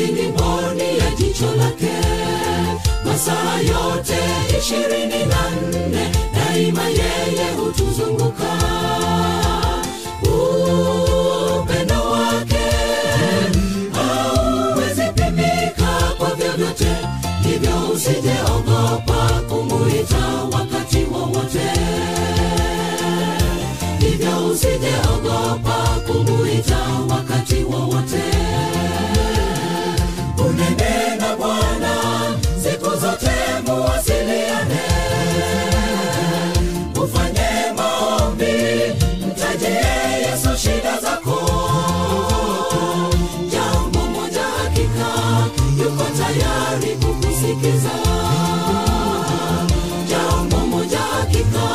sisi ni mboni ya jicho lake. Masaa yote ishirini na nne daima yeye hutuzunguka. Upendo wake auwezipimika kwa vyovyote hivyo usijeogopa kumuita wakati wowote. Hivyo usijeogopa kumuita wakati wowote kukusikiza jambo moja hakika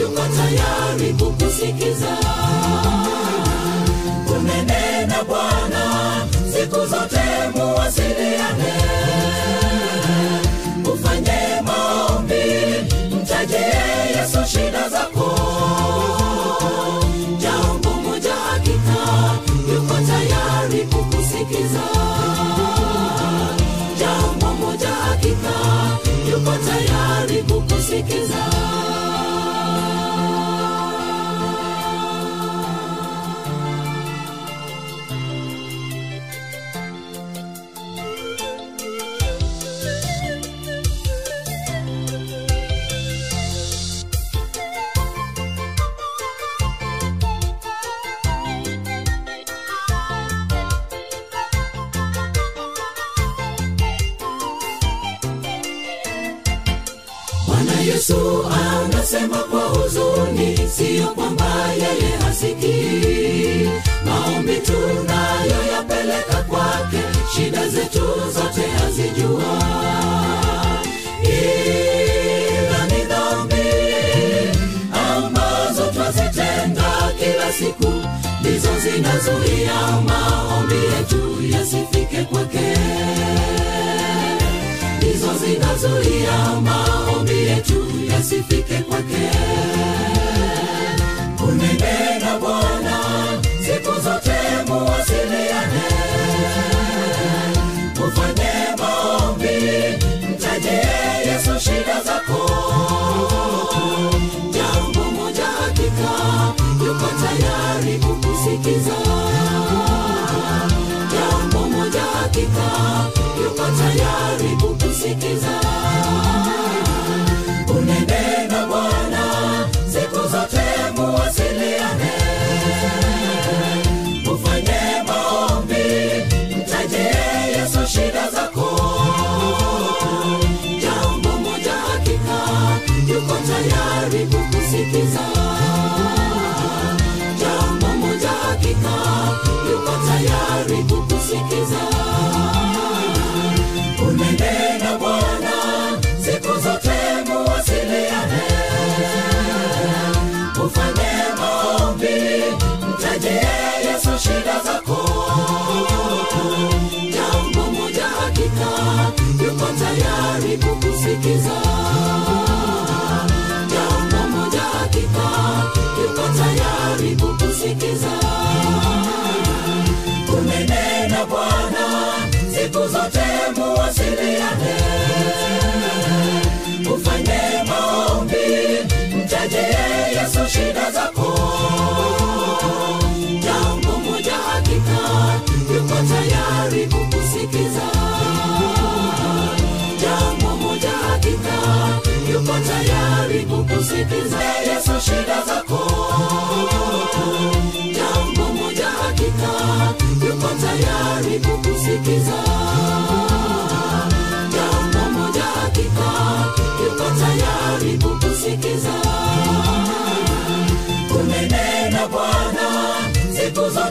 yuko tayari kukusikiza tayari kukusikiza siyo kwamba yeye hasikii. Maombi tunayoyapeleka kwake. Shida zetu zote hazijua. Ila ni dhambi ambazo twazitenda kila siku. Ndizo zinazuia maombi yetu yasifike kwake. Ndizo zinazuia maombi yetu yasifike kwake unene na bwana siku zote muwasiliane. Mufanye maombi mtaje yesu shida zako. Jambo moja hakika yuko tayari kukusikiza. Jambo moja hakika yuko tayari kukusikiza tayari kukusikiza. Jambo moja hakika yuko tayari kukusikiza. Unenena bwana siku zote muwasiliane. Ufanye maombi mtajie yesu shida zako. Jambo moja hakika yuko tayari kukusikiza zote muwasiliane ufanye maombi yesu shida zako. Jambo moja hakika yuko tayari kukusikiza. Jambo moja tayari kukusikiza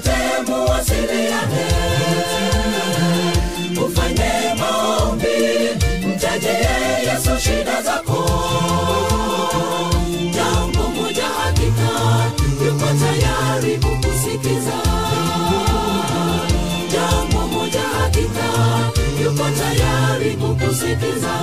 zote muwasiliane ufanye maombi mtajie yesu shida zako. Jambo moja hakika yuko tayari kukusikiza. Jambo moja hakika yuko tayari kukusikiza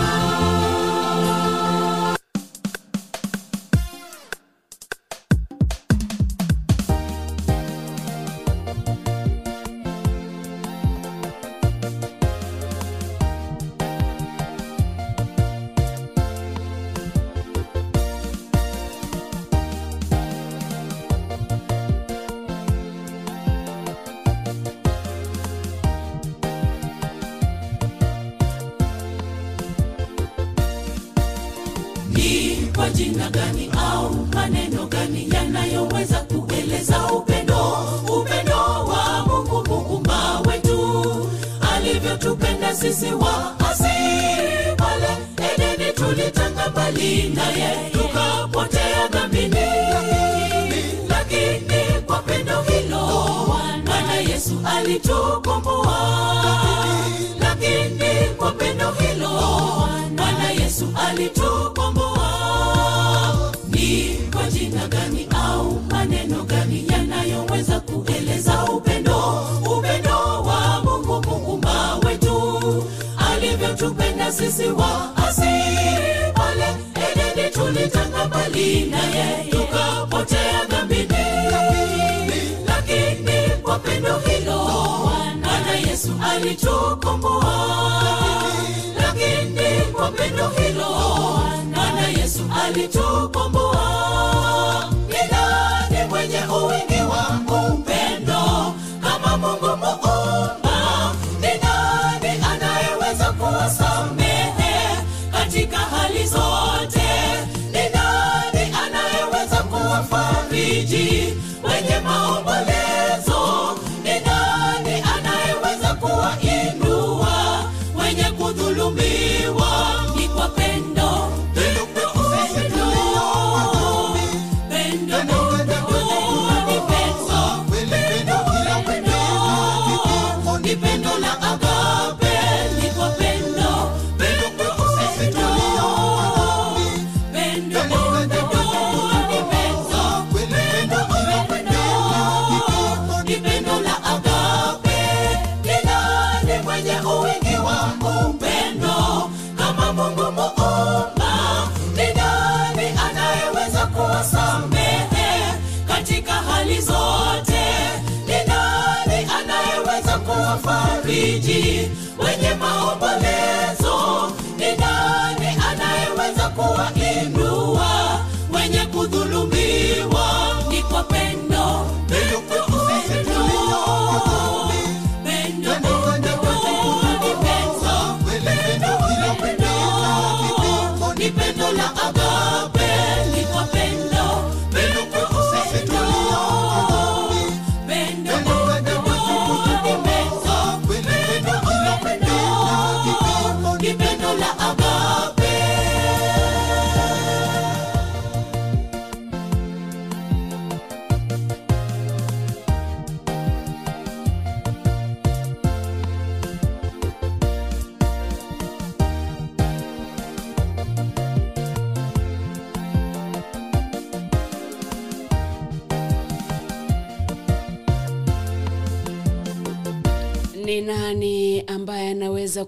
kuwafariji wenye maombolezo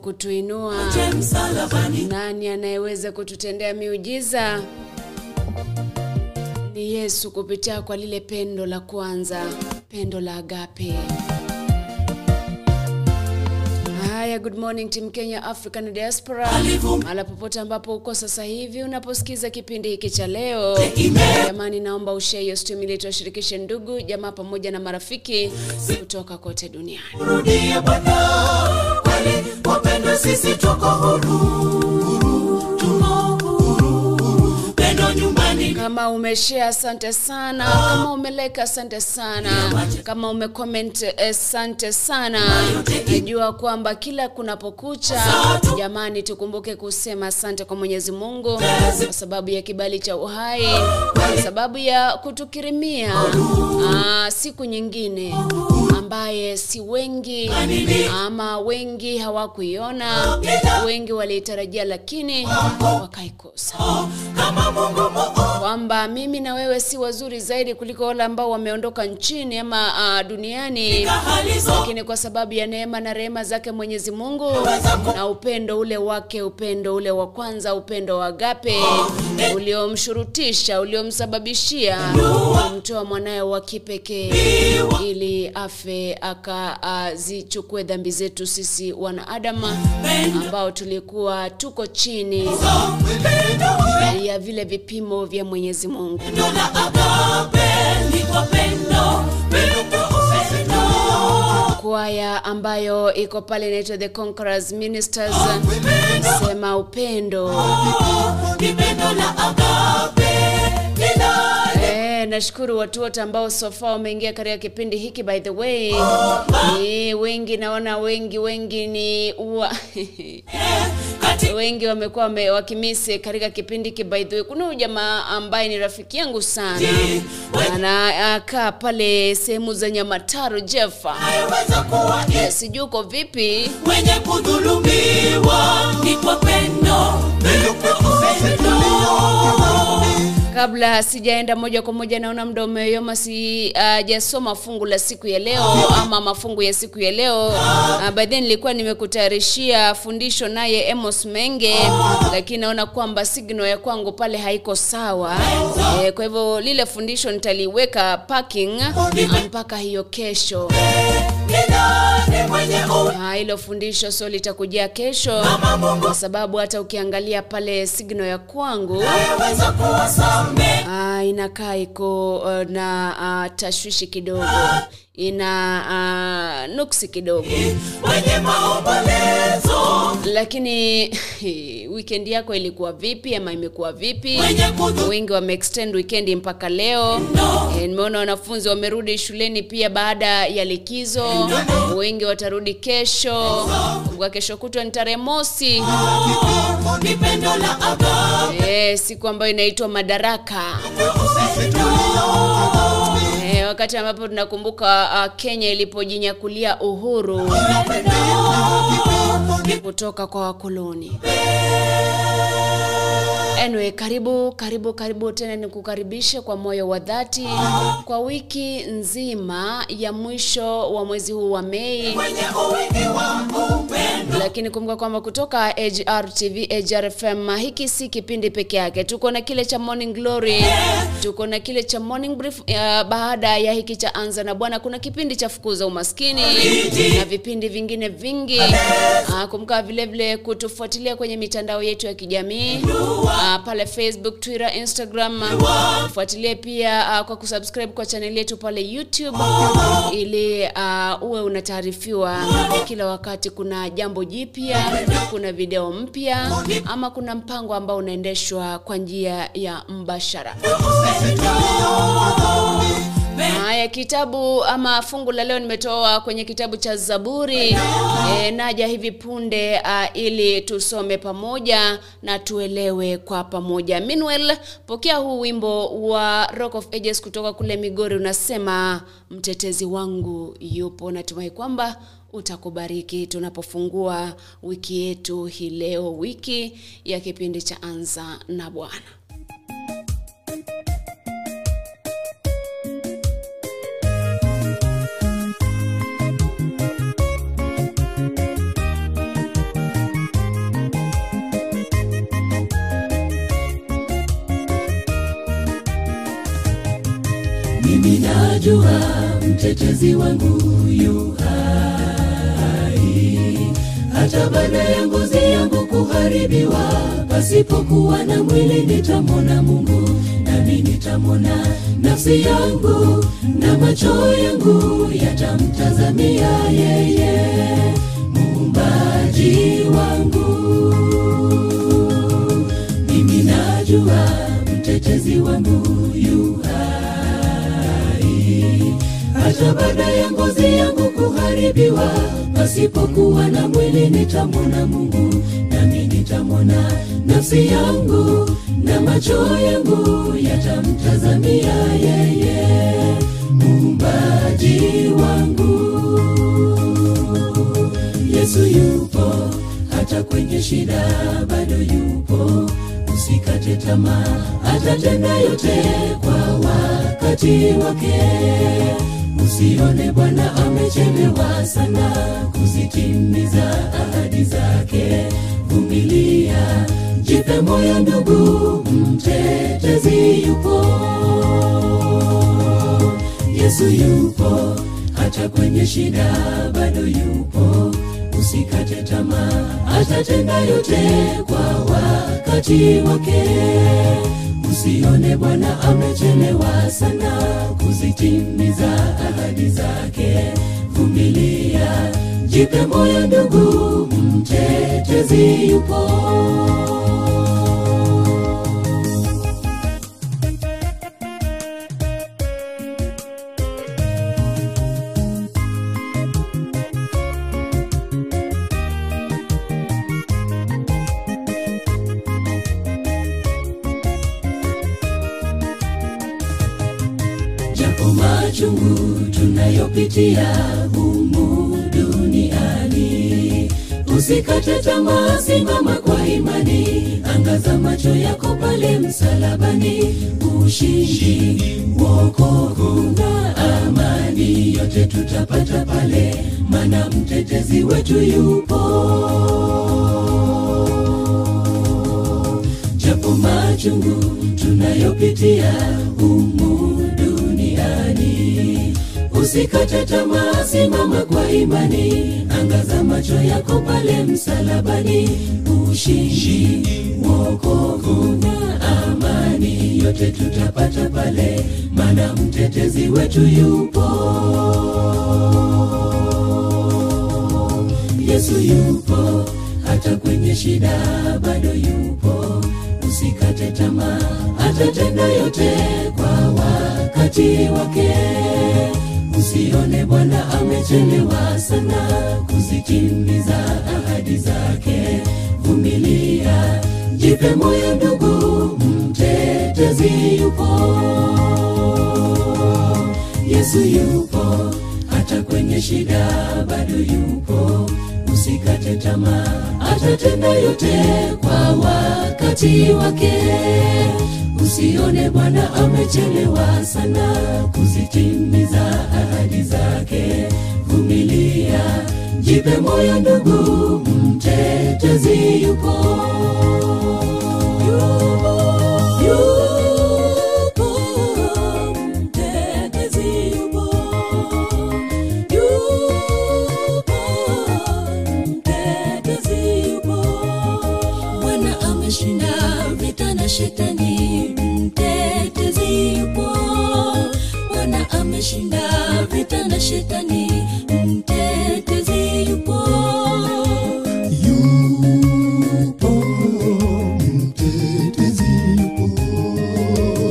kutuinua. Nani anayeweza kututendea miujiza? Ni yesu kupitia kwa lile pendo la kwanza pendo la agape. Haya good morning team kenya african diaspora. Mahala popote ambapo uko sasa hivi unaposikiza kipindi hiki cha leo. Jamani naomba ushare hiyo stream ili tuwashirikishe ndugu jamaa pamoja na marafiki kutoka kote duniani wapendwa sisi tuko huru. Huru tuko huru. Huru pendo nyumbani. Kama umeshare asante sana. Kama umeleka asante sana. Kama umecomment asante sana. Najua kwamba kila kunapokucha jamani tukumbuke kusema asante kwa mwenyezi mungu kwa sababu ya kibali cha uhai kwa sababu ya kutukirimia. Aa, siku nyingine ambaye si wengi ama wengi hawakuiona. Wengi waliitarajia lakini wakaikosa. Kama mungu muumba kwamba mimi na wewe si wazuri zaidi kuliko wale ambao wameondoka nchini ama uh, duniani. Lakini kwa sababu ya neema na rehema zake mwenyezi mungu na upendo ule wake upendo ule wa kwanza upendo wa agape uliomshurutisha uliomsababishia kumtoa mwanaye wa kipekee ili afe akazichukue dhambi zetu sisi wanaadama ambao tulikuwa tuko chini ya vile vipimo vya mwenyezi mungu kwaya ambayo iko pale inaitwa The Conquerors Ministers, sema upendo. ni pendo la agape linalo Nashukuru watu wote ambao so far wameingia katika kipindi hiki by the way. Eh, wengi naona wengi wengi ni uwa. wengi wamekuwa wame- wakimisi katika kipindi hiki by the way. Kuna jamaa ambaye ni rafiki yangu sana anakaa pale sehemu za Nyamataro Jeff. weza kuwa Eh, sijui uko vipi? wenye kudhulumiwa ni kwa pendo Kabla sijaenda moja kwa moja, naona muda umeyoma, sijasoma fungu la siku ya leo ama mafungu ya siku ya leo. Uh, by nilikuwa nimekutayarishia fundisho naye Amos Menge, lakini naona kwamba signal ya kwangu pale haiko sawa eh, kwa hivyo lile fundisho nitaliweka parking ah, mpaka hiyo kesho. Ah, hilo fundisho so litakujia kesho, kwa sababu hata ukiangalia pale signal ya kwangu Ah, inakaa iko uh, na uh, tashwishi kidogo, ina uh, nuksi kidogo, wenye maombolezo. Lakini weekend yako ilikuwa vipi ama imekuwa vipi? Wengi wameextend weekend mpaka leo. no. Eh, Nimeona wanafunzi wamerudi shuleni pia baada ya likizo, wengi watarudi kesho. Kwa kesho kutwa ni tarehe mosi, eh, siku ambayo inaitwa Madaraka. Eh, wakati ambapo tunakumbuka uh, Kenya ilipojinyakulia uhuru kutoka kwa wakoloni. Anyway, karibu karibu karibu tena, nikukaribishe kwa moyo wa dhati kwa wiki nzima ya mwisho wa mwezi huu wa Mei. Lakini kumbuka kwamba kutoka AGR TV, AGR FM, hiki si kipindi peke yake. Tuko na kile cha Morning Glory, tuko na kile cha Morning Brief. Uh, baada ya hiki cha Anza na Bwana, kuna kipindi cha Fukuza Umaskini na vipindi vingine vingi. Uh, kumbuka vile vile kutufuatilia kwenye mitandao yetu ya kijamii uh, pale Facebook, Twitter, Instagram. Fuatilie pia uh, kwa kusubscribe kwa chaneli yetu pale YouTube ili uh, uwe unataarifiwa kila wakati kuna jambo jipya, kuna video mpya ama kuna mpango ambao unaendeshwa kwa njia ya mbashara. Haya, kitabu ama fungu la leo nimetoa kwenye kitabu cha Zaburi. E, naja hivi punde uh, ili tusome pamoja na tuelewe kwa pamoja. Meanwhile, pokea huu wimbo wa Rock of Ages kutoka kule Migori, unasema mtetezi wangu yupo. Natumai kwamba utakubariki tunapofungua wiki yetu hii leo, wiki ya kipindi cha Anza na Bwana. Mimi najua mtetezi wangu yu hai. Hata baada ya ngozi yangu kuharibiwa pasipokuwa na mwili nitamwona mungu nami nitamwona nafsi yangu na macho yangu yatamtazamia yeye muumbaji wangu. Mimi najua mtetezi wangu yu hata baada ya ngozi yangu kuharibiwa pasipokuwa na mwili nitamwona mungu nami nitamwona nafsi yangu na macho yangu yatamtazamia yeye muumbaji wangu. Yesu yupo hata kwenye shida bado yupo. Usikate tamaa atatenda yote kwa wakati wake usione bwana amechelewa sana kuzitimiza ahadi zake. Vumilia jipe moyo ndugu mtetezi yupo. Yesu yupo hata kwenye shida bado yupo. Usikate tamaa atatenda yote kwa wakati wake usione bwana amechelewa sana. Kuzitimiza ahadi zake. Vumilia. Jipe moyo ndugu mtetezi yupo tunayopitia humu duniani. Usikate tamaa simama kwa imani. Angaza macho yako pale msalabani. Ushindi wokovu na amani. Yote tutapata pale mana mtetezi wetu yupo. Japo machungu tunayopitia humu usikate tamaa simama kwa imani. Angaza macho yako pale msalabani. Ushindi wokovu na amani. Yote tutapata pale mana mtetezi wetu yupo. Yesu yupo hata kwenye shida bado yupo. Usikate tamaa atatenda yote kwa wakati wake usione bwana amechelewa sana kuzitimiza ahadi zake. Vumilia jipe moyo ndugu mtetezi yupo. Yesu yupo hata kwenye shida bado yupo. Usikate tamaa atatenda yote kwa wakati wake usione bwana amechelewa sana kuzitimiza ahadi zake. Vumilia jipe moyo ndugu mtetezi yupo. Yupo, shetani, mtetezi yupo. yupo mtetezi yupo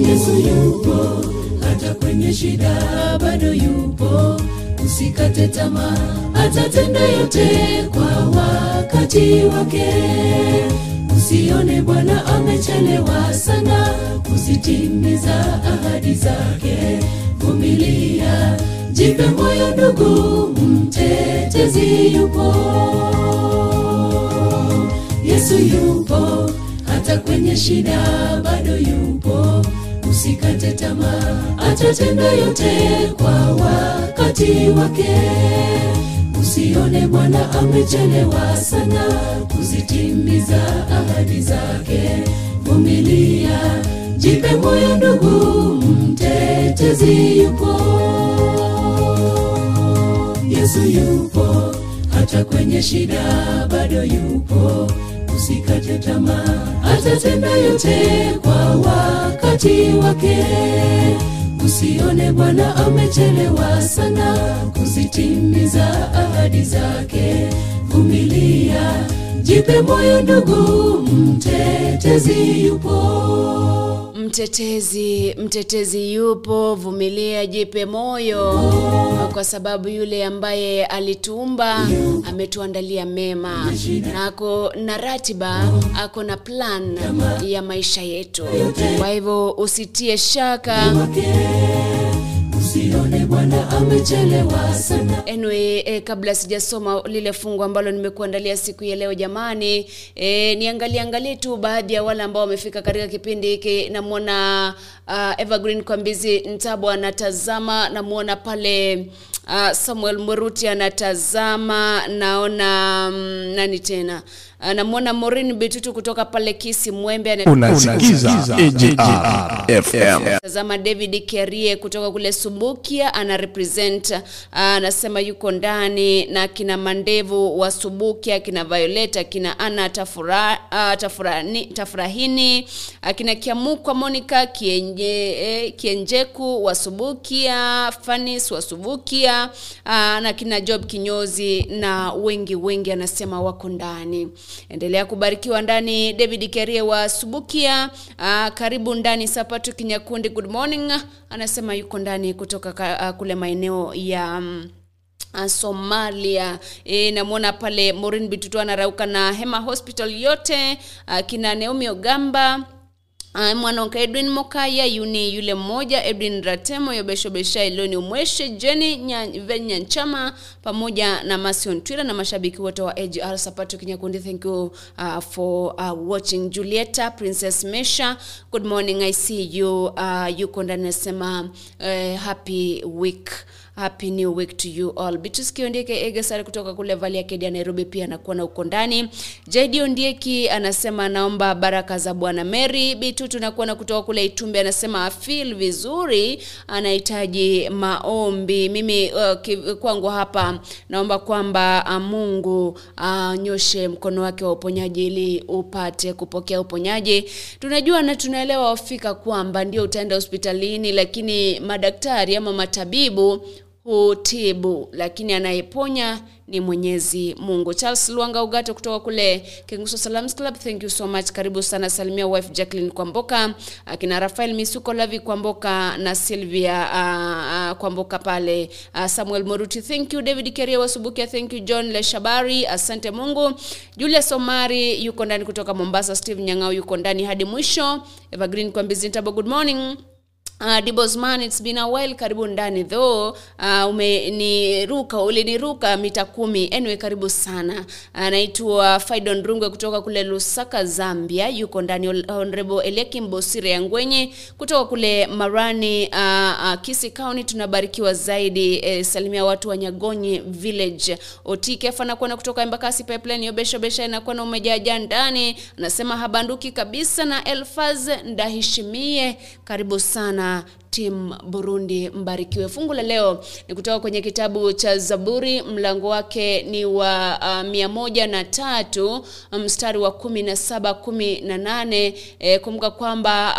Yesu yupo hata kwenye shida bado yupo, usikate tamaa, atatenda yote kwa wakati wake. Usione Bwana amechelewa sana kuzitimiza ahadi zake, vumilia, jipe moyo ndugu, mtetezi yupo. Yesu yupo hata kwenye shida bado yupo, usikate tamaa, atatenda yote kwa wakati wake. Usione Bwana amechelewa sana kuzitimiza ahadi zake, vumilia, jipe moyo ndugu, mtetezi yupo. Yesu yupo hata kwenye shida bado yupo, usikate tamaa, atatenda yote kwa wakati wake. Usione Bwana amechelewa sana kuzitimiza ahadi zake, vumilia, jipe moyo ndugu, mtetezi yupo. Mtetezi mtetezi yupo vumilia jipe moyo. Kwa sababu yule ambaye alituumba ametuandalia mema. Na ako na ratiba ako na plan ya maisha yetu. Kwa hivyo usitie shaka Sana Anyway, eh, kabla sijasoma lile fungu ambalo nimekuandalia siku ya leo jamani, eh, niangalie angalie tu baadhi ya wale ambao wamefika katika kipindi hiki. Namwona uh, Evergreen Kwambizi Ntabwa anatazama, namwona pale uh, Samuel Muruti anatazama, naona um, nani tena namwona morin bitutu kutoka pale kisi mwembe tazama david kerie kutoka kule subukia ana represent uh, anasema yuko ndani na kina mandevu wa subukia kina violeta kina ana tafura, uh, tafurani, tafurahini akina kiamukwa monica kienje, eh, kienjeku wa subukia fanis wa subukia uh, na kina job kinyozi na wengi wengi anasema wako ndani endelea kubarikiwa ndani david kerie wa subukia uh, karibu ndani Sapatu kinyakundi good morning. Anasema yuko ndani kutoka ka, uh, kule maeneo ya um, somalia. E, namwona pale morin bitutu anarauka na hema hospital yote uh, kina ogamba Mwanonka edwin mokaya yuni yule mmoja edwin ratemo yobeshobesha iloni umweshe jeni Nya- venyanchama pamoja na masion twira na mashabiki wote wa agr sapato kinyakundi thank you uh, for uh, watching. Julieta princess mesha good morning. I see you uh, yuko ndani nasema uh, happy week happy new week to you all. Bituski ondieke egesari kutoka kule akedi ya nairobi pia anakuwa na uko ndani. Jd ondieki anasema anaomba baraka za bwana mary. Bitu tunakuwa na kutoka kule itumbi anasema afil vizuri anahitaji maombi. Mimi uh, kwangu hapa naomba kwamba uh, mungu anyoshe uh, mkono wake wa uponyaji ili upate kupokea uponyaji. Tunajua na tunaelewa wafika kwamba ndio utaenda hospitalini lakini madaktari ama matabibu hutibu lakini anayeponya ni mwenyezi mungu. Charles luanga ugato kutoka kule kenguso salams club thank you so much. Karibu sana salimia wife jacklin kwamboka akina rafael misuko lavi kwamboka na silvia uh, uh, kwamboka pale uh, samuel moruti thank you. David keria wasubukia thank you. John leshabari asante mungu. Julius omari yuko ndani kutoka mombasa steve nyang'au yuko ndani hadi mwisho. Evergreen kwambizintabo good morning Uh, Dibosman, it's been a while karibu ndani though. Uh, umeniruka uliniruka mita kumi. Anyway karibu sana. Anaitwa uh, Faidon Rungwe kutoka kule Lusaka Zambia. Yuko ndani Honorable Eliakim Bosire Yangwenye kutoka kule Marani uh, uh, Kisi County. Tunabarikiwa zaidi eh, salimia watu wa Nyagonye Village. Otikef anakuwa kutoka Embakasi Pipeline. Yobesho Besha umejaja ndani. Anasema habanduki kabisa na Elfaz Ndahishimie. Karibu sana tim burundi mbarikiwe. Fungu la leo ni kutoka kwenye kitabu cha zaburi mlango wake ni wa uh, mia na tatu mstari wa kumi na saba kumi na nane. E, kumbuka kwamba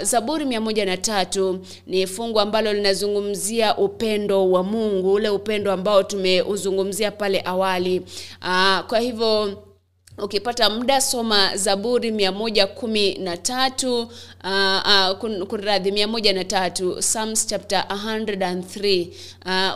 uh, zaburi mia moja na tatu ni fungu ambalo linazungumzia upendo wa mungu ule upendo ambao tumeuzungumzia pale awali. Uh, kwa hivyo ukipata muda soma zaburi mia moja kumi na tatu uh, uh, kun- kunradhi mia moja na tatu psalms chapter 103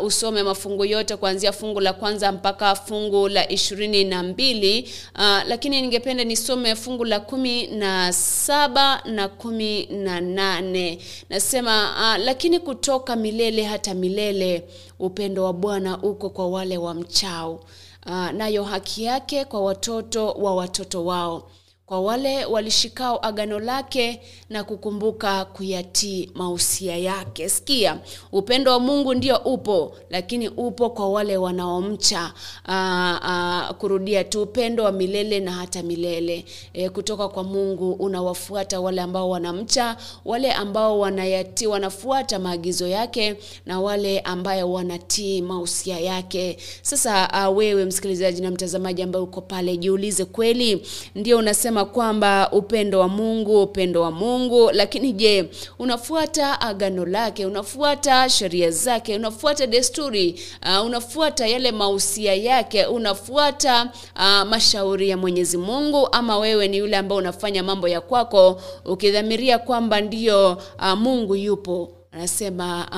uh, usome mafungu yote kuanzia fungu la kwanza mpaka fungu la ishirini na mbili. Uh, lakini ningependa nisome fungu la kumi na saba na kumi na nane. Nasema uh, lakini kutoka milele hata milele upendo wa bwana uko kwa wale wa mchao uh, nayo haki yake kwa watoto wa watoto wao kwa wale walishikao agano lake na kukumbuka kuyatii mausia yake. Sikia upendo wa mungu ndio upo lakini upo kwa wale wanaomcha aa, aa, kurudia tu upendo wa milele na hata milele. E, kutoka kwa mungu unawafuata wale ambao wanamcha wale ambao wanayati wanafuata maagizo yake na wale ambayo wanatii mausia yake. Sasa uh, wewe msikilizaji na mtazamaji ambaye uko pale jiulize kweli ndio unasema kwamba upendo wa mungu upendo wa mungu lakini je unafuata agano lake unafuata sheria zake unafuata desturi uh, unafuata yale mausia yake unafuata uh, mashauri ya mwenyezi mungu ama wewe ni yule ambao unafanya mambo ya kwako ukidhamiria kwamba ndiyo uh, mungu yupo? Anasema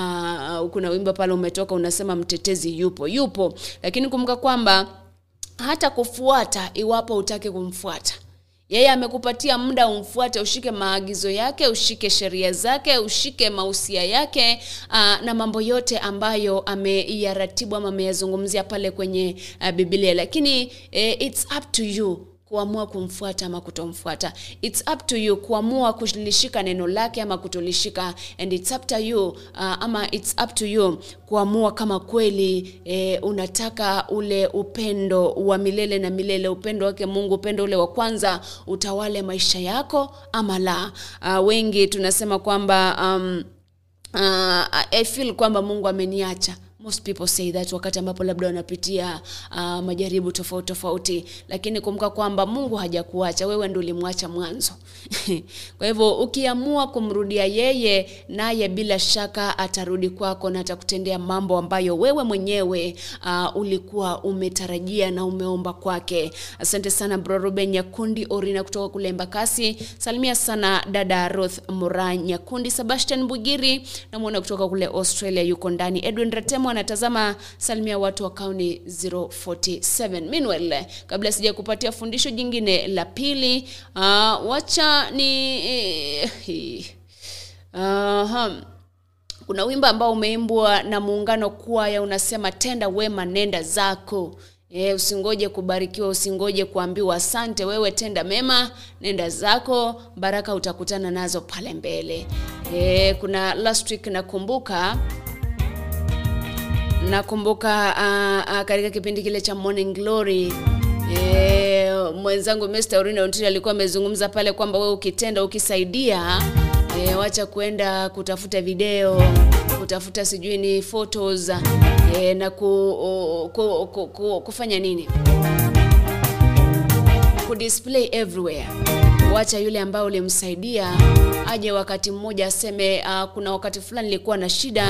uh, kuna wimbo pale umetoka unasema mtetezi yupo yupo. Lakini kumbuka kwamba hata kufuata iwapo utake kumfuata yeye amekupatia muda umfuate ushike maagizo yake ushike sheria zake ushike mausia yake uh, na mambo yote ambayo ameyaratibu ama ameyazungumzia pale kwenye uh, biblia. Lakini eh, its up to you kuamua kumfuata ama kutomfuata. Its up to you kuamua kulishika neno lake ama kutolishika. And its up to you uh, ama its up to you kuamua kama kweli eh, unataka ule upendo wa milele na milele upendo wake mungu upendo ule wa kwanza utawale maisha yako ama la. Uh, wengi tunasema kwamba um, uh, I feel kwamba Mungu ameniacha. Most people say that wakati ambapo labda wanapitia uh, majaribu tofauti tofauti, lakini kumbuka kwamba Mungu hajakuacha wewe, ndo ulimwacha mwanzo. Kwa hivyo ukiamua kumrudia yeye, naye bila shaka atarudi kwako na atakutendea mambo ambayo wewe mwenyewe uh, ulikuwa umetarajia na umeomba kwake. Asante sana bro Nyakundi Orina kutoka kule mbakasi Salimia sana dada Ruth Mura Nyakundi. Sebastian Bugiri namwona kutoka kule Australia yuko ndani. Edwin Ratemo anatazama. Salimia watu wa kauni 047. Meanwhile, kabla sija kupatia fundisho jingine la pili, uh, wacha ni uh, kuna wimbo ambao umeimbwa na muungano kwaya unasema tenda wema nenda zako E, usingoje kubarikiwa usingoje kuambiwa asante wewe tenda mema nenda zako baraka utakutana nazo pale mbele e, kuna last week nakumbuka nakumbuka uh, uh, katika kipindi kile cha morning glory e, mwenzangu Mr. Alikuwa amezungumza pale kwamba wewe ukitenda ukisaidia e, wacha kuenda kutafuta video kutafuta sijui ni photos e, na ku, ku, ku, ku, kufanya nini kudisplay everywhere wacha yule ambaye ulimsaidia aje wakati mmoja aseme uh, kuna wakati fulani nilikuwa na shida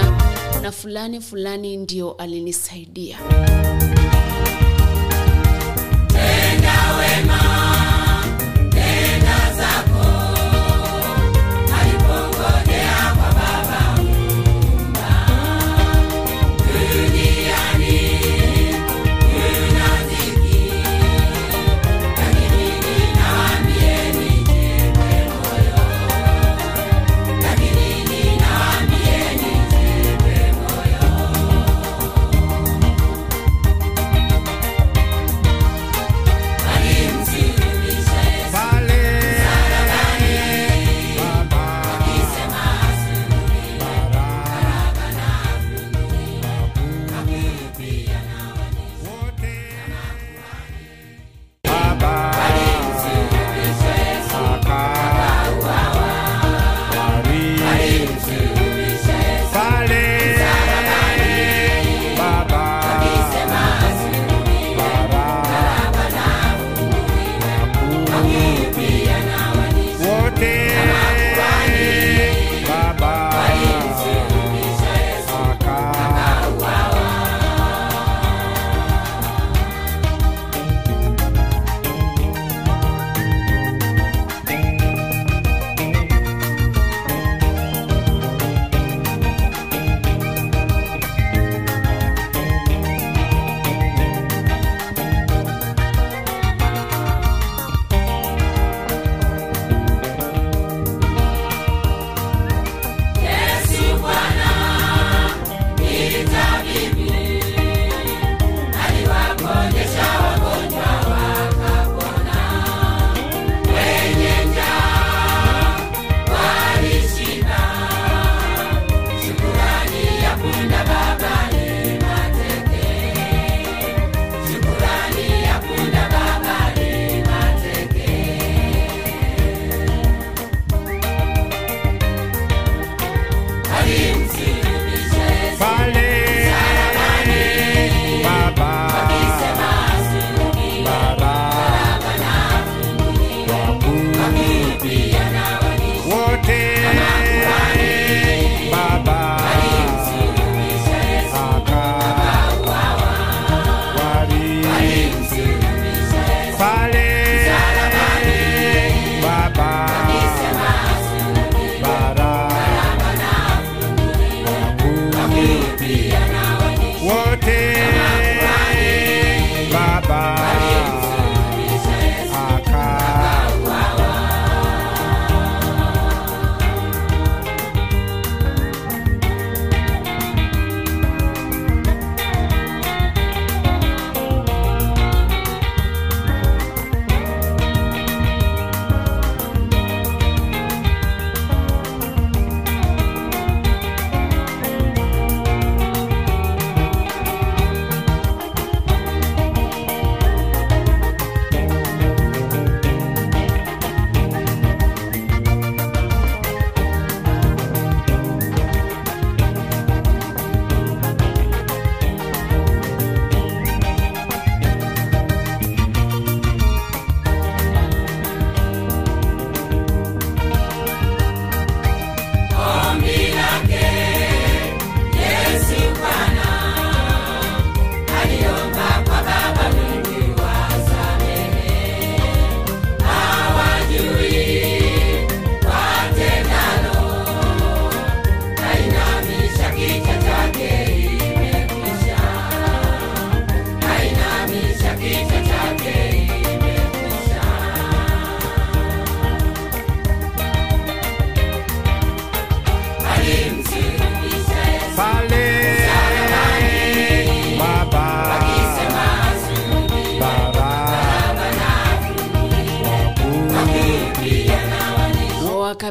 na fulani fulani ndio alinisaidia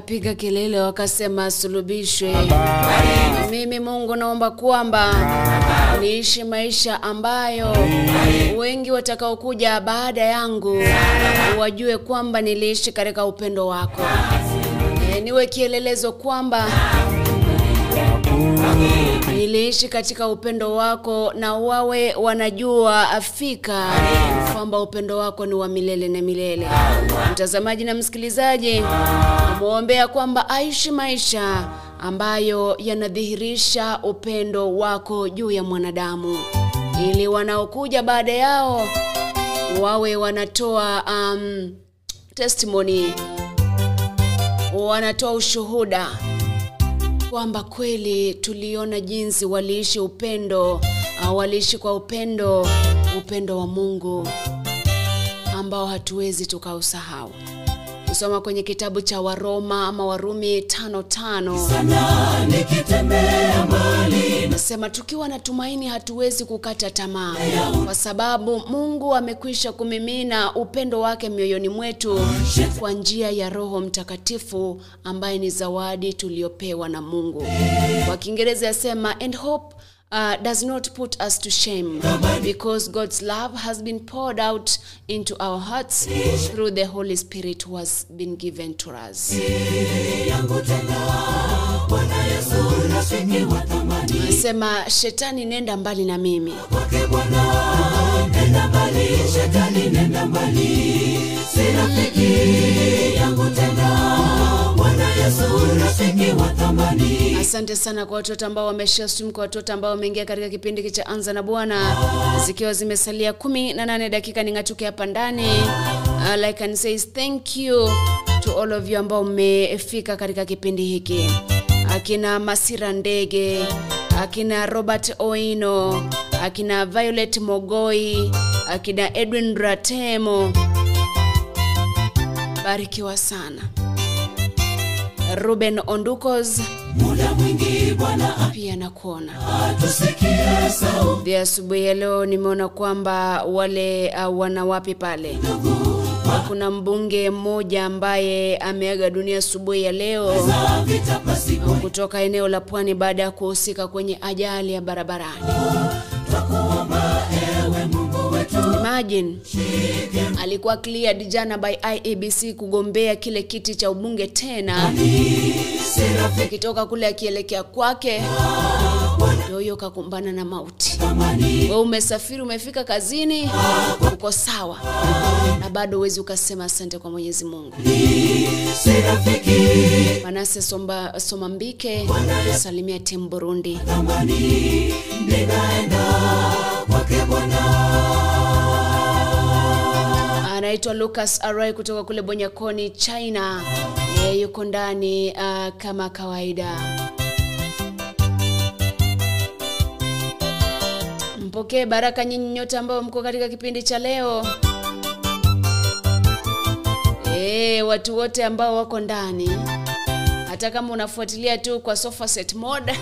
wakapiga kelele wakasema asulubishwe. Mimi Mungu naomba kwamba niishi maisha ambayo wengi watakaokuja baada yangu wajue kwamba niliishi katika upendo wako. E, niwe kielelezo kwamba niliishi katika upendo wako na wawe wanajua afika kwamba upendo wako ni wa milele na milele. Mtazamaji na msikilizaji, namwombea kwamba aishi maisha ambayo yanadhihirisha upendo wako juu ya mwanadamu, ili wanaokuja baada yao wawe wanatoa um, testimony, wanatoa ushuhuda kwamba kweli tuliona jinsi waliishi upendo uh, waliishi kwa upendo upendo wa Mungu ambao hatuwezi tukausahau. Kusoma kwenye kitabu cha Waroma ama Warumi tano tano. Nasema tukiwa na tumaini hatuwezi kukata tamaa, kwa sababu Mungu amekwisha kumimina upendo wake mioyoni mwetu kwa njia ya Roho Mtakatifu ambaye ni zawadi tuliyopewa na Mungu. Kwa Kiingereza yasema and hope Uh, does not put us to shame because God's love has been poured out into our hearts through the Holy Spirit who has been given to us. Anasema shetani, nenda mbali na mimi. Bwana Asante sana kwa watoto ambao wameshare stream, kwa watoto ambao wameingia katika kipindi cha Anza na Bwana, zikiwa zimesalia kumi na nane dakika ning'atuke hapa ndani. Uh, like and says thank you to all of you ambao mmefika katika kipindi hiki, akina Masira Ndege, akina Robert Oino, akina Violet Mogoi, akina Edwin Ratemo, barikiwa sana. Ruben Ondukos muda mwingi Bwana pia nakuona atusikie sauti asubuhi ya leo. Nimeona kwamba wale uh, wanawapi pale, kuna mbunge mmoja ambaye ameaga dunia asubuhi ya leo kutoka eneo la Pwani baada ya kuhusika kwenye ajali ya barabarani. Imagine alikuwa cleared jana by iabc kugombea kile kiti cha ubunge tena, akitoka kule akielekea kwake, yoyo kakumbana na mauti. we umesafiri umefika kazini, uko sawa, na bado huwezi ukasema asante kwa Mwenyezi Mungu. Manase Somba, Somambike salimia timu Burundi. kwake Anaitwa Lucas Arai kutoka kule Bonyakoni, China. Yeye yuko ndani uh, kama kawaida. Mpokee baraka nyinyi nyote ambao mko katika kipindi cha leo. E, watu wote ambao wako ndani, hata kama unafuatilia tu kwa sofa mode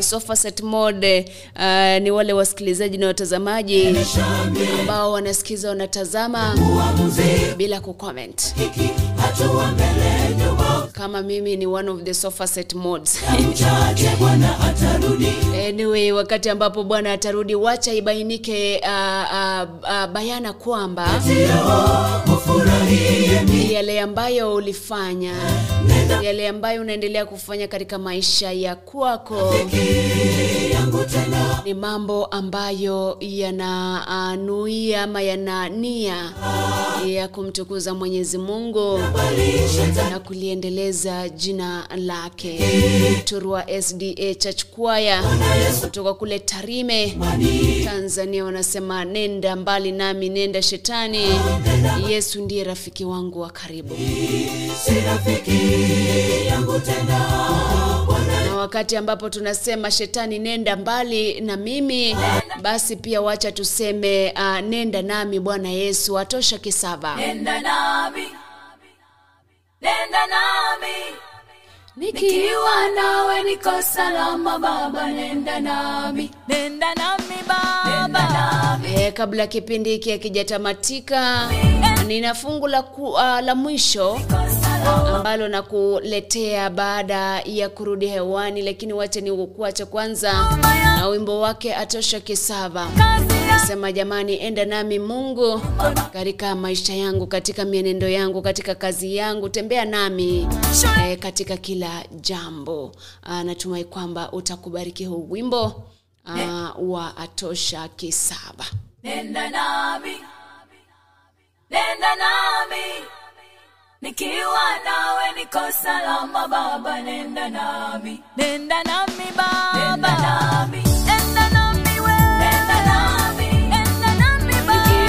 sofa set mode uh, ni wale wasikilizaji na watazamaji ambao wanasikiza wanatazama bila kucomment. hiki kama mimi ni one of the sofa set atarudi? Anyway wakati ambapo bwana atarudi wacha ibainike uh, uh, uh, bayana kwamba yale ambayo ulifanya yale ambayo unaendelea kufanya katika maisha ya kwako. Ni mambo ambayo yananuia ama yana nia ya kumtukuza Mwenyezi Mungu na kuliendeleza jina lake. Turua SDA Church Choir kutoka kule Tarime, Tanzania wanasema nenda mbali nami, nenda shetani, Yesu ndiye rafiki wangu wa karibu. si rafiki yangu tena na wakati ambapo tunasema shetani nenda mbali na mimi basi pia wacha tuseme uh, nenda nami bwana yesu atosha kisava nenda nami nenda nami nikiwa nawe niko salama baba nenda nami. Nenda nami baba. e, kabla kipindi hiki akijatamatika nina fungu la, ku, uh, la mwisho ambalo nakuletea baada ya kurudi hewani, lakini wache ni kuacha kwanza na wimbo wake Atosha Kisava. Nasema jamani, enda nami Mungu katika maisha yangu, katika mienendo yangu, katika kazi yangu, tembea nami eh, katika kila jambo. Uh, natumai kwamba utakubariki huu wimbo uh, wa Atosha Kisaba. nenda nami nenda nami nikiwa nawe niko salama baba nenda nami. Nenda nami baba. Nenda nami. Nenda nami we. Nenda nami. Nenda nami baba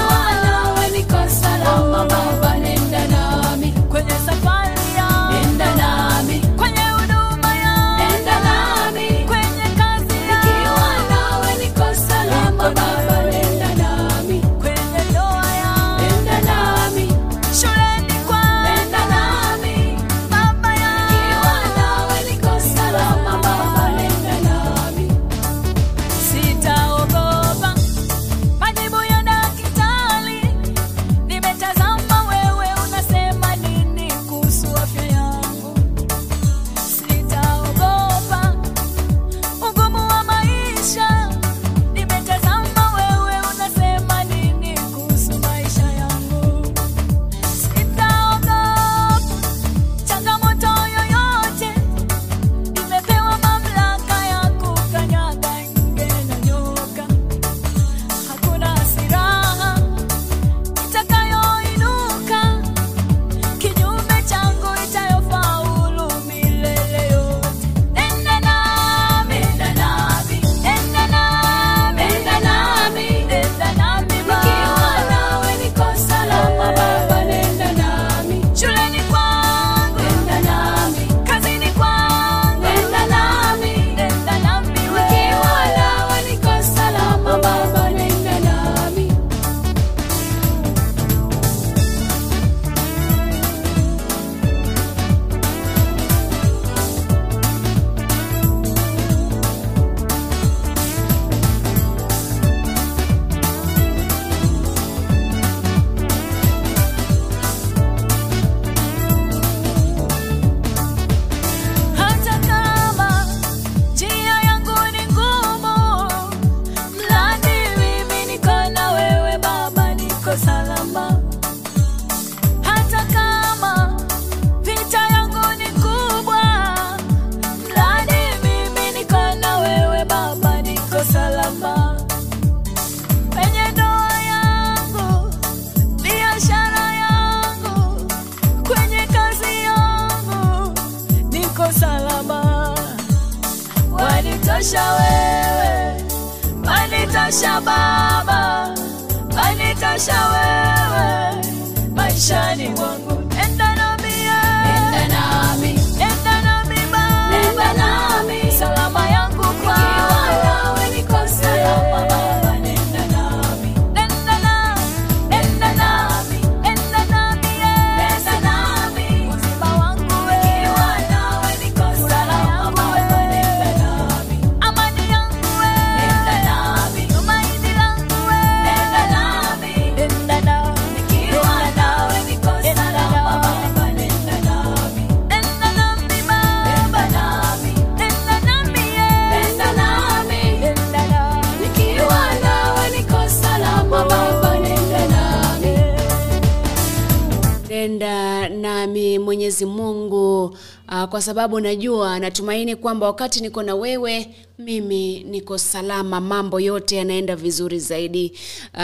sababu najua natumaini kwamba wakati niko na wewe mimi niko salama, mambo yote yanaenda vizuri zaidi. Uh,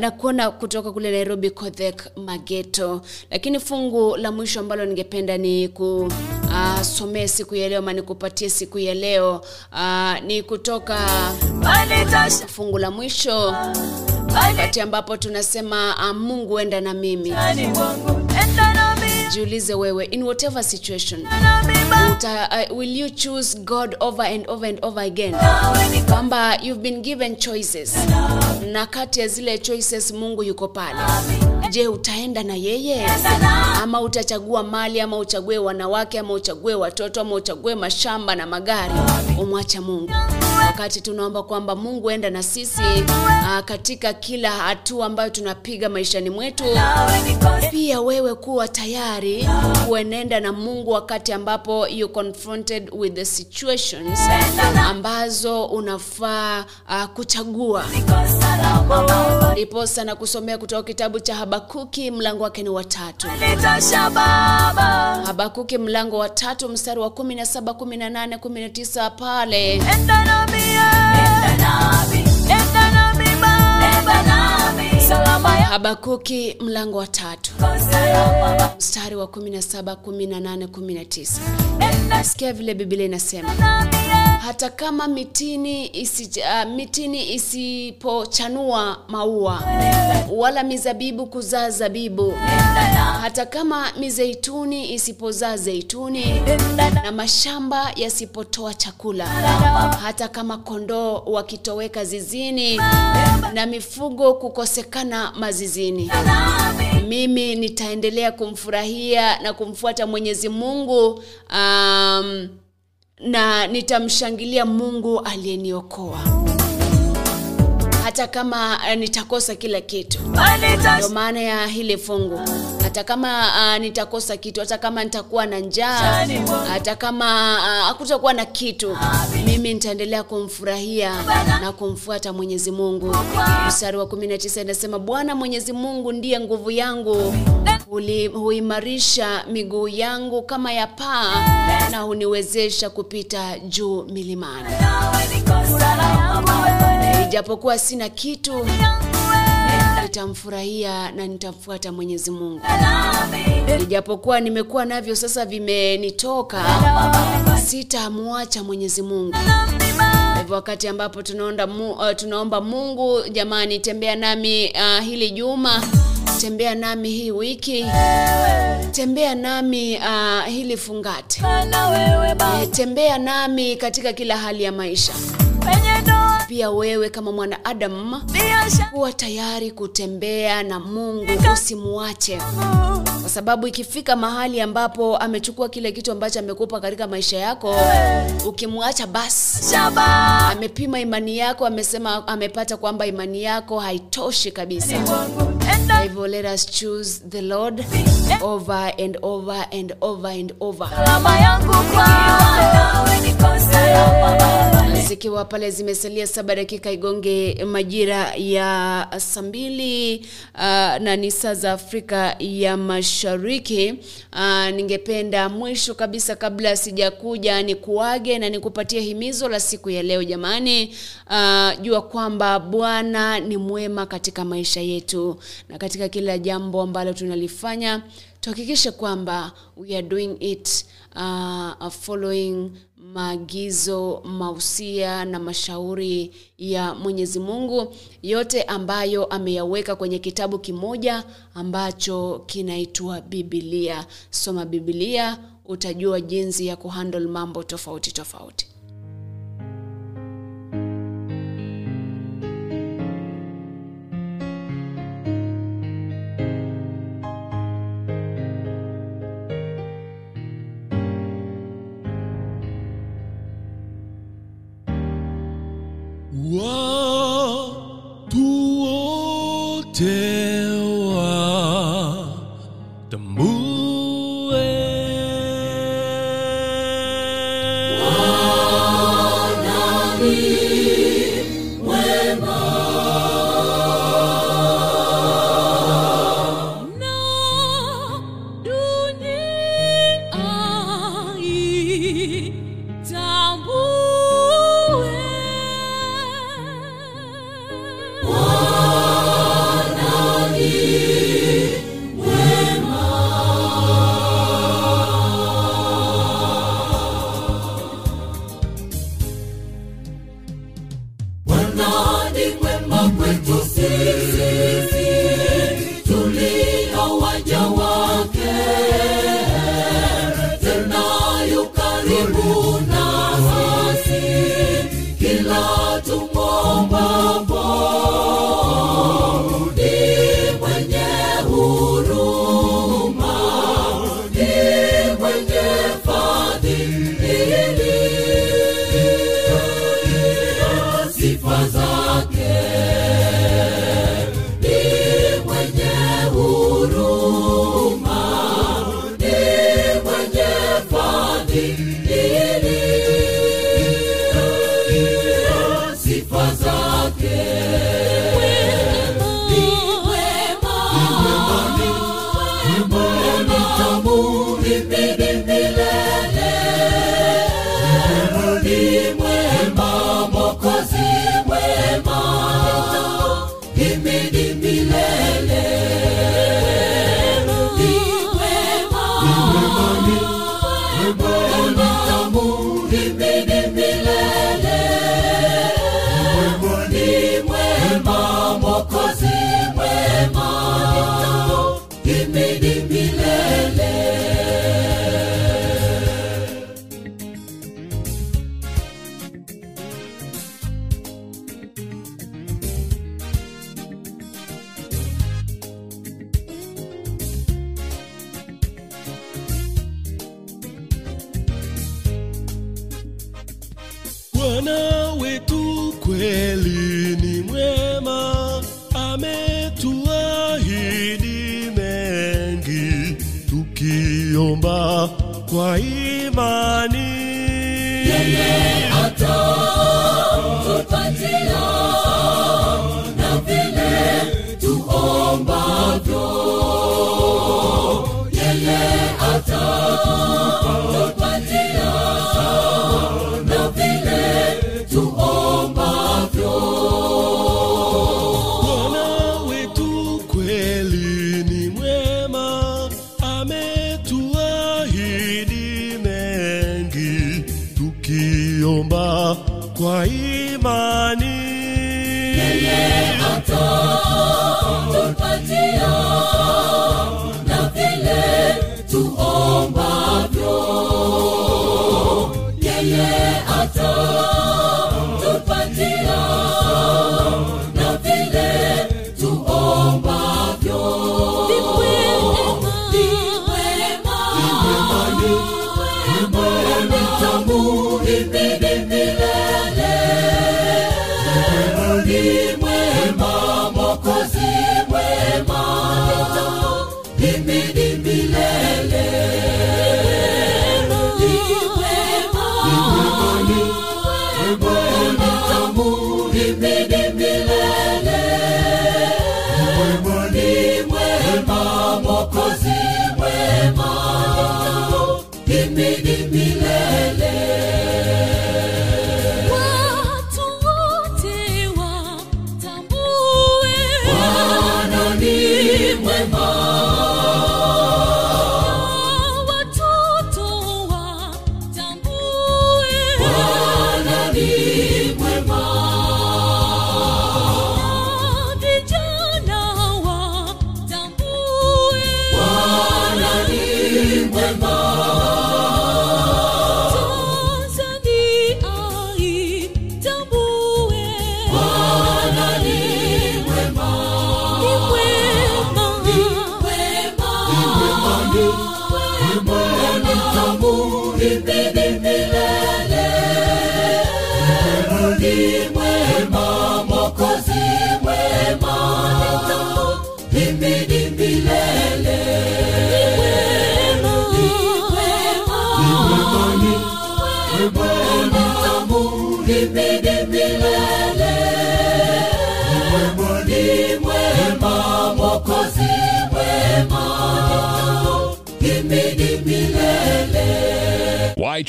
na kuona kutoka kule Nairobi Kodhek Mageto, lakini fungu la mwisho ambalo ningependa ni kusomee siku ya leo ama nikupatie siku ya leo uh, ni kutoka fungu la mwisho wakati ambapo tunasema uh, Mungu enda na mimi. ndani mungu, enda nami, Jiulize wewe in whatever situation uta, uh, will you choose God over and over and over again? Kwamba you've been given choices na kati ya zile choices Mungu yuko pale. Je, utaenda na yeye ama utachagua mali ama uchague wanawake ama uchague watoto ama uchague mashamba na magari, umwacha Mungu? wakati tunaomba kwamba mungu enda na sisi uh, katika kila hatua ambayo tunapiga maishani mwetu pia wewe kuwa tayari kuenenda na mungu wakati ambapo you confronted with the situations ambazo unafaa uh, kuchagua salama Baba. ndiposa na kusomea kutoka kitabu cha habakuki mlango wake ni watatu. Habakuki mlango wa tatu mstari wa 17 18 19 pale. Enda nami, enda nami, enda nami Baba, enda nami, habakuki mlango wa tatu. Mstari wa 17 18 19 sikia vile biblia inasema. Hata kama mitini isi, uh, mitini isipochanua maua wala mizabibu kuzaa zabibu hata kama mizeituni isipozaa zeituni na mashamba yasipotoa chakula hata kama kondoo wakitoweka zizini na mifugo kukosekana mazizini. Mimi nitaendelea kumfurahia na kumfuata mwenyezi mungu um, na nitamshangilia mungu aliyeniokoa. Hata kama uh, nitakosa kila kitu. Ndio maana ya hili fungu hata kama uh, nitakosa kitu hata kama nitakuwa na njaa hata kama uh, hakutakuwa na kitu mimi nitaendelea kumfurahia na kumfuata mwenyezi mungu. Mstari wa 19 inasema bwana mwenyezi mungu ndiye nguvu yangu Huli- huimarisha miguu yangu kama ya paa na huniwezesha kupita juu milimani. Ijapokuwa sina kitu nitamfurahia na nitamfuata mwenyezi mungu. Ijapokuwa nimekuwa navyo sasa vimenitoka sitamwacha mwenyezi mungu. Hivyo wakati ambapo tunaomba, mu, uh, tunaomba mungu jamani tembea nami uh, hili juma tembea nami hii wiki tembea nami uh, hili fungate. Eh, tembea nami katika kila hali ya maisha pia wewe kama mwanadamu kuwa tayari kutembea na mungu usimuache kwa sababu ikifika mahali ambapo amechukua kile kitu ambacho amekupa katika maisha yako ukimwacha basi amepima imani yako amesema amepata kwamba imani yako haitoshi kabisa. Hivyo let us choose the lord over and over and over and over. Salama yangu zikiwa pale zimesalia saba dakika igonge majira ya saa mbili uh, na ni saa za afrika ya mashariki. Uh, ningependa mwisho kabisa kabla sijakuja ni kuage na nikupatie himizo la siku ya leo jamani. Uh, jua kwamba bwana ni mwema katika maisha yetu na katika kila jambo ambalo tunalifanya tuhakikishe kwamba we are doing it uh, following maagizo mausia na mashauri ya mwenyezi mungu. Yote ambayo ameyaweka kwenye kitabu kimoja ambacho kinaitwa bibilia soma bibilia utajua jinsi ya kuhandle mambo tofauti tofauti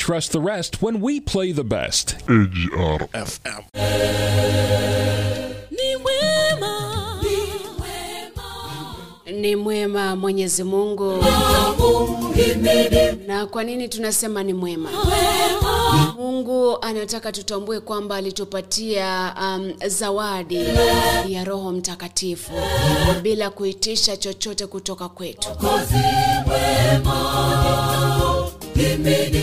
trust the rest when we play the best? AGR ni mwema. Ni mwema. Mwenyezi mungu. Na kwa nini tunasema ni mwema? Mungu anataka tutambue kwamba alitupatia um, zawadi ya roho mtakatifu bila kuitisha chochote kutoka kwetu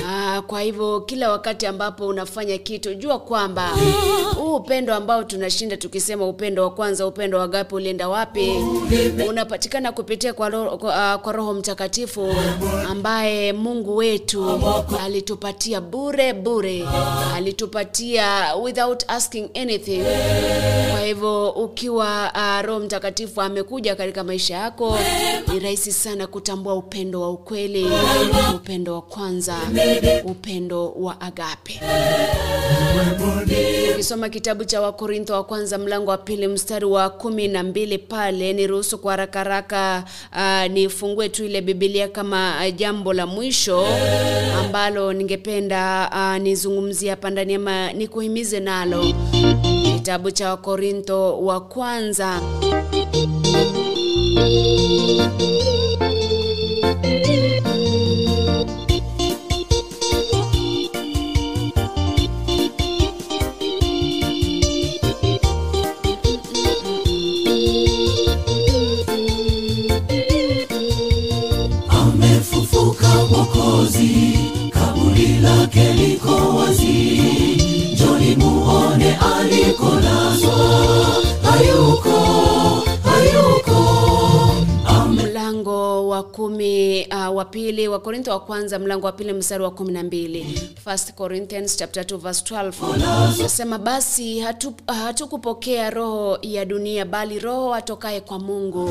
Ah, kwa hivyo kila wakati ambapo unafanya kitu jua kwamba huu upendo ambao tunashinda tukisema upendo wa kwanza upendo wa gapi ulienda wapi unapatikana kupitia kwa roho, kwa, uh, kwa roho mtakatifu ambaye mungu wetu alitupatia bure bure. Alitupatia without asking anything. Kwa hivyo ukiwa uh, roho mtakatifu amekuja katika maisha yako ni rahisi sana kutambua upendo wa ukweli upendo wa kwanza upendo wa agape. Ukisoma kitabu cha wakorintho wa kwanza mlango wa pili mstari wa kumi na mbili pale niruhusu kwa harakaraka haraka uh, nifungue tu ile bibilia kama uh, jambo la mwisho ambalo ningependa uh, nizungumzie hapa ndani ama nikuhimize nalo. Kitabu cha wakorintho wa kwanza mwokozi kaburi lake liko wazi. Njoni muone alikolazwa hayuko kumi uh, wa pili wa korintho wa kwanza mlango wa pili mstari wa kumi na mbili. First corinthians chapter 2 verse 12 nasema basi hatu- hatukupokea roho ya dunia bali roho atokaye kwa mungu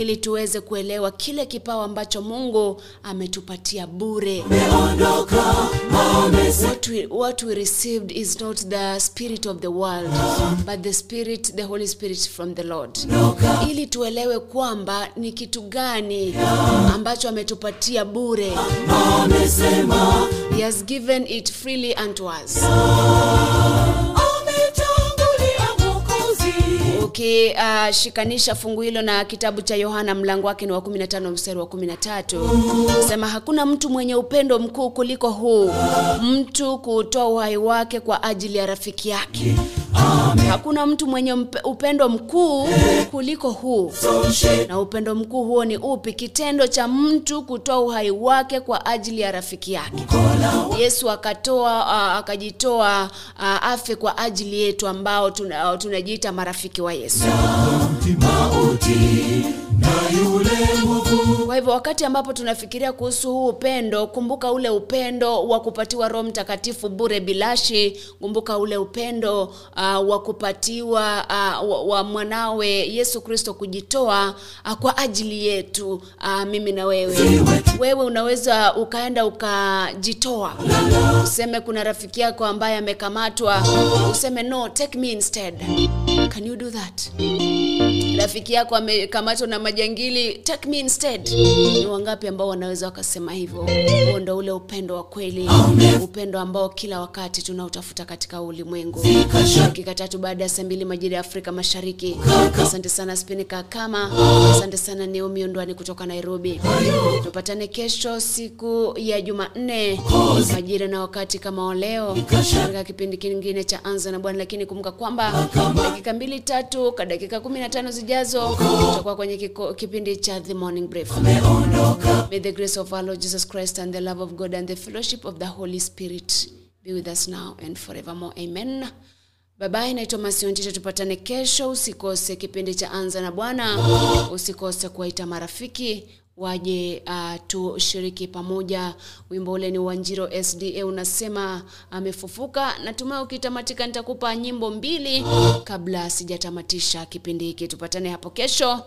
ili tuweze kuelewa kile kipawa ambacho mungu ametupatia bure. What we, what we received is not the spirit of the world but the spirit the holy spirit from the lord. Ili tuelewe kwamba ni kitu gani ambacho ametupatia bure. He has given it freely unto us. mwokozi ukishikanisha uh, fungu hilo na kitabu cha yohana mlango wake ni wa 15 mstari wa 13 sema hakuna mtu mwenye upendo mkuu kuliko huu mtu kutoa uhai wake kwa ajili ya rafiki yake. Hakuna mtu mwenye upendo mkuu kuliko huu. Na upendo mkuu huo ni upi? Kitendo cha mtu kutoa uhai wake kwa ajili ya rafiki yake. Yesu akatoa uh, akajitoa uh, afe kwa ajili yetu ambao tuna- uh, tunajiita marafiki wa yesu kwa hivyo wakati ambapo tunafikiria kuhusu huu upendo kumbuka ule upendo wa kupatiwa roho mtakatifu bure bilashi kumbuka ule upendo uh, wa kupatiwa uh, wa, wa mwanawe yesu kristo kujitoa uh, kwa ajili yetu uh, mimi na wewe. Wewe unaweza ukaenda ukajitoa. Useme kuna rafiki yako ambaye amekamatwa. Useme no take me instead. Can you do that? Rafiki yako amekamatwa na majangili take me instead ni wangapi ambao wanaweza wakasema hivyo? Huo ndo ule upendo wa kweli. Upendo ambao kila wakati tunautafuta katika ulimwengu. Dakika tatu baada ya saa mbili majira ya afrika mashariki. Asante sana spinika kama. Asante sana neomi Undwani kutoka nairobi. Tupatane kesho siku ya jumanne. Majira na wakati kama waleo katika kipindi kingine cha anza na bwana lakini kumbuka kwamba dakika mbili tatu ka dakika kumi na tano zijazo tutakuwa kwenye kiko, kipindi cha the morning brief may the grace of our lord jesus christ and the love of god and the fellowship of the holy spirit be with us now and forevermore. Amen. Babaye naitwa masionjito tupatane kesho. Usikose kipindi cha anza na bwana. Usikose kuwaita marafiki waje uh, tushiriki pamoja. Wimbo ule ni wanjiro sda unasema amefufuka. Natumai ukitamatika nitakupa nyimbo mbili kabla sijatamatisha kipindi hiki. Tupatane hapo kesho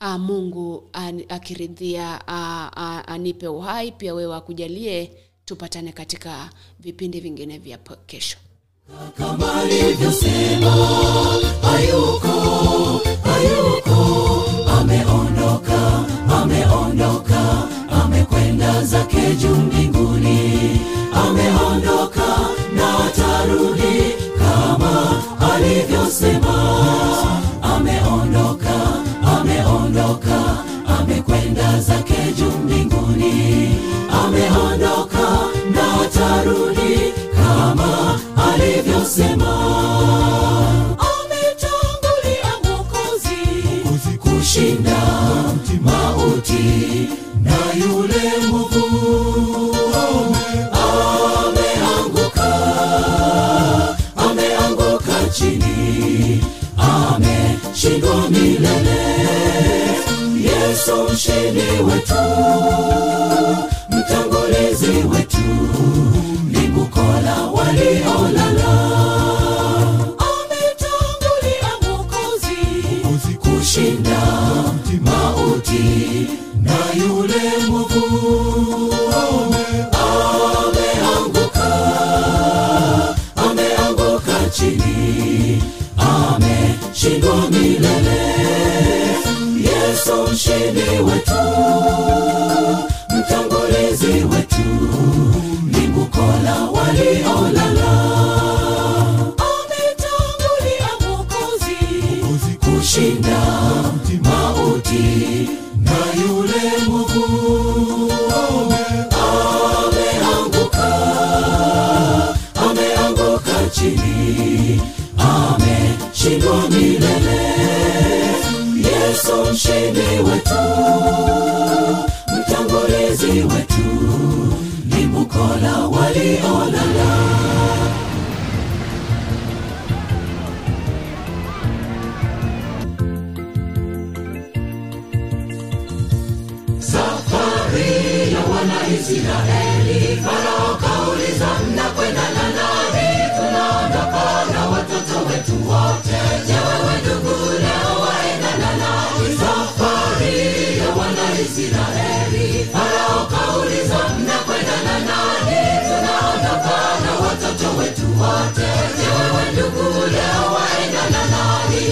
uh, mungu uh, akiridhia uh, uh, anipe uhai pia wewe akujalie tupatane katika vipindi vingine vya kesho. Kama alivyosema hayuko hayuko. Ameondoka ameondoka amekwenda zake juu mbinguni. Ameondoka na atarudi kama alivyosema. Ameondoka amekwenda zake juu mbinguni ameondoka na atarudi kama alivyosema. Ametangulia mwokozi kushinda mauti na yule mwovu. Ameanguka ameanguka chini ameshindwa milele yesu mshindi wetu mtangolezi wetu limbukola waliolala. Ametangulia mukozi kushinda mauti na yule mwovu. Ameanguka ameanguka chini ameshindwa milele yesu mshindi wetu mtangulizi wetu limbukola waliolala wetu wote. Wewe ndugu, leo waenda na nani?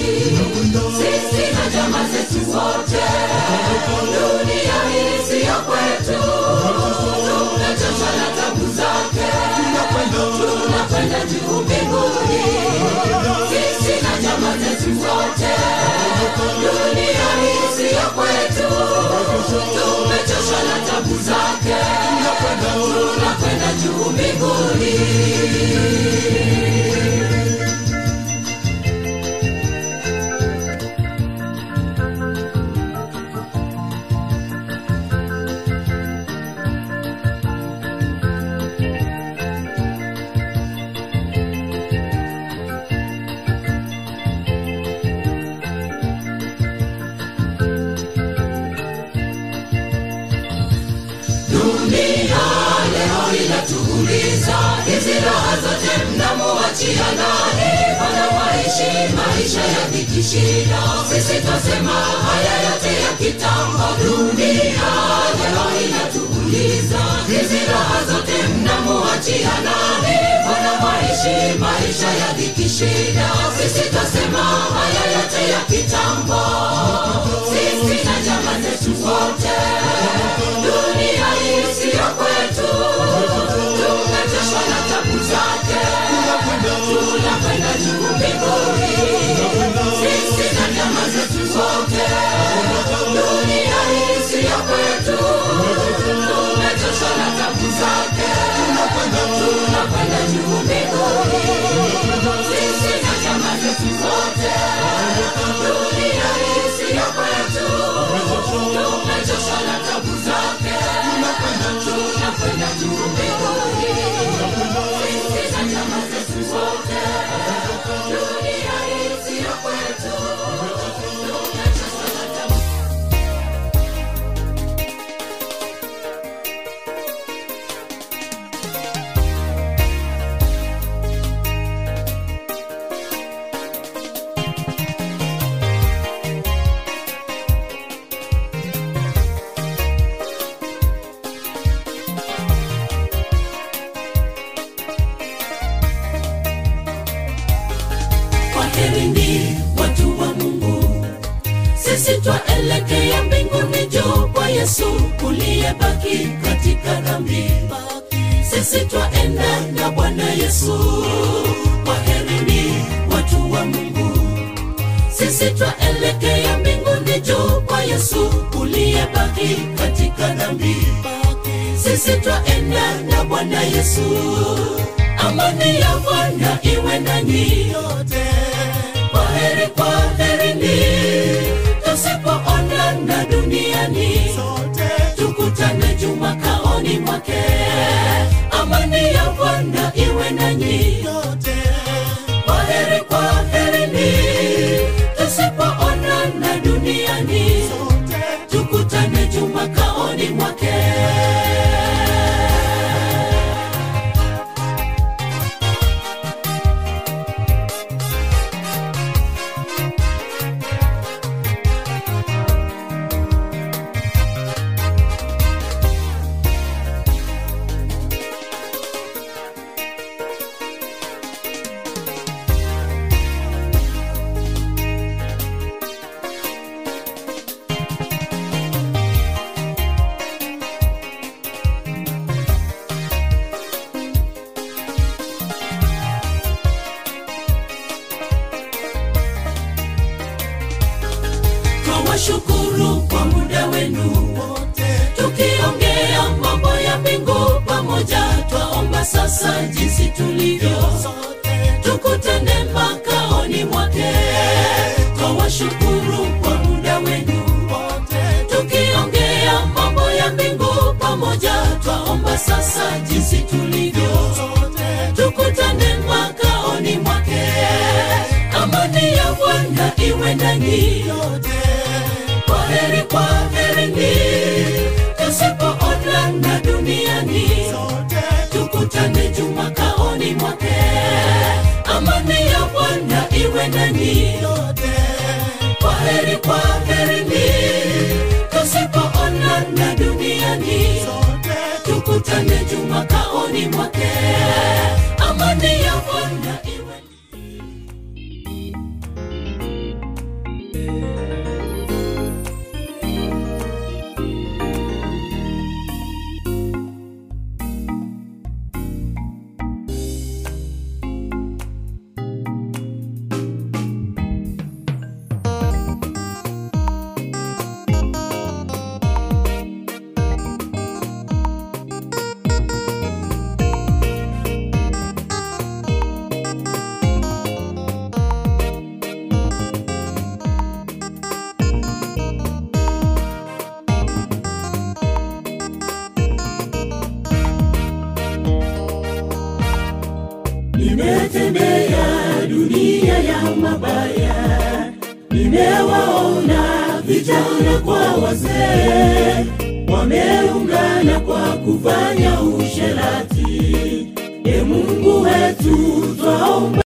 Sisi na jamaa zetu wote. Dunia hii kwetu. Tumechoshwa tabu zake. Tunakwenda juu mbinguni. Sisi na jamaa zetu wote. Dunia hii siyo. Tunakwenda juu mbinguni. Maisha ya dhiki sisi twasema haya yote ya kitambo. Dunia leo inatuuliza, hizi raha zote mnamuachia nani? Bwana maishi maisha ya dhiki sisi twasema haya yote ya kitambo. Sisi na jamaa zetu wote dunia hii kwetu, tumechoshwa na tabu zake, tunakwenda juu mbinguni. Jamaa dunia hii siyo bwana yesu. Amani ya bwana iwe nanyi yote kwaheri wameungana kwa kufanya usherati. E mungu wetu twaomba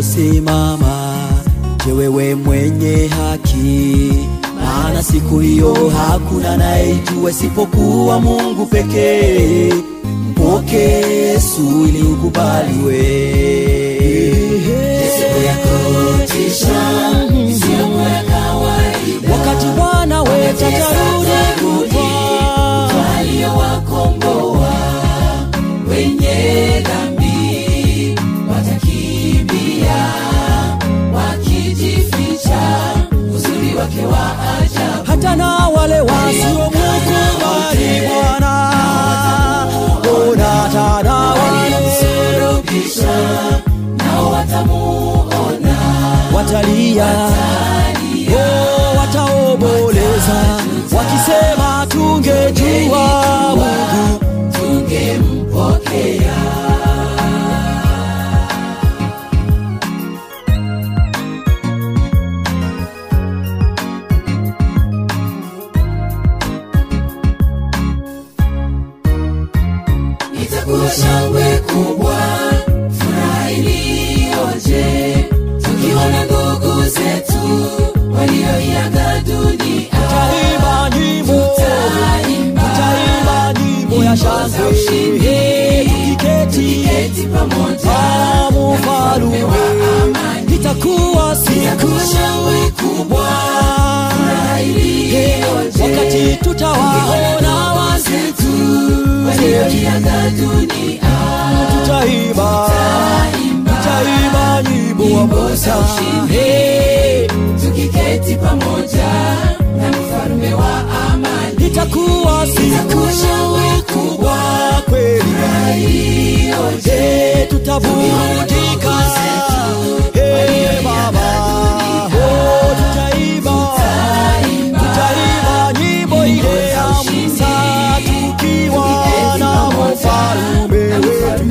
unavyosimama je wewe mwenye haki? Maana siku hiyo hakuna nayeijua isipokuwa mungu pekee. Mpoke yesu ili ukubaliwe. Wakati bwana wetu hata na wale wasiomukubali bwana. Ona hata na wale watamuona. Watalia. Oh, wataomboleza. Wakisema tungejua mungu. tungempokea nyimbo ya shangwe tukiketi keti pamoja amufalume itakuwa siku shangwe kubwa. Wakati tutawaona. Wazetu. Walioiaga dunia. Tutaimba. Tutaimba. Nyimbo wa Musa. tukiketi pamoja na mfalme wa amani itakuwa siku kubwa kweli. Hey, tutaburudika. Hey, baba. Oh, tutaimba tutaimba nyimbo ile ya Musa. tukiwa na mfalme wetu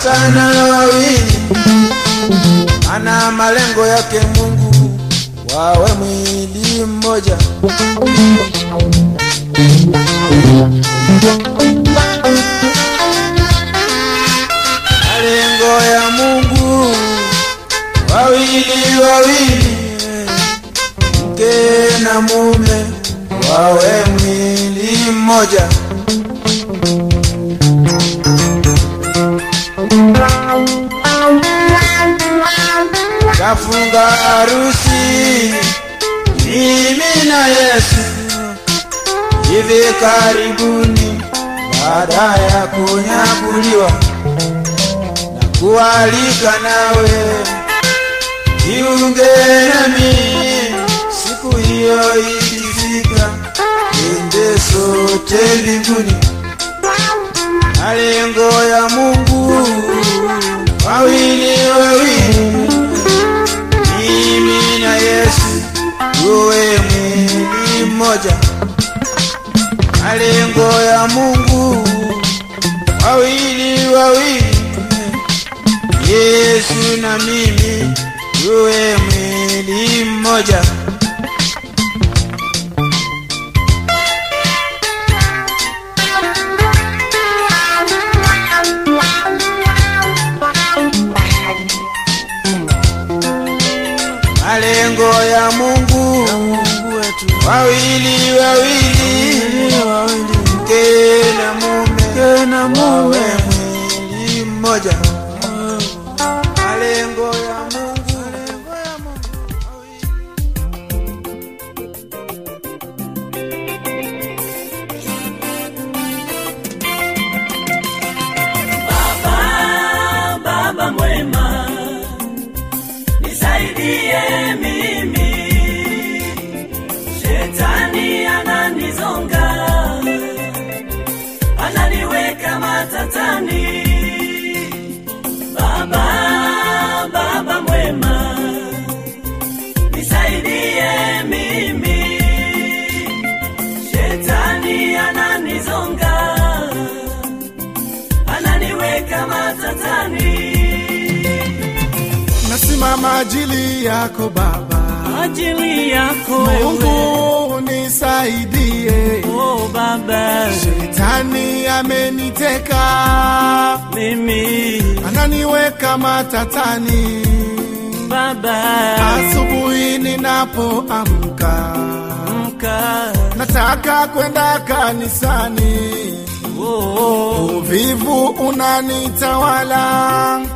Satana ya Mungu. Wawili wawili, mke ajili yako Baba, ajili yako Mungu nisaidie. oh baba. Shetani ameniteka, mimi. Ananiweka matatani. baba. Asubuhi ninapoamka, amka. nataka kwenda kanisani, uvivu unanitawala,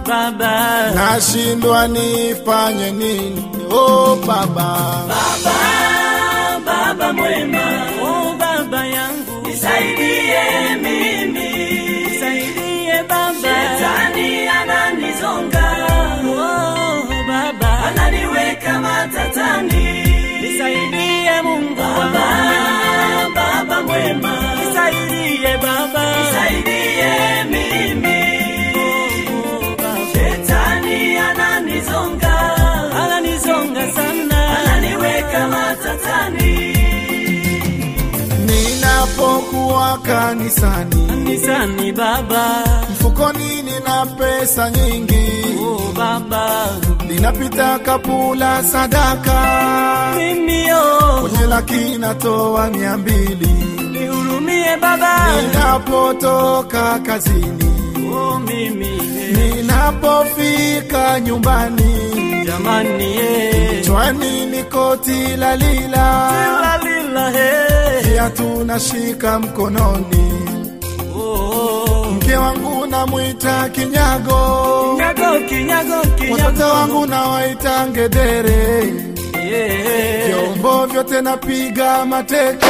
baba. Nashindwa nifanye nini? Oh Baba, baba baba mwema. Oh baba yangu. Nisaidie mimi. Nisaidie baba. Shetani ananizonga. Oh baba. Ananiweka matatani. Nisaidie mungu baba baba mwema. Nisaidie ninapokuwa kanisani, kanisani baba. Mfukoni nina pesa nyingi, oh baba. Ninapita kapula sadaka, mimi oh kwenye laki natoa mia mbili, nihurumie baba. Ninapotoka kazini, oh mimi ninapofika nyumbani, jamani eh. Chwani ni koti la lila, lila lila he viatu tunashika mkononi, mke wangu namwita kinyago, kinyago kinyago watoto wangu nawaita ngedere, yeah. Vyombo vyote napiga mateke.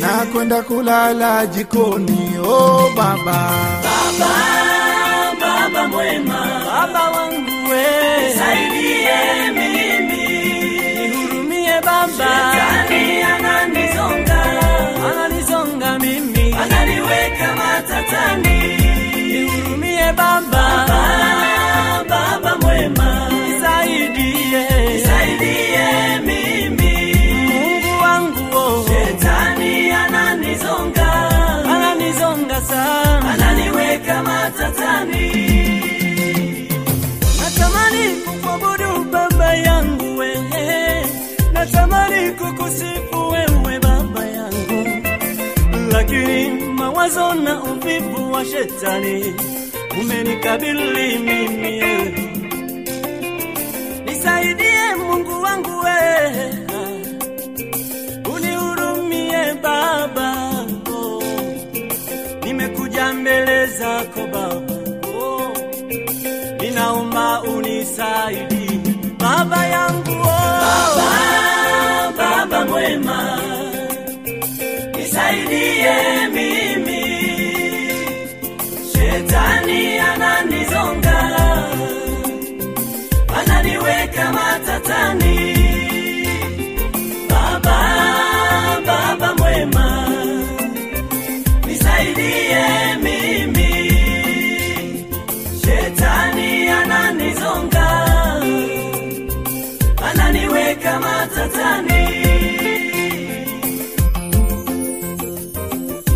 Na kwenda kulala jikoni. Oh baba, baba baba mwema. Baba wangu we. Nisaidie mimi mawazo na uvivu wa shetani umenikabili mimi nisaidie mungu wangu we, unihurumie baba oh. nimekuja mbele zako baba oh. ninaomba unisaidie baba yangu oh. baba, baba mwema nisaidie mimi baba mwema nisaidie mimi. Shetani ananizonga ananiweka matatani.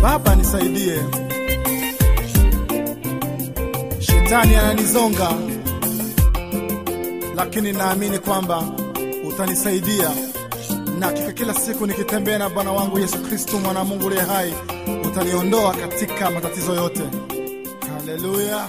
Baba nisaidie, shetani ananizonga, lakini naamini kwamba utanisaidia, na hakika kila siku nikitembea na Bwana wangu Yesu Kristo, mwana aliye hai, utaniondoa katika matatizo yote. Haleluya!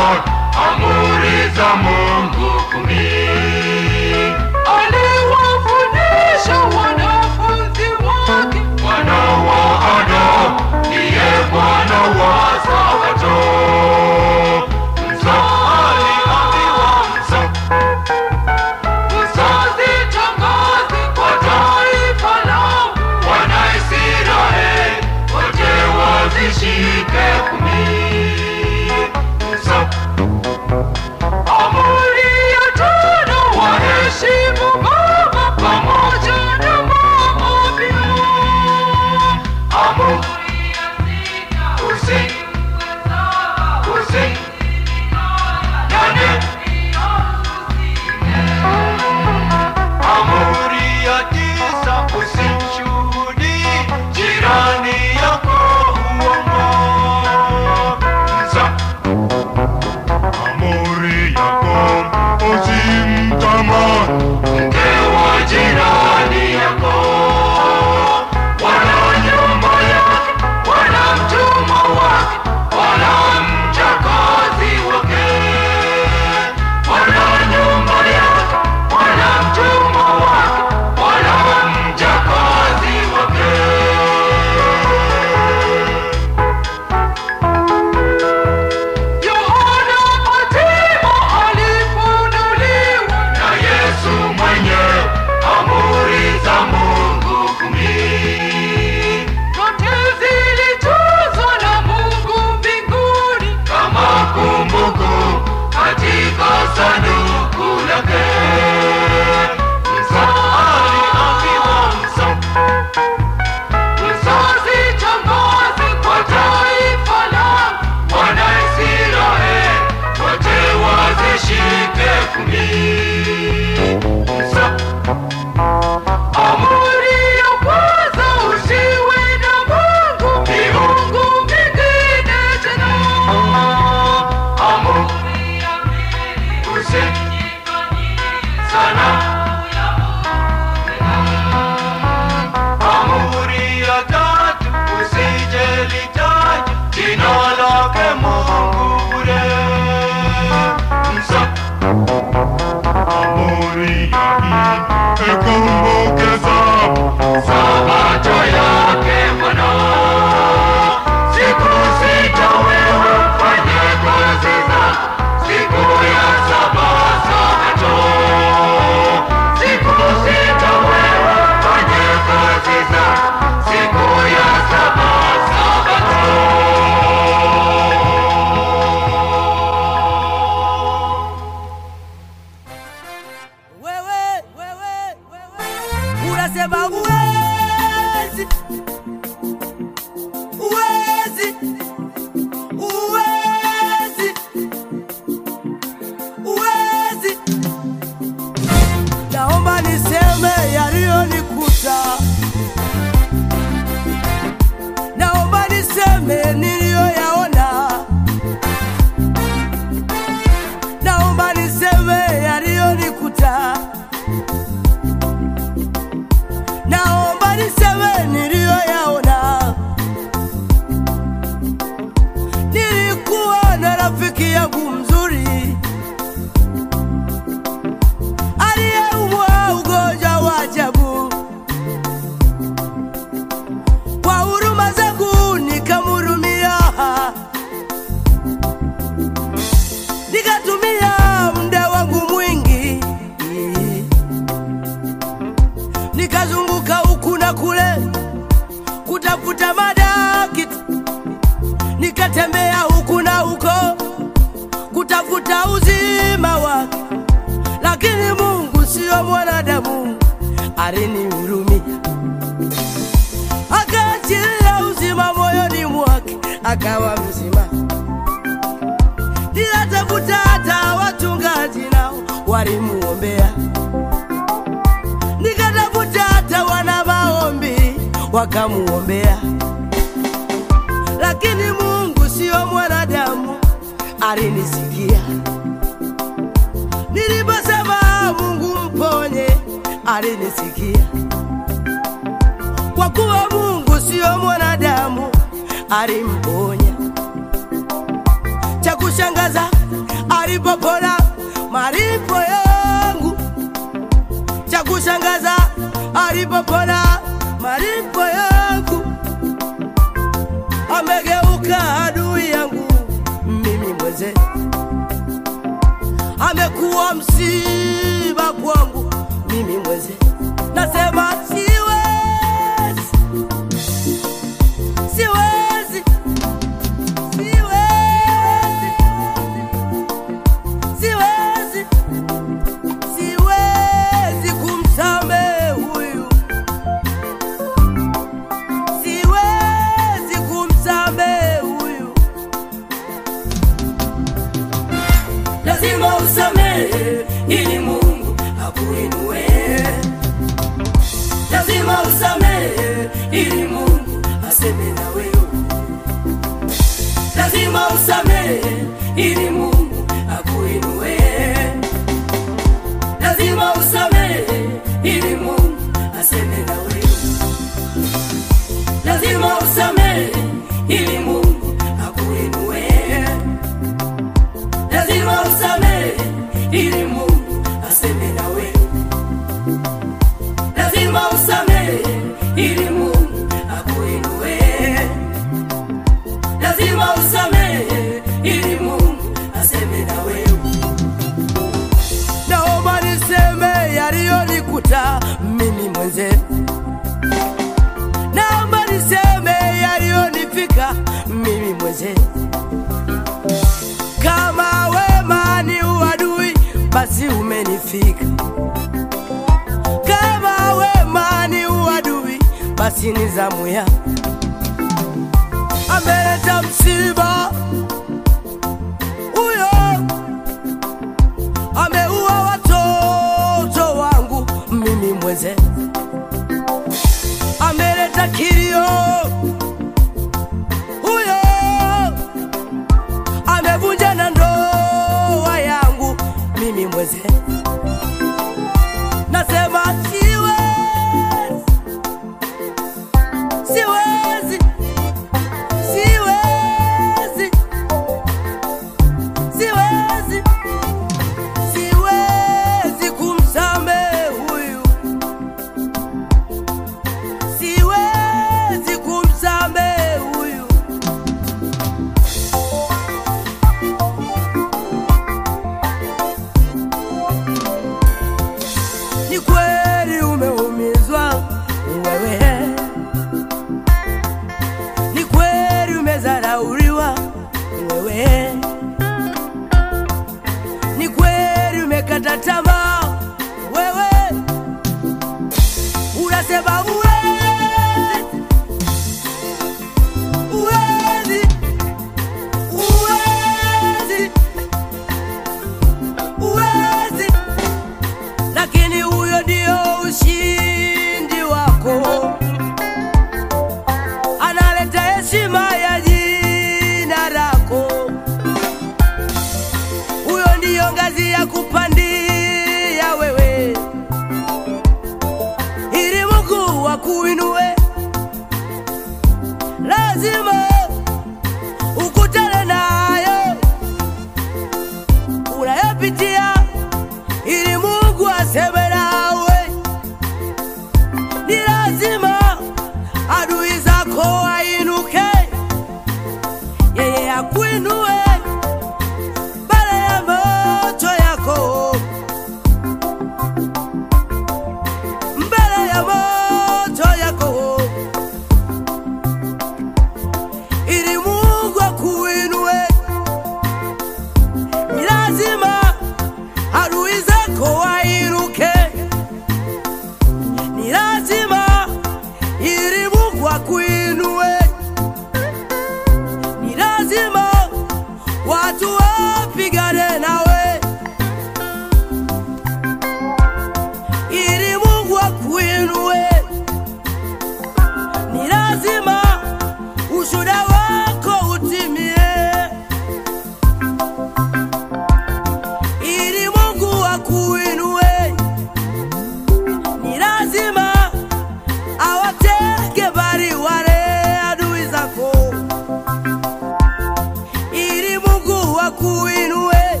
wakuinue,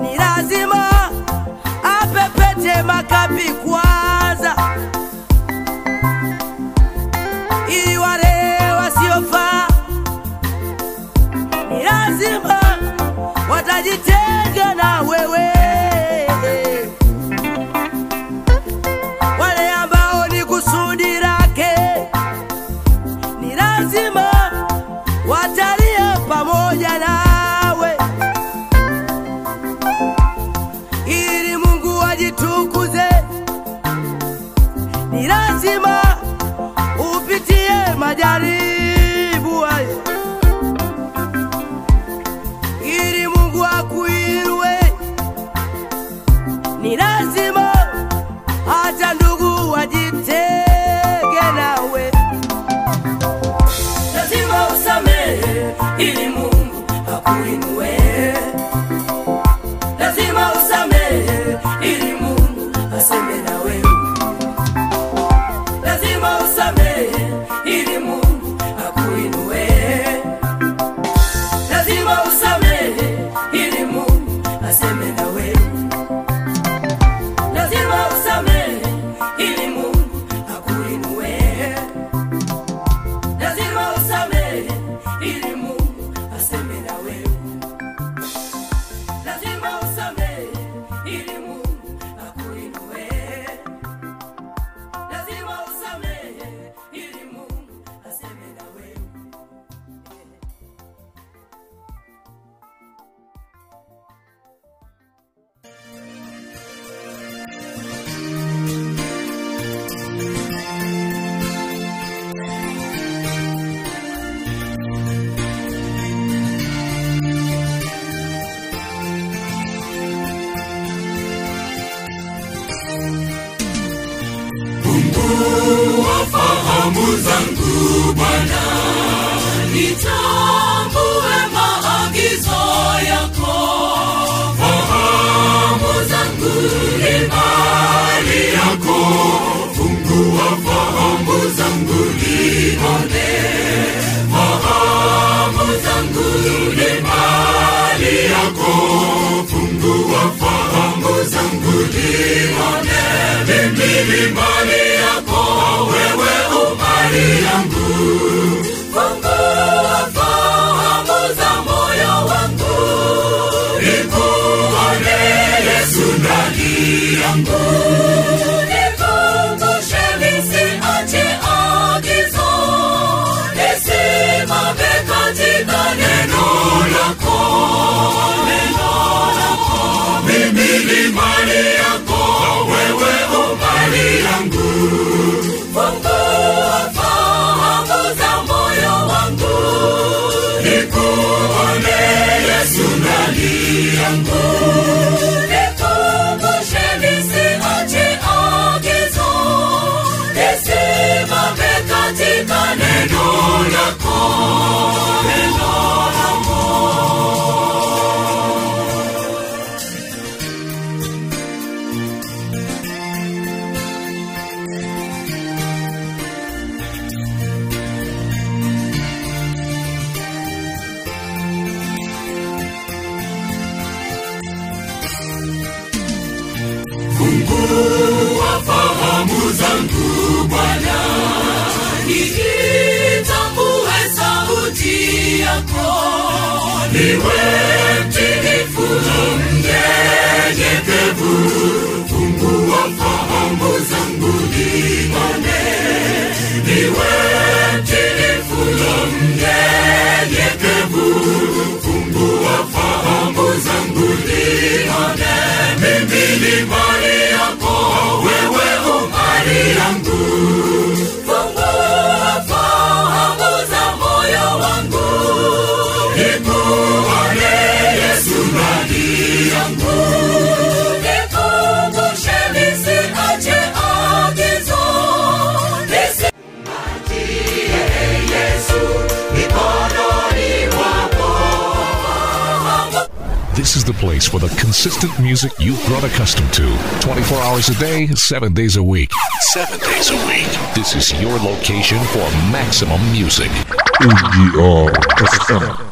ni lazima apepete makapi kwa seven days a week. Seven days a week. This is your location for maximum music. ODR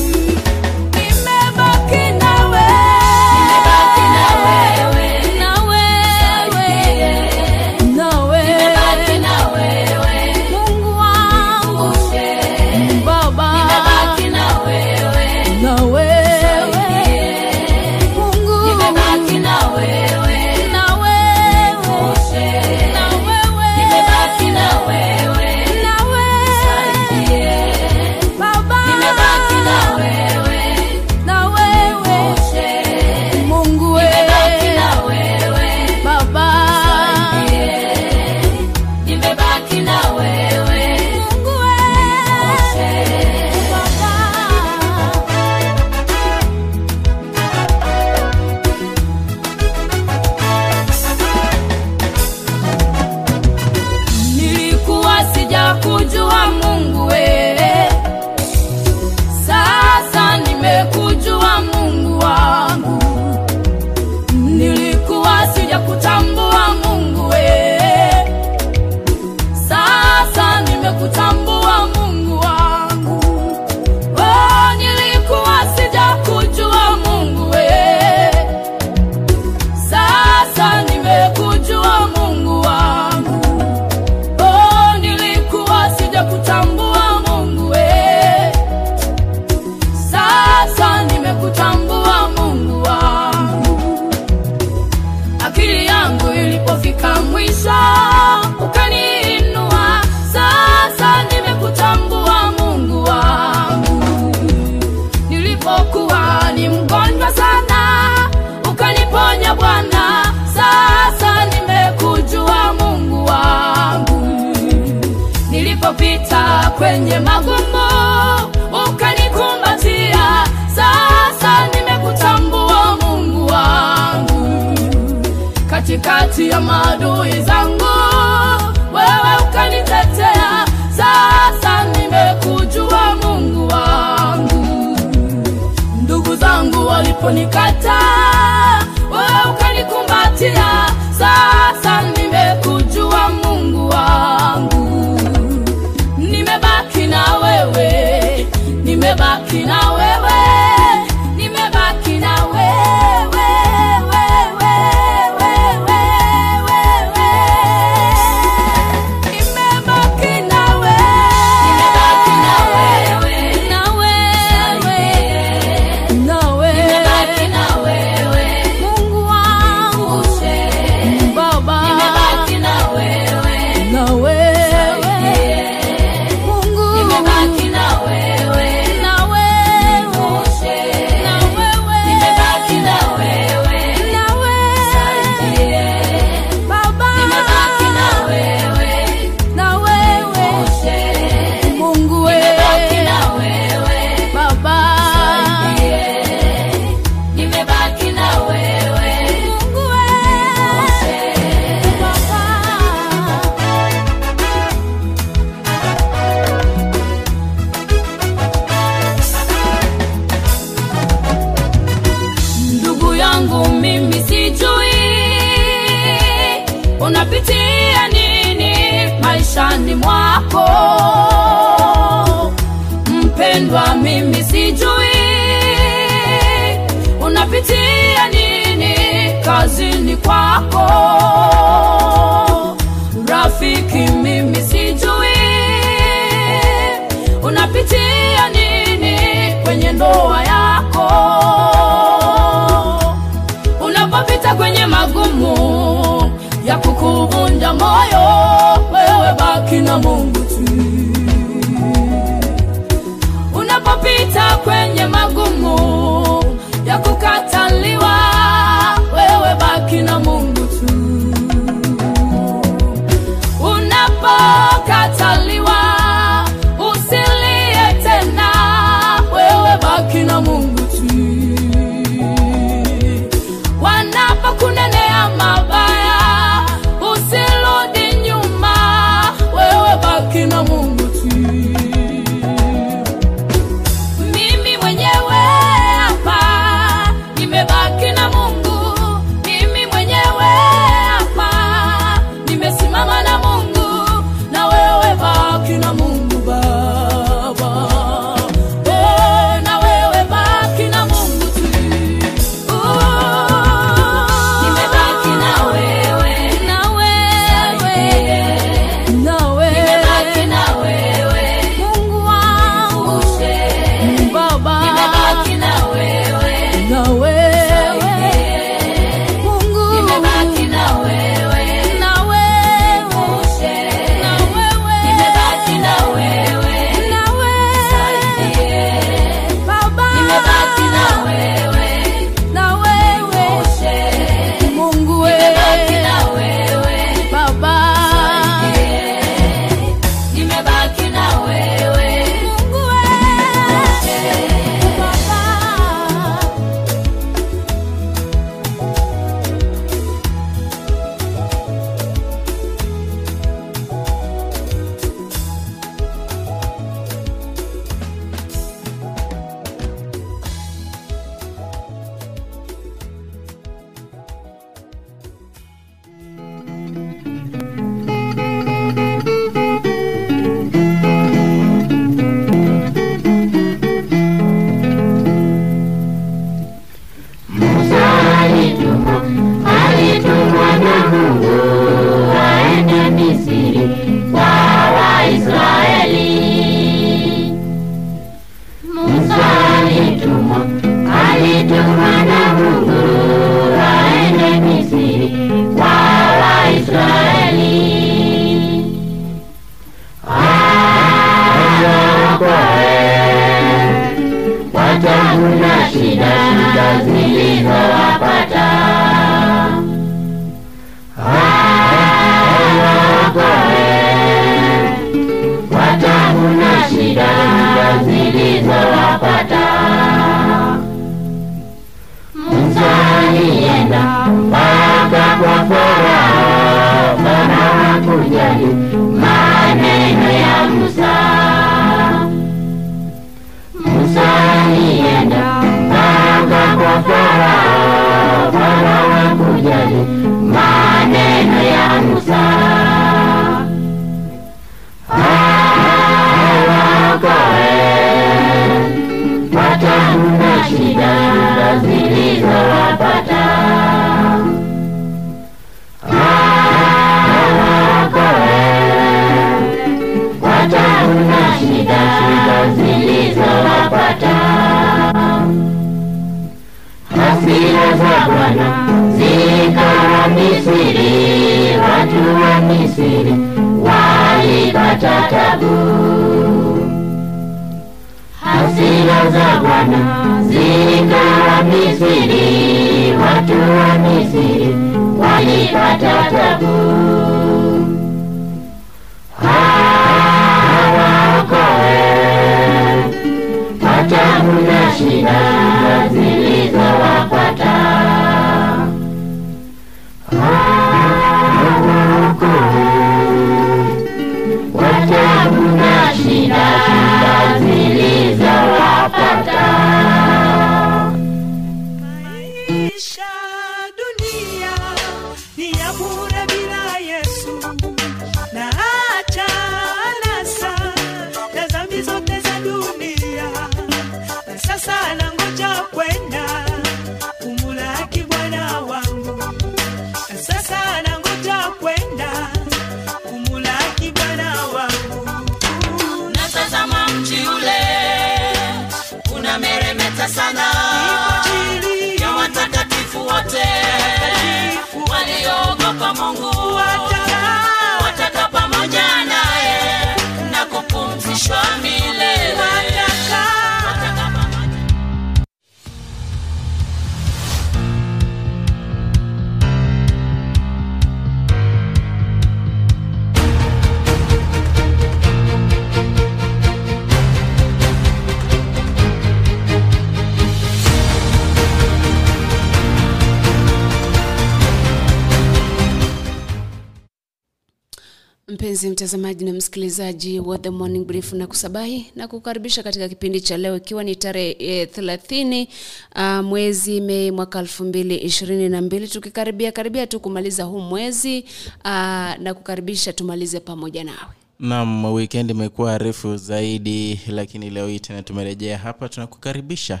brief na kukaribisha katika kipindi cha leo ikiwa ni tarehe thelathini uh, mwezi mei mwaka 2022 tukikaribia karibia tu kumaliza huu mwezi uh, na kukaribisha tumalize pamoja nawe Naam, wikendi imekuwa refu zaidi, lakini leo hii tena tumerejea hapa, tunakukaribisha.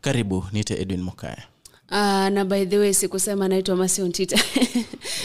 Karibu, niite Edwin Mokaya. Uh, na by the way sikusema naitwa Masiontita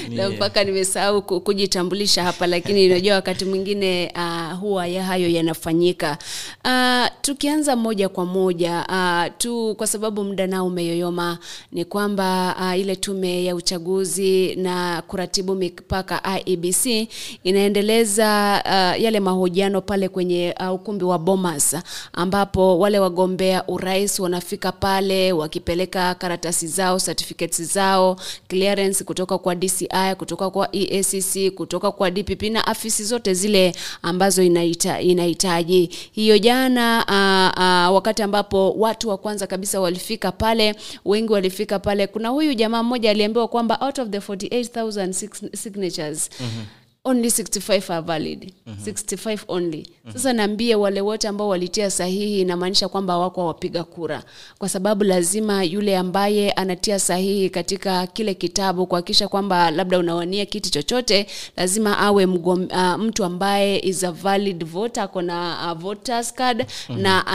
na Yeah. mpaka nimesahau kujitambulisha hapa, lakini unajua wakati mwingine uh, huwa ya hayo yanafanyika. Uh, tukianza moja kwa moja uh, tu kwa sababu muda nao umeyoyoma, ni kwamba uh, ile tume ya uchaguzi na kuratibu mipaka IEBC inaendeleza uh, yale mahojiano pale kwenye uh, ukumbi wa Bomas ambapo wale wagombea urais wanafika pale wakipeleka karatasi zao, certificates zao, clearance kutoka kwa DCI, kutoka kwa EACC, kutoka kwa DPP na afisi zote zile ambazo inaita, inahitaji. Hiyo jana uh, uh, wakati ambapo watu wa kwanza kabisa walifika pale, wengi walifika pale. Kuna huyu jamaa mmoja aliambiwa kwamba out of the 48000 signatures signatures Mhm. Only 65 are valid. Mhm. 65 only. Sasa naambie wale wote ambao walitia sahihi inamaanisha kwamba wako wapiga kura. Kwa sababu lazima yule ambaye anatia sahihi katika kile kitabu kuhakikisha kwamba labda unawania kiti chochote lazima awe mgom, uh, mtu ambaye is a valid voter ako na uh, voters card Mhm. na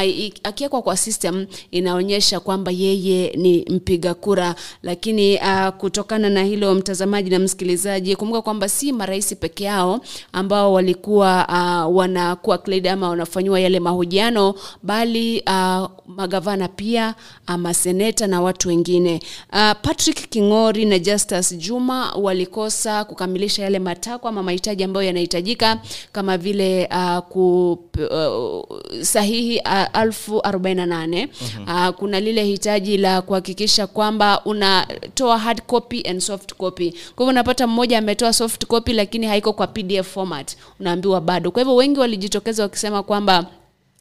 akiwekwa kwa system inaonyesha kwamba yeye ni mpiga kura. Lakini uh, kutokana na hilo mtazamaji na msikilizaji kumbuka kwamba si marais peke yao ambao walikuwa uh, wanakuwa cleared ama wanafanyiwa yale mahojiano bali uh, magavana pia uh, maseneta na watu wengine. Uh, patrick kingori na justus juma walikosa kukamilisha yale matakwa ama mahitaji ambayo yanahitajika kama vile uh, ku, uh, sahihi uh, alfu arobaini na nane. Uh, kuna lile hitaji la kuhakikisha kwamba unatoa hard copy and soft copy. Kwa hivyo unapata mmoja ametoa soft copy lakini haiko kwa pdf format unaambiwa bado. Kwa hivyo wengi walijitokeza wakisema kwamba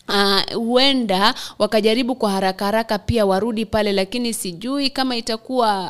Uh, huenda wakajaribu kwa haraka haraka pia warudi pale lakini sijui kama itakuwa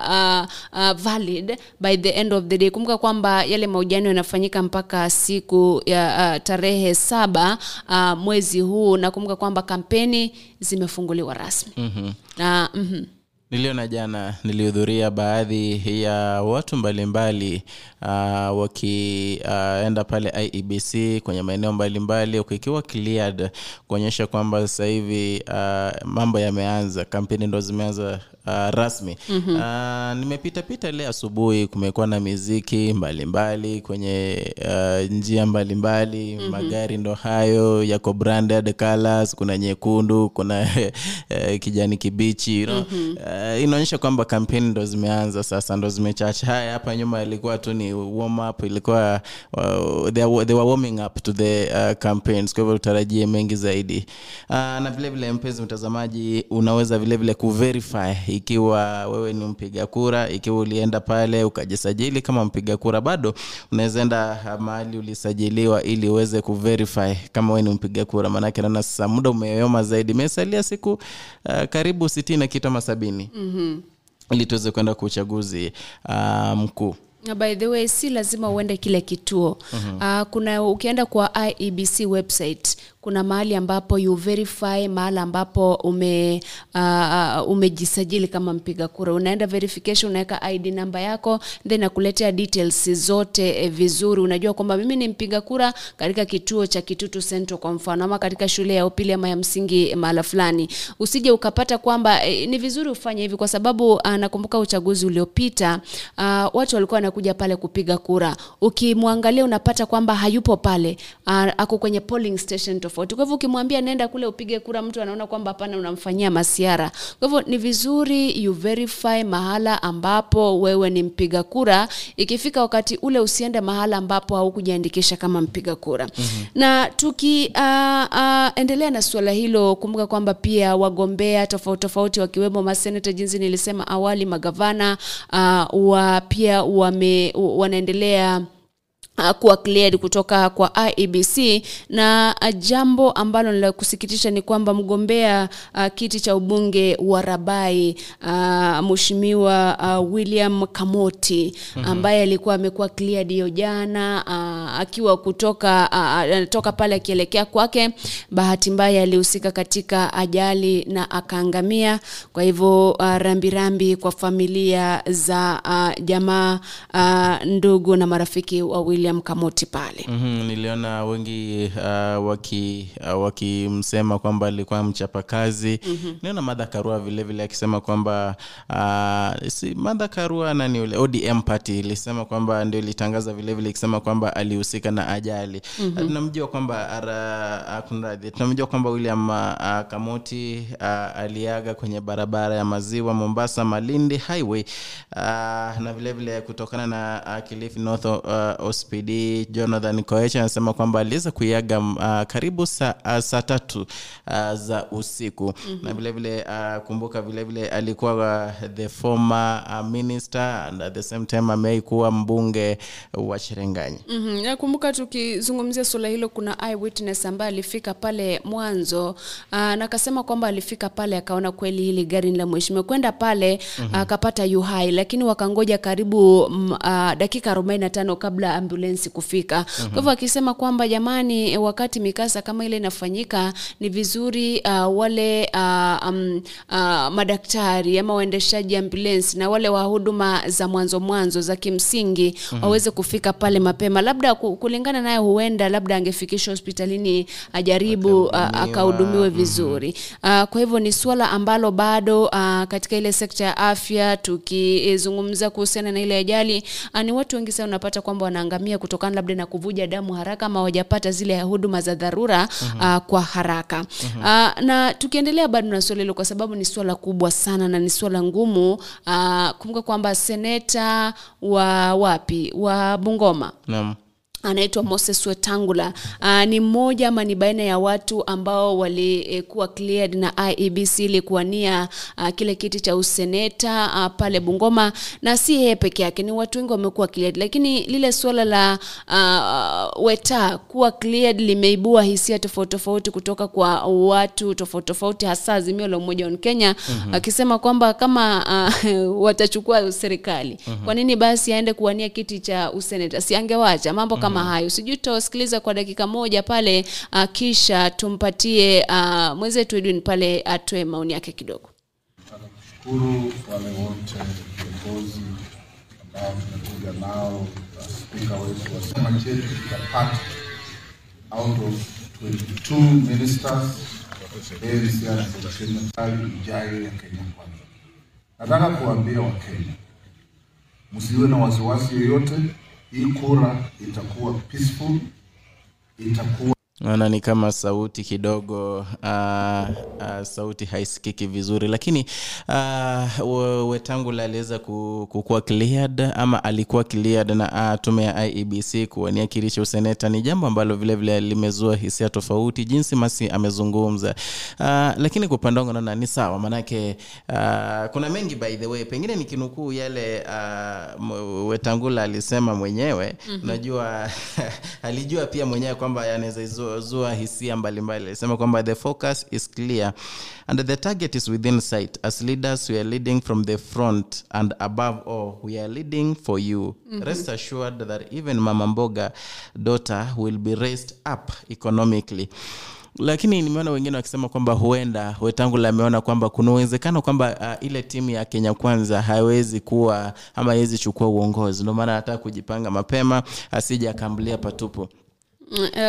uh, uh, valid by the end of the day. Kumbuka kwamba yale mahojiano yanafanyika mpaka siku ya uh, tarehe saba uh, mwezi huu na kumbuka kwamba kampeni zimefunguliwa rasmi. Mm-hmm. uh, mm niliona jana nilihudhuria baadhi ya watu mbalimbali uh, wakienda uh, pale iebc kwenye maeneo mbalimbali ukikiwa cleared kuonyesha kwamba sasa hivi uh, mambo yameanza kampeni ndo zimeanza uh, rasmi Mhm. uh, nimepitapita le asubuhi kumekuwa na miziki mbalimbali kwenye uh, njia mbalimbali Mhm. magari ndo hayo yako branded colors kuna nyekundu kuna uh, kijani kibichi you know? Mhm. uh, inaonyesha kwamba kampeni ndo zimeanza sasa ndo zimechacha. Haya hapa nyuma ilikuwa tu ni warm up ilikuwa uh, they, are, they were warming up to the uh, campaigns kwa hivyo tutarajie mengi zaidi. Uh, na vile vile mpenzi mtazamaji unaweza vile vile kuverify ikiwa wewe ni mpiga kura ikiwa ulienda pale ukajisajili kama mpiga kura bado unaweza enda uh, mahali ulisajiliwa ili uweze kuverify kama wewe ni mpiga kura. Maanake naona sasa muda umeyoma zaidi. Imesalia siku uh, karibu sitini na kitu ama sabini -hmm. ili tuweze kwenda kwa uchaguzi uh, mkuu by the way si lazima uende kile kituo Mhm. uh, kuna ukienda kwa iebc website kuna mahali ambapo you verify mahali ambapo ume uh, umejisajili kama mpiga kura. Unaenda verification unaweka id namba yako then nakuletea details zote eh, vizuri. Unajua kwamba mimi ni mpiga kura katika kituo cha kitutu central kwa mfano ama katika shule ya upili ama ya msingi mahala fulani. Usije ukapata kwamba eh, ni vizuri ufanye hivi kwa sababu uh, uchaguzi uliopita uh, watu walikuwa wanakuja pale kupiga kura. Ukimwangalia unapata kwamba hayupo pale uh, ako kwenye polling station tofauti tofauti kwa hivyo ukimwambia nenda kule upige kura mtu anaona kwamba hapana unamfanyia masiara. Kwa hivyo ni vizuri you verify mahala ambapo wewe ni mpiga kura. Ikifika wakati ule usiende mahala ambapo haukujiandikisha kama mpiga kura. Mm-hmm. na tukiendelea uh, uh, na suala hilo. Kumbuka kwamba pia wagombea tofauti tofauti wakiwemo maseneta jinsi nilisema awali magavana uh, wa pia wame, wanaendelea kuwa cleared kutoka kwa IEBC na uh, jambo ambalo la kusikitisha ni kwamba mgombea uh, kiti cha ubunge wa Rabai uh, mheshimiwa uh, William Kamoti Mhm. ambaye alikuwa amekuwa cleared hiyo jana uh, akiwa kutoka uh, pale akielekea kwake bahati mbaya alihusika katika ajali na akaangamia. Kwa hivyo uh, rambirambi kwa familia za uh, jamaa uh, ndugu na marafiki wa William Kamoti pale mm-hmm, niliona wengi uh, wakimsema uh, wakimsema kwamba alikuwa mchapakazi mm-hmm. niona madha karua vile vile akisema kwamba uh, si madha karua nani ule odm party ilisema kwamba ndio ilitangaza vilevile vile ikisema kwamba alihusika na ajali mm-hmm. tunamjua kwamba kunradhi tunamjua kwamba william uh, kamoti uh, aliaga kwenye barabara ya maziwa mombasa malindi highway uh, na vilevile vile kutokana na uh, kilifi north uh, ospd jonathan koech anasema kwamba aliweza kuiaga uh, karibu saa uh, sa tatu uh, za usiku Mhm. na vilevile vile uh, kumbuka vilevile vile alikuwa uh, the former uh, minister and at the same time amei kuwa mbunge wa cherengani Mm-hmm. Nakumbuka tukizungumzia suala hilo, kuna eyewitness ambaye alifika pale mwanzo uh, na akasema kwamba alifika pale akaona kweli hili gari ni la mheshimiwa, kwenda pale Mhm. akapata uh, hai, lakini wakangoja karibu mm, aa, dakika 45 kabla ambulensi kufika. Mhm. Kwa hivyo akisema kwamba jamani, wakati mikasa kama ile inafanyika ni vizuri uh, wale uh, um, uh, madaktari ama waendeshaji ambulensi na wale wa huduma za mwanzo mwanzo za kimsingi Mhm. waweze kufika pale mapema, labda kulingana naye, huenda labda angefikishwa hospitalini ajaribu uh, akahudumiwe vizuri. Uh, kwa hivyo ni suala ambalo bado uh, katika ile sekta ya afya tukizungumza kuhusiana na ile ajali uh, ni watu wengi sana unapata kwamba wanaangamia kutokana labda na kuvuja damu haraka ama hawajapata zile huduma za dharura Mhm. uh, kwa haraka Mhm. uh, na tukiendelea bado na swala hilo kwa sababu ni swala kubwa sana na ni swala ngumu uh, kumbuka kwamba seneta wa wapi wa Bungoma naam anaitwa Moses Wetangula. Uh, ni mmoja ama ni baina ya watu ambao walikuwa cleared na IEBC ili kuwania uh, kile kiti cha useneta uh, pale Bungoma, na si yeye peke yake, ni watu wengi wamekuwa cleared, lakini lile suala la uh, Weta kuwa cleared limeibua hisia tofauti tofauti kutoka kwa watu tofauti tofauti, hasa Azimio la Umoja wa Kenya Mhm. akisema kwamba kama uh, watachukua serikali Mhm. kwa nini basi aende kuwania kiti cha useneta? Si angewacha mambo kama hayo. Sijui tutawasikiliza kwa dakika moja pale uh, kisha tumpatie uh, mwenzetu Edwin pale atoe maoni yake kidogo. Shukuru wale wote viongozi ambao tumekuja nao na spika wetu wa chama chetu kitapata out of 22 ministers heri siasa za serikali ijayo ya Kenya Kwanza. Nataka kuambia Wakenya msiwe na wasiwasi yoyote, hii kura itakuwa peaceful, itakuwa naona ni kama sauti kidogo uh, uh, sauti haisikiki vizuri. Lakini uh, wetangula aliweza kukuwa cleared ama alikuwa cleared na uh, tume ya iebc kuwania kiti cha useneta. Ni jambo ambalo vilevile vile limezua hisia tofauti jinsi masi amezungumza. Uh, lakini kwa upande wangu naona ni sawa maanake uh, kuna mengi by the way. Pengine nikinukuu yale uh, wetangula alisema mwenyewe Mhm. unajua alijua pia mwenyewe kwamba yanaweza zua- zua hisia mbalimbali. Alisema kwamba the focus is clear and the target is within sight as leaders we are leading from the front and above all we are leading for you. Mhm. rest assured that even mama mboga daughter will be raised up economically. Lakini nimeona wengine wakisema kwamba huenda wetangula ameona kwamba kuna uwezekano kwamba uh, ile timu ya kenya kwanza hawezi kuwa ama hawezi chukua uongozi. Ndio maana anataka kujipanga mapema asije akambulia patupu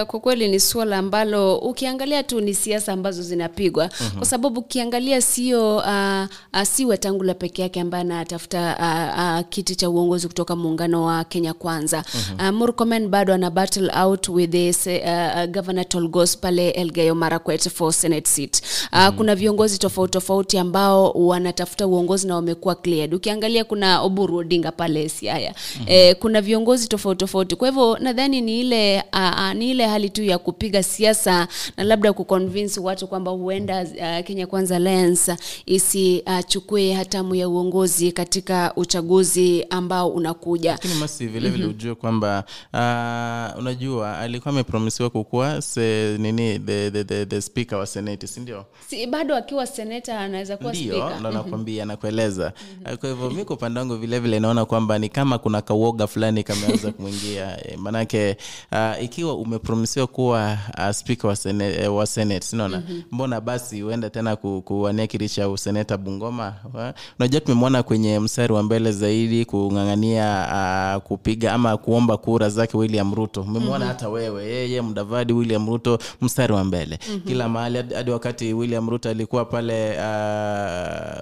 kwa kweli ni suala ambalo ukiangalia tu ni siasa ambazo zinapigwa. Mhm. kwa sababu ukiangalia sio uh, uh, si Wetangula peke yake ambaye anatafuta uh, uh, kiti cha uongozi kutoka muungano wa Kenya Kwanza. Mhm. uh, Murkomen bado ana battle out with this, uh, Governor Tolgos pale Elgeyo Marakwet for Senate seat. Uh, kuna viongozi tofauti tofauti ambao wanatafuta uongozi na wamekuwa cleared. Ukiangalia kuna Oburu Odinga pale Siaya eh, kuna viongozi tofauti tofauti. Kwa hivyo nadhani ni ile uh, ni ile hali tu ya kupiga siasa na labda kuconvince watu kwamba huenda uh, Kenya Kwanza Alliance isichukue uh, hatamu ya uongozi katika uchaguzi ambao unakuja. lakini masi vile vile Mhm. ujue kwamba uh, unajua alikuwa amepromisiwa kukuwa se, nini the, the, the, the speaker wa seneti sindio Si, bado akiwa seneta anaweza kuwa ndio speaker. ndo Mhm. nakwambia nakueleza kwa hivyo mimi kwa upande wangu vile vile naona kwamba ni kama kuna kauoga fulani kameanza kumwingia E, manake uh, ikiwa umepromisiwa kuwa uh, spika wa, sene, eh, wa senate sinaona Mhm. mbona basi uende tena ku, kuwania kiti cha useneta bungoma unajua tumemwona kwenye mstari wa mbele zaidi kung'ang'ania uh, kupiga ama kuomba kura zake william ruto umemwona Mhm. hata wewe yeye mdavadi william ruto mstari wa mbele Mhm. kila mahali hadi wakati william ruto alikuwa pale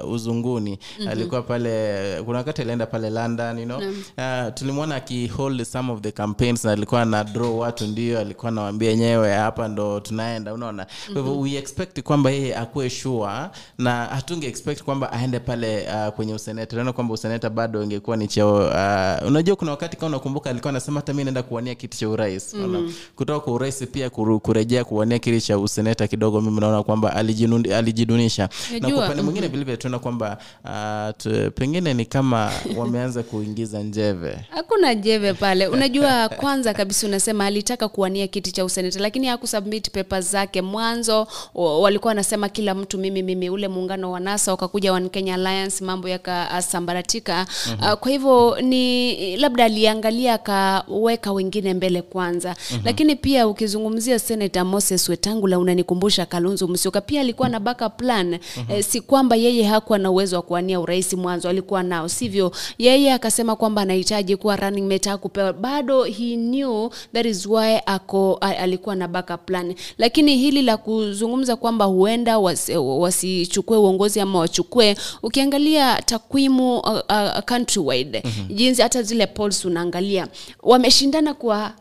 uh, uzunguni Mhm. alikuwa pale kuna wakati alienda pale london you know? uh, tulimwona akihold some of the campaigns na alikuwa na draw watu ndio alikuwa nawambia yenyewe hapa ndo tunaenda unaona kwa hivyo Mhm. we expect kwamba yeye akuwe shua na hatunge expect kwamba aende pale uh, kwenye useneta naona kwamba useneta bado ingekuwa ni cheo uh, unajua kuna wakati kama unakumbuka alikuwa anasema hata mi naenda kuwania kiti cha urais mm-hmm. kutoka kwa urais pia kuru, kurejea kuwania kiti cha useneta kidogo mimi naona kwamba alijidunisha na kwa upande mwingine mhm. vilevile tunaona kwamba uh, tu, pengine ni kama wameanza kuingiza njeve Hakuna jeve pale. Unajua, kwanza kabisa unasema alitaka kuwania kiti cha useneta, lakini hakusubmit papers zake mwanzo. Walikuwa wanasema kila mtu mimi mimi, ule muungano wa NASA wakakuja One Kenya Alliance, mambo yakasambaratika. Mhm. Uh, kwa hivyo ni labda aliangalia akaweka wengine mbele kwanza, Mhm. lakini pia ukizungumzia Senator Moses Wetangula unanikumbusha kalunzu msioka pia alikuwa na baka plan. Mhm. Eh, si kwamba yeye hakuwa na uwezo wa kuwania urais mwanzo, alikuwa nao, sivyo? Yeye akasema kwamba anahitaji kuwa running mate, akupewa bado. He knew that is why ako alikuwa na backup plan, lakini hili la kuzungumza kwamba huenda wasi- wasichukue uongozi ama wachukue, ukiangalia takwimu uh, uh, countrywide Mhm. jinsi hata zile polls unaangalia wameshindana kwa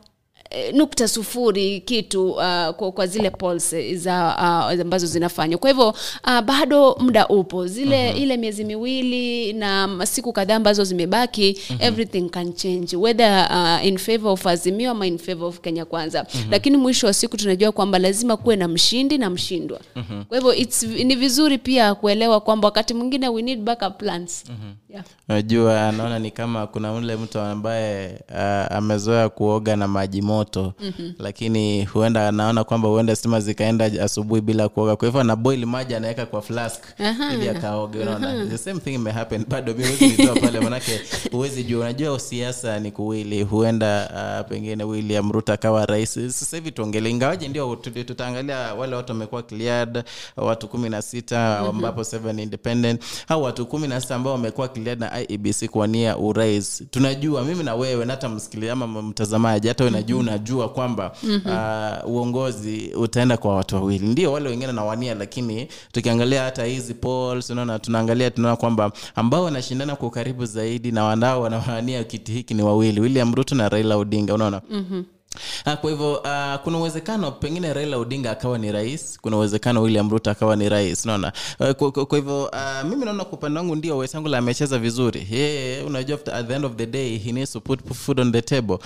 nukta sufuri kitu uh, kwa, kwa zile polls za uh, ambazo zinafanywa kwa hivyo uh, bado muda upo zile Mhm. ile miezi miwili na siku kadhaa ambazo zimebaki Mhm. everything can change whether uh, in favor of azimio ama in favor of kenya kwanza Mhm. lakini mwisho wa siku tunajua kwamba lazima kuwe na mshindi na mshindwa Mhm. kwa hivyo ni vizuri pia kuelewa kwamba wakati mwingine we need backup plans yeah. Unajua naona ni kama kuna ule mtu ambaye uh, amezoea kuoga na maji moto. Mhm. lakini huenda anaona kwamba huenda stima zikaenda asubuhi bila kuoga. Kwa hivyo anaboil maji anaweka kwa flask Aha. ili akaoge unaona? Aha. the same thing may happen. Bado miwezitoa pale manake huwezi jua. Unajua siasa ni kuwili. Huenda uh, pengine william ruto akawa rais. Sasa hivi tuongele ingawaje ndio tutaangalia wale watu wamekuwa cleared watu kumi na sita Mhm. ambapo seven independent. Au watu kumi na sita ambao wamekuwa cleared na iebc kuwania urais tunajua mimi na wewe na hata msikili mtazamaji hata najua unajua kwamba Mhm. uh, uongozi utaenda kwa watu wawili ndio wale wengine nawania lakini tukiangalia hata hizi polls unaona tunaangalia tunaona kwamba ambao wanashindana kwa ukaribu zaidi na wanao wanawania kiti hiki ni wawili william ruto na raila odinga unaona Mhm. Ah, kwa hivyo uh, kuna uwezekano pengine raila odinga akawa ni rais kuna uwezekano william ruto akawa ni rais naona uh, kwa, kwa, kwa hivyo uh, mimi naona kwa upande wangu ndio wesangula amecheza vizuri. Yeye unajua at the end of the day he needs to put food on the table.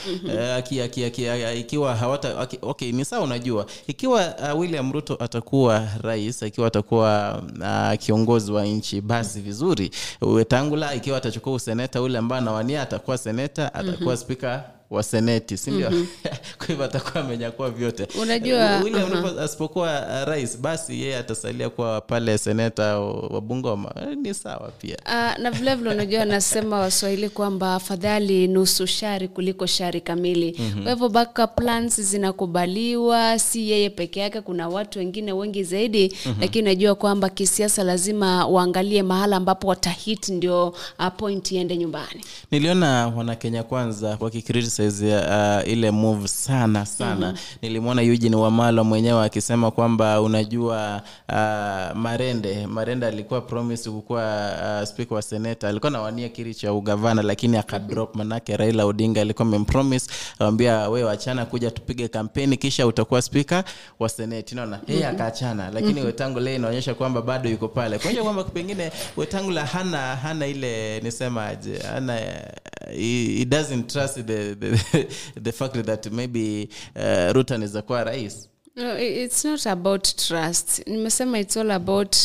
Aki- aki- aki- aki- ikiwa hawata aki- okay ni sawa unajua. Ikiwa uh, william ruto atakuwa rais ikiwa atakuwa uh, kiongozi wa nchi basi vizuri. Wetangula ikiwa atachukua useneta ule ambaye anawania atakuwa seneta atakuwa Mhm. spika wa seneti sindio Mhm. kwa hivyo atakuwa amenyakua vyote Unajua. Ruto asipokuwa uh, rais basi yeye atasalia kuwa pale seneta wa bungoma Eh, ni sawa pia Uh, na vilevile unajua nasema waswahili kwamba afadhali nusu shari kuliko shari kamili Mhm. kwa hivyo backup plans zinakubaliwa si yeye peke yake kuna watu wengine wengi zaidi Mhm. lakini najua kwamba kisiasa lazima waangalie mahala ambapo watahit ndio uh, point iende nyumbani niliona wanakenya kwanza wakicriticize kukritisize uh, ile move sana sana Mhm. nilimwona Eugene Wamalwa mwenyewe akisema kwamba unajua uh, Marende Marende alikuwa promise kukuwa uh, speaker wa seneta alikuwa nawania kiri cha ugavana lakini akadrop manake Raila Odinga alikuwa amempromise awambia wewe achana kuja tupige kampeni kisha utakuwa speaker wa seneti unaona yeye Mhm. akaachana lakini Mhm. Wetangula yeye inaonyesha kwamba bado yuko pale kuonyesha kwamba pengine Wetangula hana hana ile nisemaje hana he, he doesn't trust the, the, the fact that maybe uh, Ruto anaweza kuwa rais. No, it's not about trust. Nimesema it's all about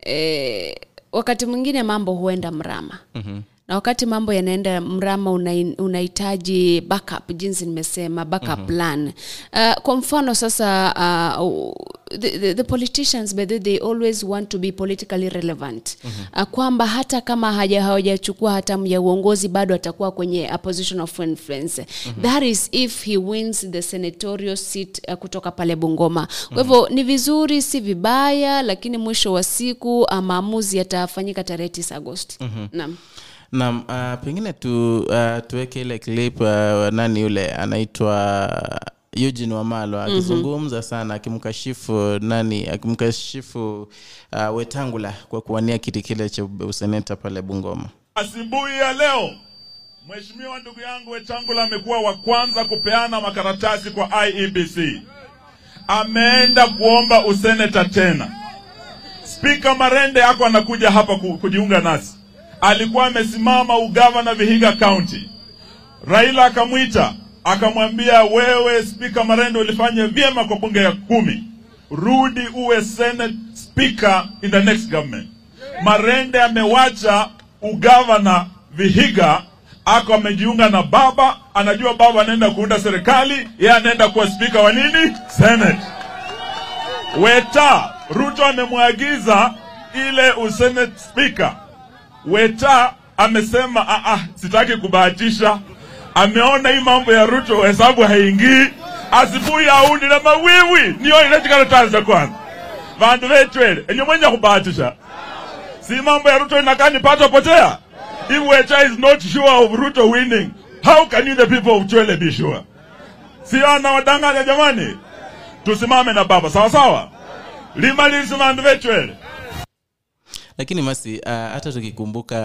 eh, wakati mwingine mambo huenda mrama. Mhm. Na wakati mambo yanaenda mrama unahitaji backup jinsi nimesema backup Mhm. plan. Uh, kwa mfano sasa uh, the, the, the politicians by they always want to be politically relevant. Uh, kwamba hata kama haja hawajachukua hatamu ya uongozi bado atakuwa kwenye a position of influence. That is if he wins the senatorial seat uh, kutoka pale bungoma. Kwa hivyo ni vizuri si vibaya lakini mwisho wa siku uh, maamuzi yatafanyika tarehe 9 agosti. Mhm. naam Naam, uh, pengine tu, uh, tuweke ile clip uh, nani yule anaitwa Eugene Wamalwa Mhm. akizungumza sana akimkashifu nani akimkashifu uh, Wetangula kwa kuwania kiti kile cha useneta pale Bungoma. Asubuhi ya leo Mheshimiwa ndugu yangu Wetangula amekuwa wa kwanza kupeana makaratasi kwa IEBC. Ameenda kuomba useneta tena. Spika Marende ako anakuja hapa kujiunga nasi. Alikuwa amesimama ugavana Vihiga County. Raila akamwita akamwambia, wewe Spika Marende ulifanya vyema kwa bunge ya kumi, rudi uwe Senate Speaker in the next government. Marende amewacha ugavana Vihiga, ako amejiunga na baba, anajua baba anaenda kuunda serikali, yeye anaenda kuwa spika wa nini? Senate. Weta, Ruto amemwagiza ile usenate speaker. Weta amesema ah, ah, sitaki kubahatisha. Ameona hii mambo ya Ruto hesabu haingii, asubuhi aundi na mawiwi niyo inachikana tanza kwanza. Vandu vetwele enye mwenye kubahatisha si mambo ya Ruto inakani pato potea. If Weta is not sure of Ruto winning, how can you the people of Chwele be sure? Si anawadanganya jamani, tusimame na baba sawa sawa, limalizi vandu vetwele Lakini masi uh, hata tukikumbuka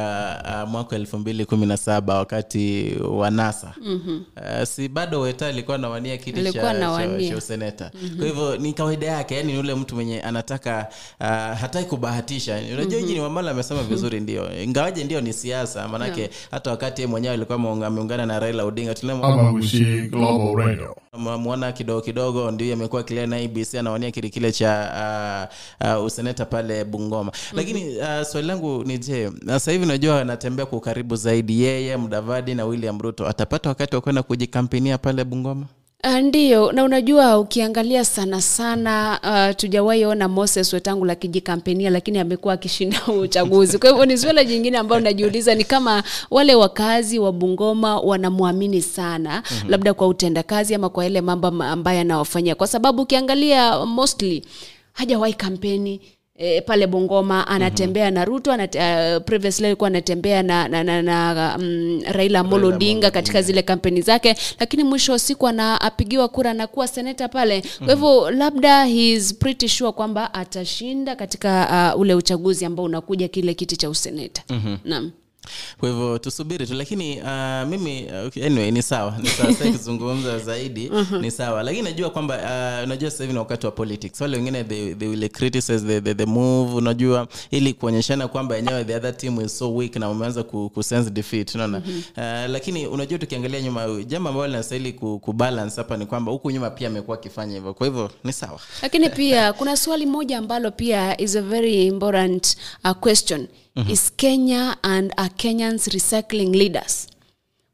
uh, mwaka elfu mbili kumi na saba wakati wa NASA Mhm. uh, si bado Weta alikuwa nawania kiti Alikuwa cha, cha, cha useneta Mhm. kwa hivyo ni kawaida yake yani ni ule mtu mwenye anataka uh, hataki kubahatisha unajua Mhm. mm Wamala amesema vizuri ndio ingawaje ndio ni siasa maanake Yeah. hata wakati mwenyewe alikuwa ameungana na Raila Odinga Amagushi Global Radio. mwona kidogo kidogo ndio amekuwa kilia na ABC anawania kile kile cha uh, uh, useneta pale Bungoma lakini uh, swali langu ni je sasa hivi najua anatembea kwa ukaribu zaidi yeye Mdavadi na William Ruto. Atapata wakati wa kwenda kujikampenia pale Bungoma? Ah, Ndiyo, na unajua ukiangalia sana sana uh, tujawahi ona Moses Wetangula kijikampenia, lakini amekuwa akishinda uchaguzi. Kwa hivyo ni swala jingine ambayo najiuliza, ni kama wale wakazi wa Bungoma wanamwamini sana Mhm. labda kwa utendakazi ama kwa yale mambo ambayo anawafanyia, kwa sababu ukiangalia mostly hajawahi kampeni E, pale Bungoma anatembea na Ruto anate, uh, previously alikuwa anatembea na, na, na, na um, Raila Amolo Odinga katika zile kampeni zake, lakini mwisho wa siku anapigiwa kura na kuwa seneta pale. Kwa hivyo labda he's pretty sure kwamba atashinda katika uh, ule uchaguzi ambao unakuja kile kiti cha useneta. Mhm. Naam. Kwa hivyo tusubiri tu lakini uh, mimi okay, anyway ni sawa. Ni sawa sasa kuzungumza zaidi. Mhm. ni sawa. Lakini najua kwamba uh, unajua sasa hivi ni wakati wa politics. Wale wengine they, they will criticize the, the, the move unajua ili kuonyeshana kwamba yenyewe the other team is so weak na wameanza ku, ku sense defeat unaona? Mhm. uh, lakini unajua tukiangalia nyuma jambo ambalo linastahili ku, ku hapa ni kwamba huku nyuma pia amekuwa akifanya hivyo. Kwa hivyo ni sawa. Lakini pia kuna swali moja ambalo pia is a very important uh, question Mhm. is kenya and are kenyans recycling leaders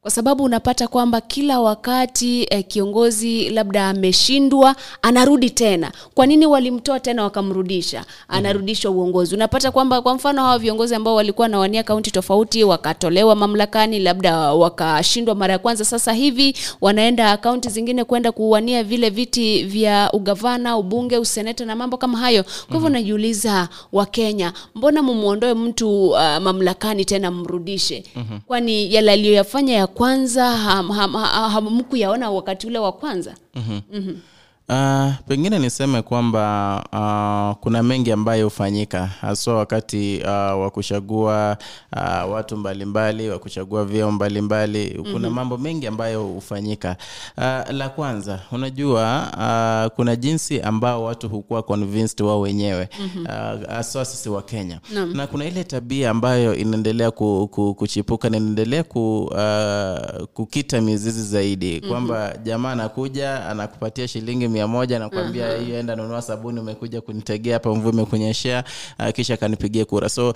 kwa sababu unapata kwamba kila wakati eh, kiongozi labda ameshindwa anarudi tena. Kwa nini walimtoa tena wakamrudisha? Anarudishwa uongozi. Unapata kwamba kwa mfano hawa viongozi ambao walikuwa nawania kaunti tofauti wakatolewa mamlakani labda wakashindwa mara ya kwanza sasa hivi wanaenda kaunti zingine kwenda kuwania vile viti vya ugavana ubunge useneta na mambo kama hayo. Kwa hivyo najiuliza wakenya mbona mumwondoe mtu uh, mamlakani tena mrudishe? Mhm. kwani yale aliyoyafanya ya kwanza hamkuyaona ham, ham, ham, wakati ule wa kwanza mm-hmm. mm-hmm. Uh, pengine niseme kwamba uh, kuna mengi ambayo hufanyika haswa wakati uh, wa kuchagua uh, watu mbalimbali wa kuchagua vyeo mbalimbali kuna Mhm. mambo mengi ambayo hufanyika uh, la kwanza unajua uh, kuna jinsi ambao watu hukuwa convinced wao wenyewe Mhm. uh, haswa sisi wa kenya no. na kuna ile tabia ambayo inaendelea ku, ku, kuchipuka na inaendelea ku, uh, kukita mizizi zaidi Mhm. kwamba jamaa anakuja anakupatia shilingi mia moja nakwambia hiyo enda nunua sabuni umekuja kunitegea hapa mvua imekunyeshea uh, kisha akanipigia kura. So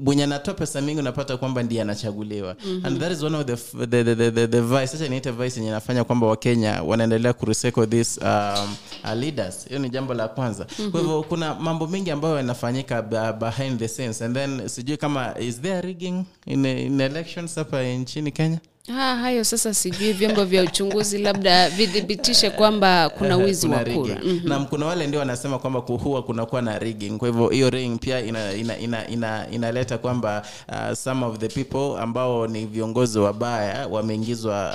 mwenye anatoa pesa mingi unapata kwamba ndiye anachaguliwa. Mhm. and that is one of the, the, the, the, the, the vice sasa niite vice yenye nafanya kwamba wakenya wanaendelea kurecycle this um, uh, leaders. Hiyo ni jambo la kwanza. Mhm. kwa hivyo kuna mambo mengi ambayo yanafanyika behind the scenes. And then sijui kama is there rigging in, in elections hapa nchini kenya Ha, hayo sasa sijui vyombo vya uchunguzi labda vidhibitishe kwamba kuna wizi wa kura. mm-hmm. na kuna wale ndio wanasema kwamba huwa kunakuwa na rigging kwa hivyo hiyo ring pia inaleta ina, ina, ina, ina kwamba uh, some of the people ambao ni viongozi wabaya wameingizwa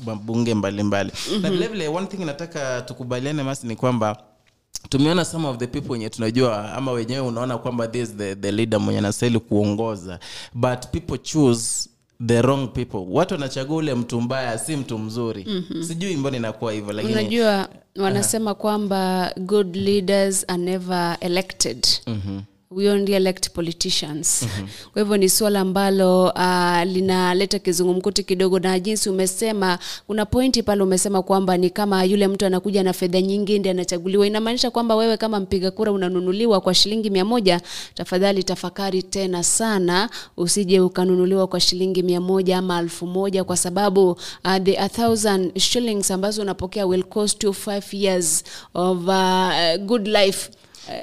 uh, mabunge mbalimbali. Na Mhm. vilevile one thing nataka tukubaliane masi ni kwamba tumeona some of the people wenye tunajua ama wenyewe unaona kwamba this the, the leader mwenye anastahili kuongoza. But people choose the wrong people watu wanachagua ule mtu mbaya si mtu mzuri Mhm. sijui mbona inakuwa hivyo lakini unajua wanasema kwamba good leaders are never elected Mhm. We only elect politicians. Mhm. kwa hivyo ni swala ambalo uh, linaleta kizungumkuti kidogo na jinsi umesema kuna pointi pale umesema kwamba ni kama yule mtu anakuja na fedha nyingi ndi anachaguliwa. Inamaanisha kwamba wewe kama mpiga kura unanunuliwa kwa shilingi mia moja tafadhali tafakari tena sana usije ukanunuliwa kwa shilingi mia moja ama alfu moja kwa sababu uh, the a thousand shillings ambazo unapokea will cost you five years of uh, good life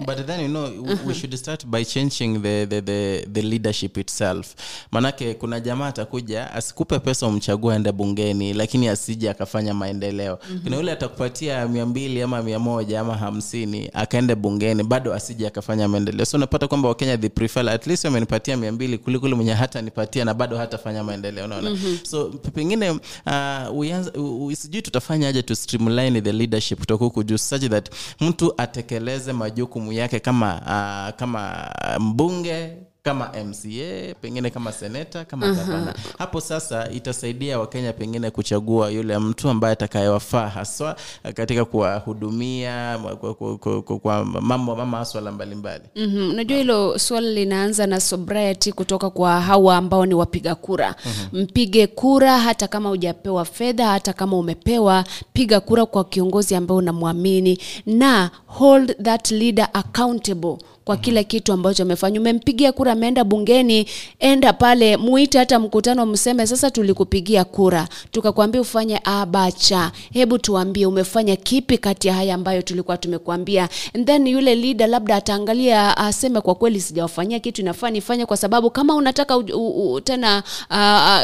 but then you know uh we should start by changing the, the, the, the leadership itself. Manake kuna jamaa atakuja asikupe pesa umchagua ende bungeni lakini asije akafanya maendeleo. Mhm. kuna yule atakupatia mia mbili ama mia moja ama hamsini akaende bungeni bado asije akafanya maendeleo. So unapata kwamba wakenya the prefer at least amenipatia mia mbili kulikuli mwenye hata nipatia na bado hatafanya maendeleo unaona? Mhm. so pengine uh, sijui tutafanya aje to streamline the leadership kutoka huku juu such that mtu atekeleze majukumu yake kama uh, kama mbunge kama mca pengine kama seneta kama Aha. gavana. Hapo sasa itasaidia wakenya pengine kuchagua yule mtu ambaye atakayewafaa haswa katika kuwahudumia kwa, kwa, kwa, kwa, kwa mambo mama maswala mbalimbali. Mhm, unajua hilo swala linaanza na sobriety kutoka kwa hawa ambao ni wapiga kura. Mhm. mpige kura hata kama hujapewa fedha hata kama umepewa piga kura kwa kiongozi ambaye unamwamini na hold that leader accountable kwa kila kitu ambacho amefanya. Umempigia kura ameenda bungeni enda pale muite hata mkutano mseme sasa tulikupigia kura. Tukakwambia ufanye abacha. Hebu tuambie umefanya kipi kati ya haya ambayo tulikuwa tumekuambia? And then yule leader labda ataangalia aseme kwa kweli sijawafanyia kitu inafaa nifanye kwa sababu kama unataka u, u, u, tena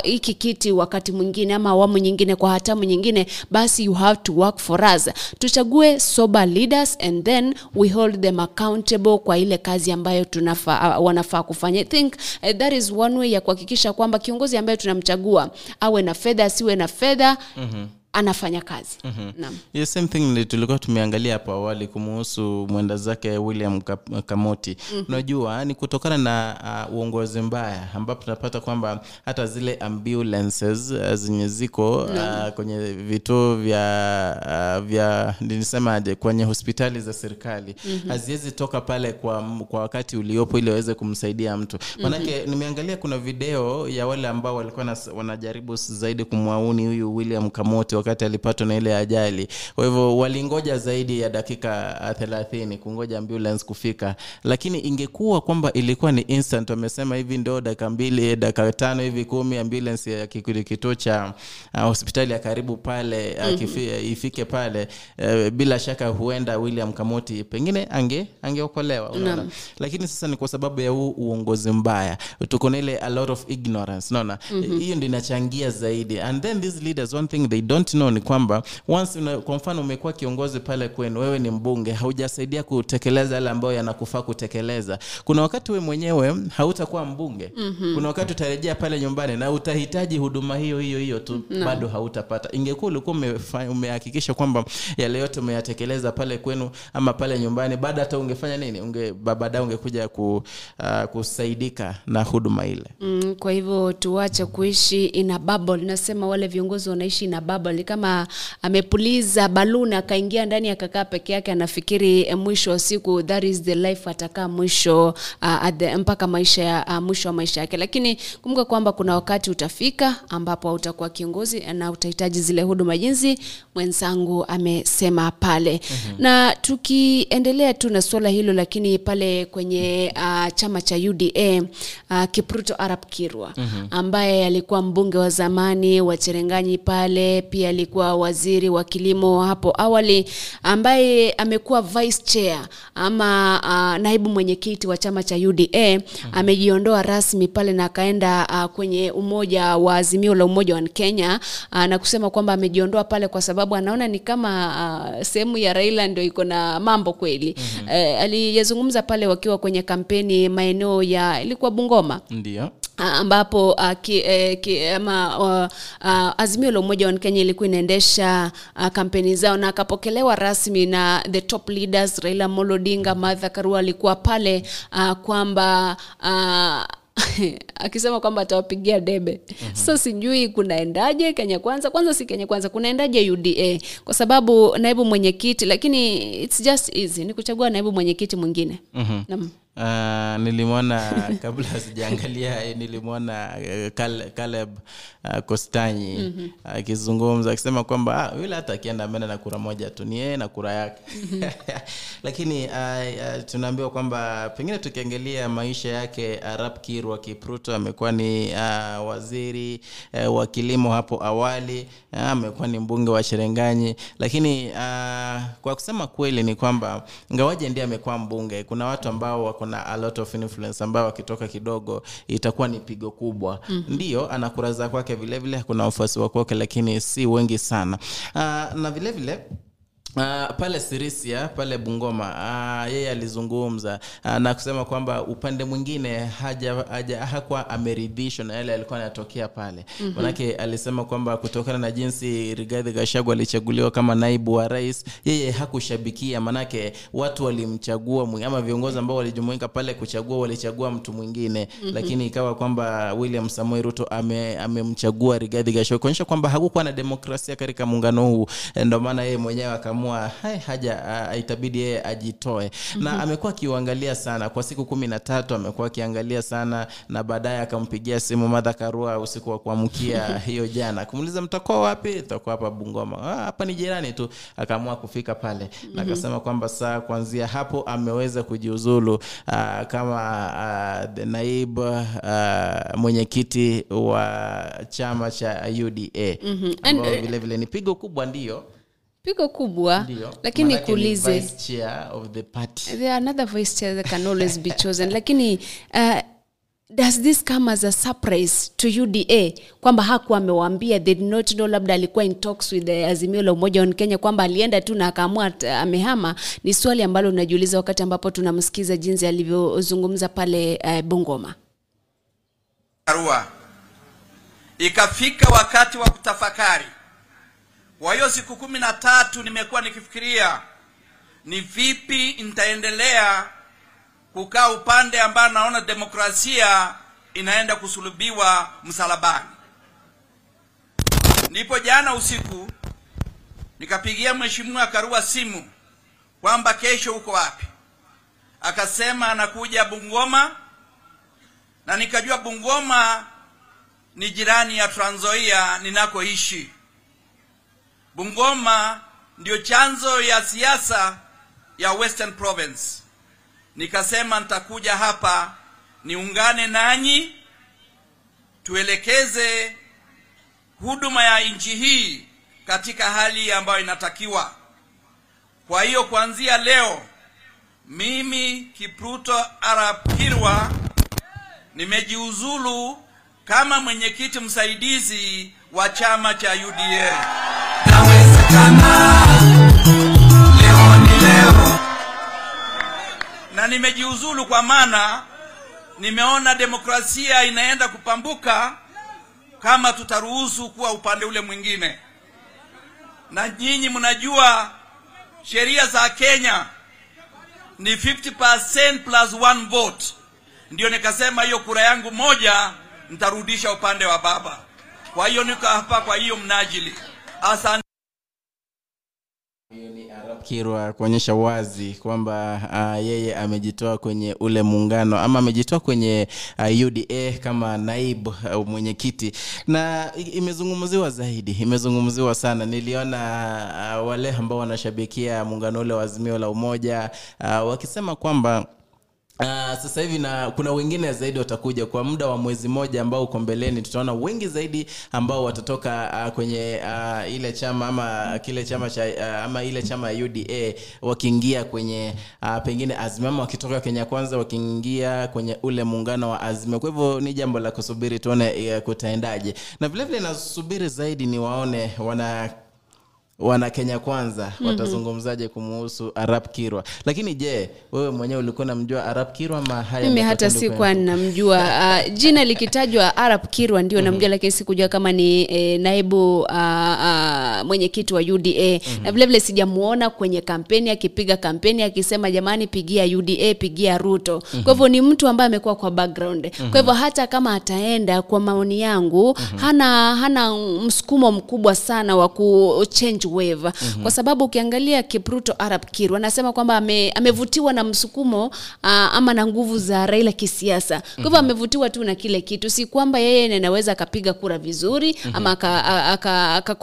hiki kiti wakati mwingine ama awamu nyingine kwa hatamu nyingine basi you have to work for us. Tuchague sober leaders and then we hold them accountable kwa ile kazi ambayo tunafaa, uh, wanafaa kufanya I think uh, that is one way ya kuhakikisha kwamba kiongozi ambaye tunamchagua awe na fedha asiwe na fedha mm-hmm. Anafanya kazi mm-hmm. yeah, same thing tulikuwa tumeangalia hapo awali kumuhusu mwenda zake william kamoti Mhm. unajua ni kutokana na uh, uongozi mbaya ambapo tunapata kwamba hata zile ambulances uh, zenye ziko uh, Naam. kwenye vituo vya uh, vya nisemaje kwenye hospitali za serikali Mhm. haziwezi toka pale kwa, kwa wakati uliopo ili waweze kumsaidia mtu manake nimeangalia kuna video ya wale ambao walikuwa wanajaribu zaidi kumwauni huyu william kamote wakati alipatwa na ile ajali. Kwa hivyo walingoja zaidi ya dakika ah, thelathini kungoja ambulance kufika. Lakini ingekuwa kwamba ilikuwa ni instant wamesema hivi ndo dakika mbili dakika tano hivi kumi ambulance ya kituo cha uh, hospitali ya karibu pale uh, Mhm. kifi, ifike pale uh, bila shaka huenda william kamoti pengine ange angeokolewa unaona? Lakini sasa ni kwa sababu ya huu uongozi mbaya. Tuko na ile a lot of ignorance naona Mhm. hiyo ndio inachangia zaidi. And then these leaders one thing they don't know ni kwamba once una, kwa mfano umekuwa kiongozi pale kwenu wewe ni mbunge haujasaidia kutekeleza yale ambayo yanakufaa kutekeleza kuna wakati we mwenyewe hautakuwa mbunge Mhm. kuna wakati utarejea pale nyumbani na utahitaji huduma hiyo hiyo hiyo tu no. bado hautapata ingekuwa ulikuwa umehakikisha kwamba yale yote umeyatekeleza pale kwenu ama pale nyumbani baada hata ungefanya nini unge ba- baadaye ungekuja ku, uh, kusaidika na huduma ile Mm, kwa hivyo tuache kuishi ina bubble. Nasema wale viongozi wanaishi ina bubble, ni kama amepuliza baluni akaingia ndani akakaa peke yake, anafikiri eh, mwisho wa siku that is the life, atakaa mwisho uh, at the, mpaka maisha ya uh, mwisho wa maisha yake. Lakini kumbuka kwamba kuna wakati utafika ambapo utakuwa kiongozi na utahitaji zile huduma jinsi mwenzangu amesema pale. Mhm. Na tukiendelea tu na suala hilo, lakini pale kwenye uh, chama cha UDA uh, Kipruto arab Kirwa Mhm. ambaye alikuwa mbunge wa zamani wa Cherenganyi pale, pia alikuwa waziri wa kilimo hapo awali, ambaye amekuwa vice chair ama uh, naibu mwenyekiti wa chama cha UDA amejiondoa rasmi pale na akaenda uh, kwenye umoja wa Azimio la Umoja wa Kenya uh, na kusema kwamba amejiondoa pale kwa sababu anaona ni kama uh, sehemu ya Raila ndio iko na mambo kweli. mm aliyazungumza pale wakiwa kwenye kampeni maeneo ya ilikuwa Bungoma? Ndio ambapo uh, ki, eh, ki, ama, uh, uh, Azimio la Umoja wa Kenya ilikuwa inaendesha uh, kampeni zao na akapokelewa rasmi na the top leaders Raila molodinga Martha Karua alikuwa pale uh, kwamba uh, akisema kwamba atawapigia debe mm-hmm. so sijui kunaendaje kenya kwanza kwanza si kenya kwanza kunaendaje uda kwa sababu naibu mwenyekiti lakini it's just easy ni kuchagua naibu mwenyekiti mwingine Mhm. Uh, nilimwona kabla sijaangalia eh, nilimwona uh, Caleb uh, Kostanyi Mhm. akizungumza akisema kwamba ah, yule hata akienda ameenda na kura moja tu ni yeye na kura yake. Lakini uh, uh, tunaambiwa kwamba pengine tukiangalia maisha yake arab kir wa Kipruto amekuwa ni uh, waziri uh, wa kilimo hapo awali uh, ni mbunge wa sherenganyi lakini uh, kwa kusema kweli ni kwamba ngawaje ndiye amekuwa mbunge. Kuna watu ambao wako na a lot of influence ambayo wakitoka kidogo itakuwa ni pigo kubwa Mhm. ndio ana kura za kwake vilevile kuna wafuasi wa kwake lakini si wengi sana uh, na vilevile vile, Uh, pale Sirisia pale Bungoma uh, yeye alizungumza uh, na kusema kwamba upande mwingine haja, haja hakuwa ameridhishwa na yale alikuwa anatokea pale Mhm. manake alisema kwamba kutokana na jinsi rigadhi gashagu alichaguliwa kama naibu wa rais yeye hakushabikia manake watu walimchagua ama viongozi ambao walijumuika pale kuchagua walichagua mtu mwingine Mhm. lakini ikawa kwamba William samuel Ruto ame- amemchagua Rigathi Gachagua kuonyesha kwamba hakukuwa na demokrasia katika muungano huu Eh, ndio maana yeye mwenyewe akaamua "Hai, haja ah, itabidi yeye ajitoe. Na Mhm. amekuwa akiuangalia sana. Kwa siku kumi na tatu amekuwa akiangalia sana na baadaye akampigia simu madha Karua usiku wa kuamkia hiyo jana. Kumuuliza mtakuwa wapi? Takuwa hapa Bungoma. "Ah, ni jirani tu. Akaamua kufika pale. Na Mhm. akasema kwamba saa kuanzia hapo ameweza kujiuzulu uh, kama uh, naib uh, mwenyekiti wa chama cha UDA mm-hmm. eh, vile vile ni pigo kubwa ndio pigo kubwa lakini Manake ni kuulize. vice chair of the party. There are another vice chair that can always be chosen. Lakini uh, does this come as a surprise to uda kwamba hakuwa amewaambia they did not know labda alikuwa in talks with the azimio la umoja wa kenya kwamba alienda tu na akaamua amehama. Ni swali ambalo unajiuliza wakati ambapo tunamsikiza jinsi alivyozungumza pale uh, bungoma. Barua. Ikafika wakati wa kutafakari kwa hiyo siku kumi na tatu nimekuwa nikifikiria ni vipi nitaendelea kukaa upande ambao naona demokrasia inaenda kusulubiwa msalabani ndipo jana usiku nikapigia mheshimiwa karua simu kwamba kesho uko wapi akasema anakuja bungoma na nikajua Bungoma ni jirani ya Trans Nzoia ninakoishi. Bungoma ndio chanzo ya siasa ya Western Province. Nikasema nitakuja hapa niungane nanyi, tuelekeze huduma ya nchi hii katika hali ambayo inatakiwa. Kwa hiyo kuanzia leo mimi Kipruto Arap Kirwa nimejiuzulu kama mwenyekiti msaidizi wa chama cha UDA. Inawezekana leo ni leo. Na nimejiuzulu kwa maana nimeona demokrasia inaenda kupambuka kama tutaruhusu kuwa upande ule mwingine. Na nyinyi mnajua sheria za kenya ni 50% plus one vote. Ndio nikasema hiyo kura yangu moja nitarudisha upande wa baba. Kwa hiyo niko hapa kwa hiyo mnajili asante. Kirwa kuonyesha wazi kwamba uh, yeye amejitoa kwenye ule muungano ama amejitoa kwenye uh, uda kama naibu uh, mwenyekiti. Na imezungumziwa zaidi imezungumziwa sana. Niliona uh, wale ambao wanashabikia muungano ule wa azimio la umoja uh, wakisema kwamba Uh, sasa hivi na kuna wengine zaidi watakuja kwa muda wa mwezi moja ambao uko mbeleni. Tutaona wengi zaidi ambao watatoka uh, kwenye uh, ile chama ama kile chama cha uh, ama ile chama ya uda wakiingia kwenye uh, pengine azimama ama wakitoka kenya kwanza wakiingia kwenye ule muungano wa azima kwa hivyo ni jambo la kusubiri tuone uh, kutaendaje. Na vilevile nasubiri zaidi ni waone wana wana kenya kwanza Mhm. watazungumzaje kumuhusu arab kirwa? Lakini je wewe mwenyewe ulikuwa namjua arab kirwa mimi hata sikuwa namjua. Uh, jina likitajwa arab kirwa ndio namjua lakini sikujua kama ni eh, naibu uh, uh, mwenyekiti wa uda na vilevile sijamuona kwenye kampeni akipiga kampeni akisema jamani pigia uda pigia ruto. Kwa hivyo ni mtu ambaye amekuwa kwa background. Kwa hivyo hata kama ataenda kwa maoni yangu hana hana msukumo mkubwa sana wa ku wave. Kwa sababu ukiangalia kipruto arab kirwa anasema kwamba ame, amevutiwa na msukumo uh, ama na nguvu za raila kisiasa. Kwa hivyo amevutiwa tu na kile kitu. Si kwamba yeye anaweza akapiga kura vizuri ama aka, aka, aka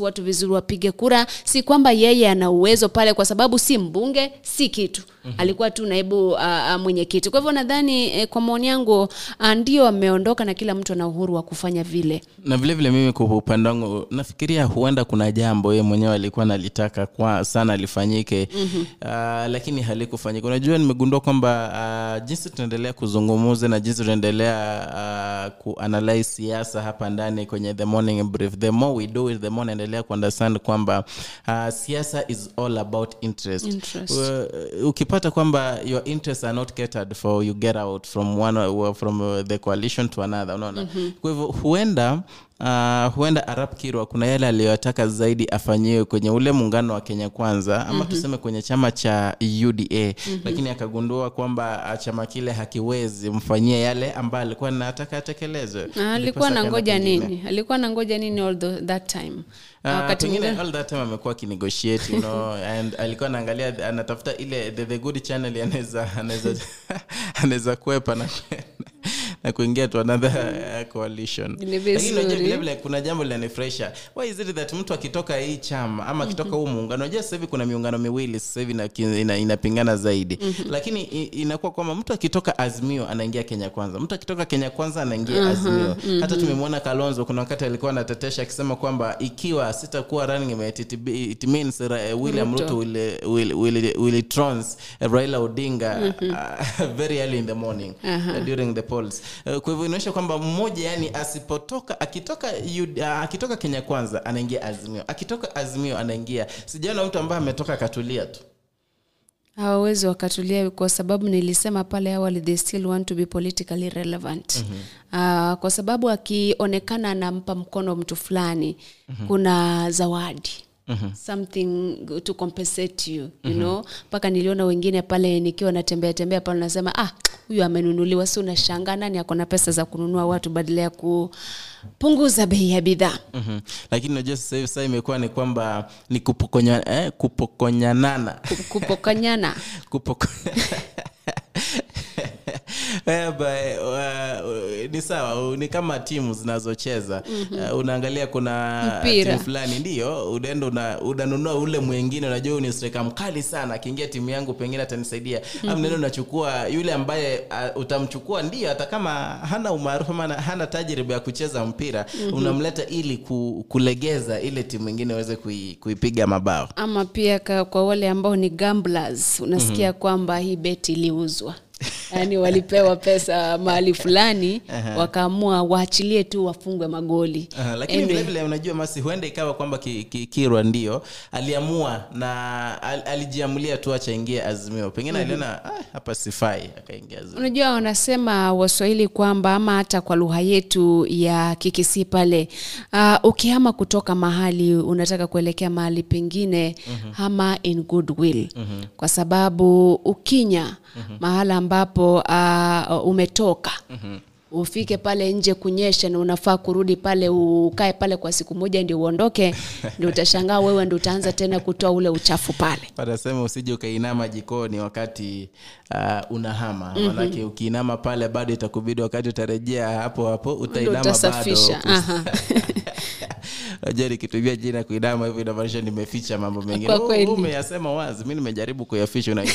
watu vizuri wapige kura. Si kwamba yeye ana uwezo pale kwa sababu si mbunge si kitu. Alikuwa tu naibu uh, mwenyekiti. Kwa hivyo nadhani eh, kwa maoni yangu uh, ndio ameondoka na kila mtu ana uhuru wa kufanya vile. Na vile vile mimi kwa upande wangu nafikiria huenda kuna jambo yeye mwenyewe alikuwa nalitaka kwa sana lifanyike Mhm. uh, lakini halikufanyika unajua nimegundua kwamba uh, jinsi tunaendelea kuzungumuza na jinsi tunaendelea uh, kuanalyze siasa hapa ndani kwenye the morning brief the more we do it the more naendelea kuunderstand kwamba uh, siasa is all about interest, Interest. Uh, ukipata kwamba your interests are not catered for you get out from one from uh, the coalition to another unaona Mhm. kwa hivyo huenda Uh, huenda arab kirwa kuna yale aliyotaka zaidi afanyiwe kwenye ule muungano wa kenya kwanza ama Mhm. tuseme kwenye chama cha uda Mhm. lakini akagundua kwamba ah, chama kile hakiwezi mfanyie yale ambayo alikuwa nataka atekelezwe. Ah, alikuwa na ngoja nini? Alikuwa na ngoja nini all the, that time? Pengine all that time amekuwa akinegotiate you know and alikuwa anaangalia anatafuta ile the, the good channel anaweza anaweza anaweza kwepa na na kuingia to another uh, coalition. Ni lakini unajua vizuri. vile vile kuna jambo linanifresha why is it that mtu akitoka hii chama ama akitoka huu muungano najua sasa hivi kuna miungano miwili sasa hivi ina- ina- inapingana zaidi. Mhm. lakini inakuwa kwamba mtu akitoka azimio anaingia kenya kwanza. Mtu akitoka kenya kwanza anaingia Mhm, azimio. Hata mhm. tumemwona kalonzo kuna wakati alikuwa anatetesha akisema kwamba ikiwa sitakuwa running mate it, it means uh, william Ruto. will, will, will, will trons raila odinga uh, very early in the morning uh, during the polls uh, kwa hivyo inaonyesha kwamba mmoja yani asipotoka akitoka Ud- uh, akitoka kenya kwanza anaingia azimio. Akitoka azimio anaingia. Sijaona mtu ambaye ametoka akatulia tu. Hawawezi wakatulia kwa sababu nilisema pale awali they still want to be politically relevant. Mm-hmm. uh, kwa sababu akionekana anampa mkono mtu fulani mm-hmm. kuna zawadi Mhm. something to compensate you you Mhm. know mpaka niliona wengine pale nikiwa natembea tembea pale nasema ah huyu amenunuliwa si unashangaa nani ako na pesa za kununua watu badala ya kupunguza bei ya bidhaa Mhm. lakini unajua sasa hivi sasa imekuwa ni kwamba ni kupokonya, eh, kupokonyanana kupokonyana uh, ni sawa ni kama timu zinazocheza Mhm. uh, unaangalia kuna timu fulani ndio unaenda una, unanunua ule mwingine unajua ni striker mkali sana akiingia timu yangu pengine atanisaidia mm-hmm. neno unachukua yule ambaye uh, utamchukua ndio hata kama hana umaarufu ama hana tajriba ya kucheza mpira Mhm. unamleta ili ku, kulegeza ile timu ingine uweze kui, kuipiga mabao ama pia kwa wale ambao ni gamblers unasikia kwamba hii beti iliuzwa yaani walipewa pesa mahali fulani Aha. wakaamua waachilie tu wafungwe magoli Uh, lakini Anyway. vilevile unajua masi huenda ikawa kwamba ki, ki, ndio aliamua na al, alijiamulia tu achaingie azimio pengine Mhm. aliona ah, hapa sifai akaingia unajua wanasema waswahili kwamba ama hata kwa lugha yetu ya kikisi pale uh, ukihama kutoka mahali unataka kuelekea mahali pengine Mhm. hama in goodwill Mhm. kwa sababu ukinya mahala ambapo uh, umetoka. Ufike pale nje kunyesha na unafaa kurudi pale ukae pale kwa siku moja ndio uondoke ndio utashangaa wewe ndio utaanza tena kutoa ule uchafu pale. Wanasema usije ukainama jikoni wakati uh, unahama. Mhm. manake ukiinama pale bado itakubidi wakati utarejea hapo hapo utainama najua nikitumia jina kuinama hivyo inamaanisha nimeficha mambo mengine. Umeyasema wazi mi nimejaribu kuyaficha unajua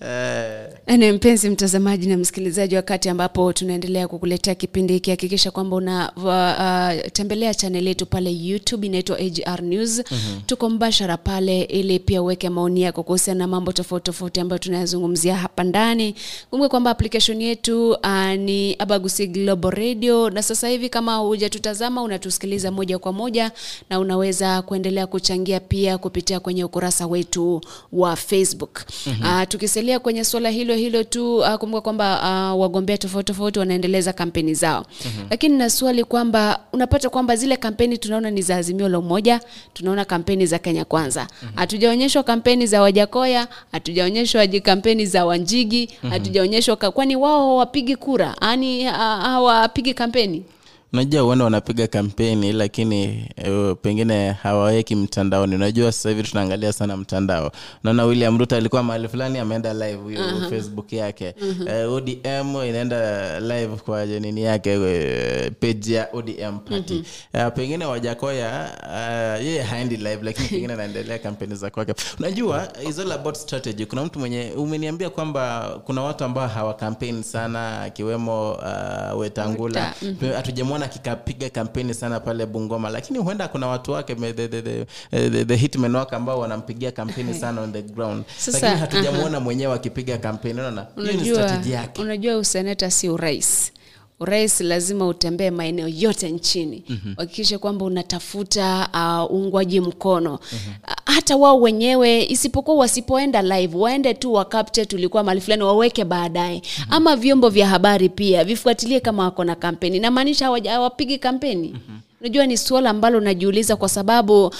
Eh, mpenzi mtazamaji na msikilizaji, wakati ambapo tunaendelea kukuletea kipindi hiki, hakikisha kwamba unatembelea uh, channel yetu pale YouTube inaitwa AGR News. Mhm. Tuko mbashara pale, ili pia uweke maoni yako kuhusiana na mambo tofauti tofauti ambayo tunayazungumzia hapa ndani. Kumbuka kwamba application yetu uh, ni Abagusi Global Radio, na sasa hivi kama hujatutazama unatusikiliza moja kwa moja, na unaweza kuendelea kuchangia pia kupitia kwenye ukurasa wetu wa Facebook. Mhm. Uh, tukisalia kwenye suala hilo hilo tu uh, kumbuka kwamba uh, wagombea tofauti tofauti wanaendeleza kampeni zao. Mhm. lakini na swali kwamba unapata kwamba zile kampeni tunaona ni za azimio la umoja tunaona kampeni za kenya kwanza. Hatujaonyeshwa kampeni za wajakoya hatujaonyeshwa kampeni za wanjigi hatujaonyeshwa mm-hmm. kwani wao hawapigi kura? Yani hawapigi kampeni unajua huenda wanapiga kampeni lakini uh, pengine hawaweki mtandaoni. Unajua sasa hivi tunaangalia sana mtandao. Naona william ruto alikuwa mahali fulani ameenda live hiyo Aha. facebook yake. Mhm. Eh, odm inaenda live kwa nini yake eh, page ya odm party. Mhm. Eh, pengine wajakoya uh, yeye haendi live lakini pengine anaendelea kampeni za kwake. Unajua is all about strategy. Kuna mtu mwenye umeniambia kwamba kuna watu ambao hawakampeni sana akiwemo uh, wetangula. Weta, mhm. kikapiga kampeni sana pale bungoma lakini huenda kuna watu wake me- the, the, the, the, the hitmen wake ambao wanampigia kampeni sana on the ground Sasa, lakini hatujamwona aha. mwenyewe akipiga kampeni unaona hiyo ni strategy yake unajua useneta si urais urais lazima utembee maeneo yote nchini. Uhakikishe mm-hmm. kwamba unatafuta uh, uungwaji mkono. Uh, hata wao wenyewe isipokuwa wasipoenda live waende tu wakapte tulikuwa mahali fulani waweke baadaye. Ama vyombo vya habari pia vifuatilie kama wako na kampeni. Namaanisha hawapigi kampeni unajua ni suala ambalo najiuliza kwa sababu uh,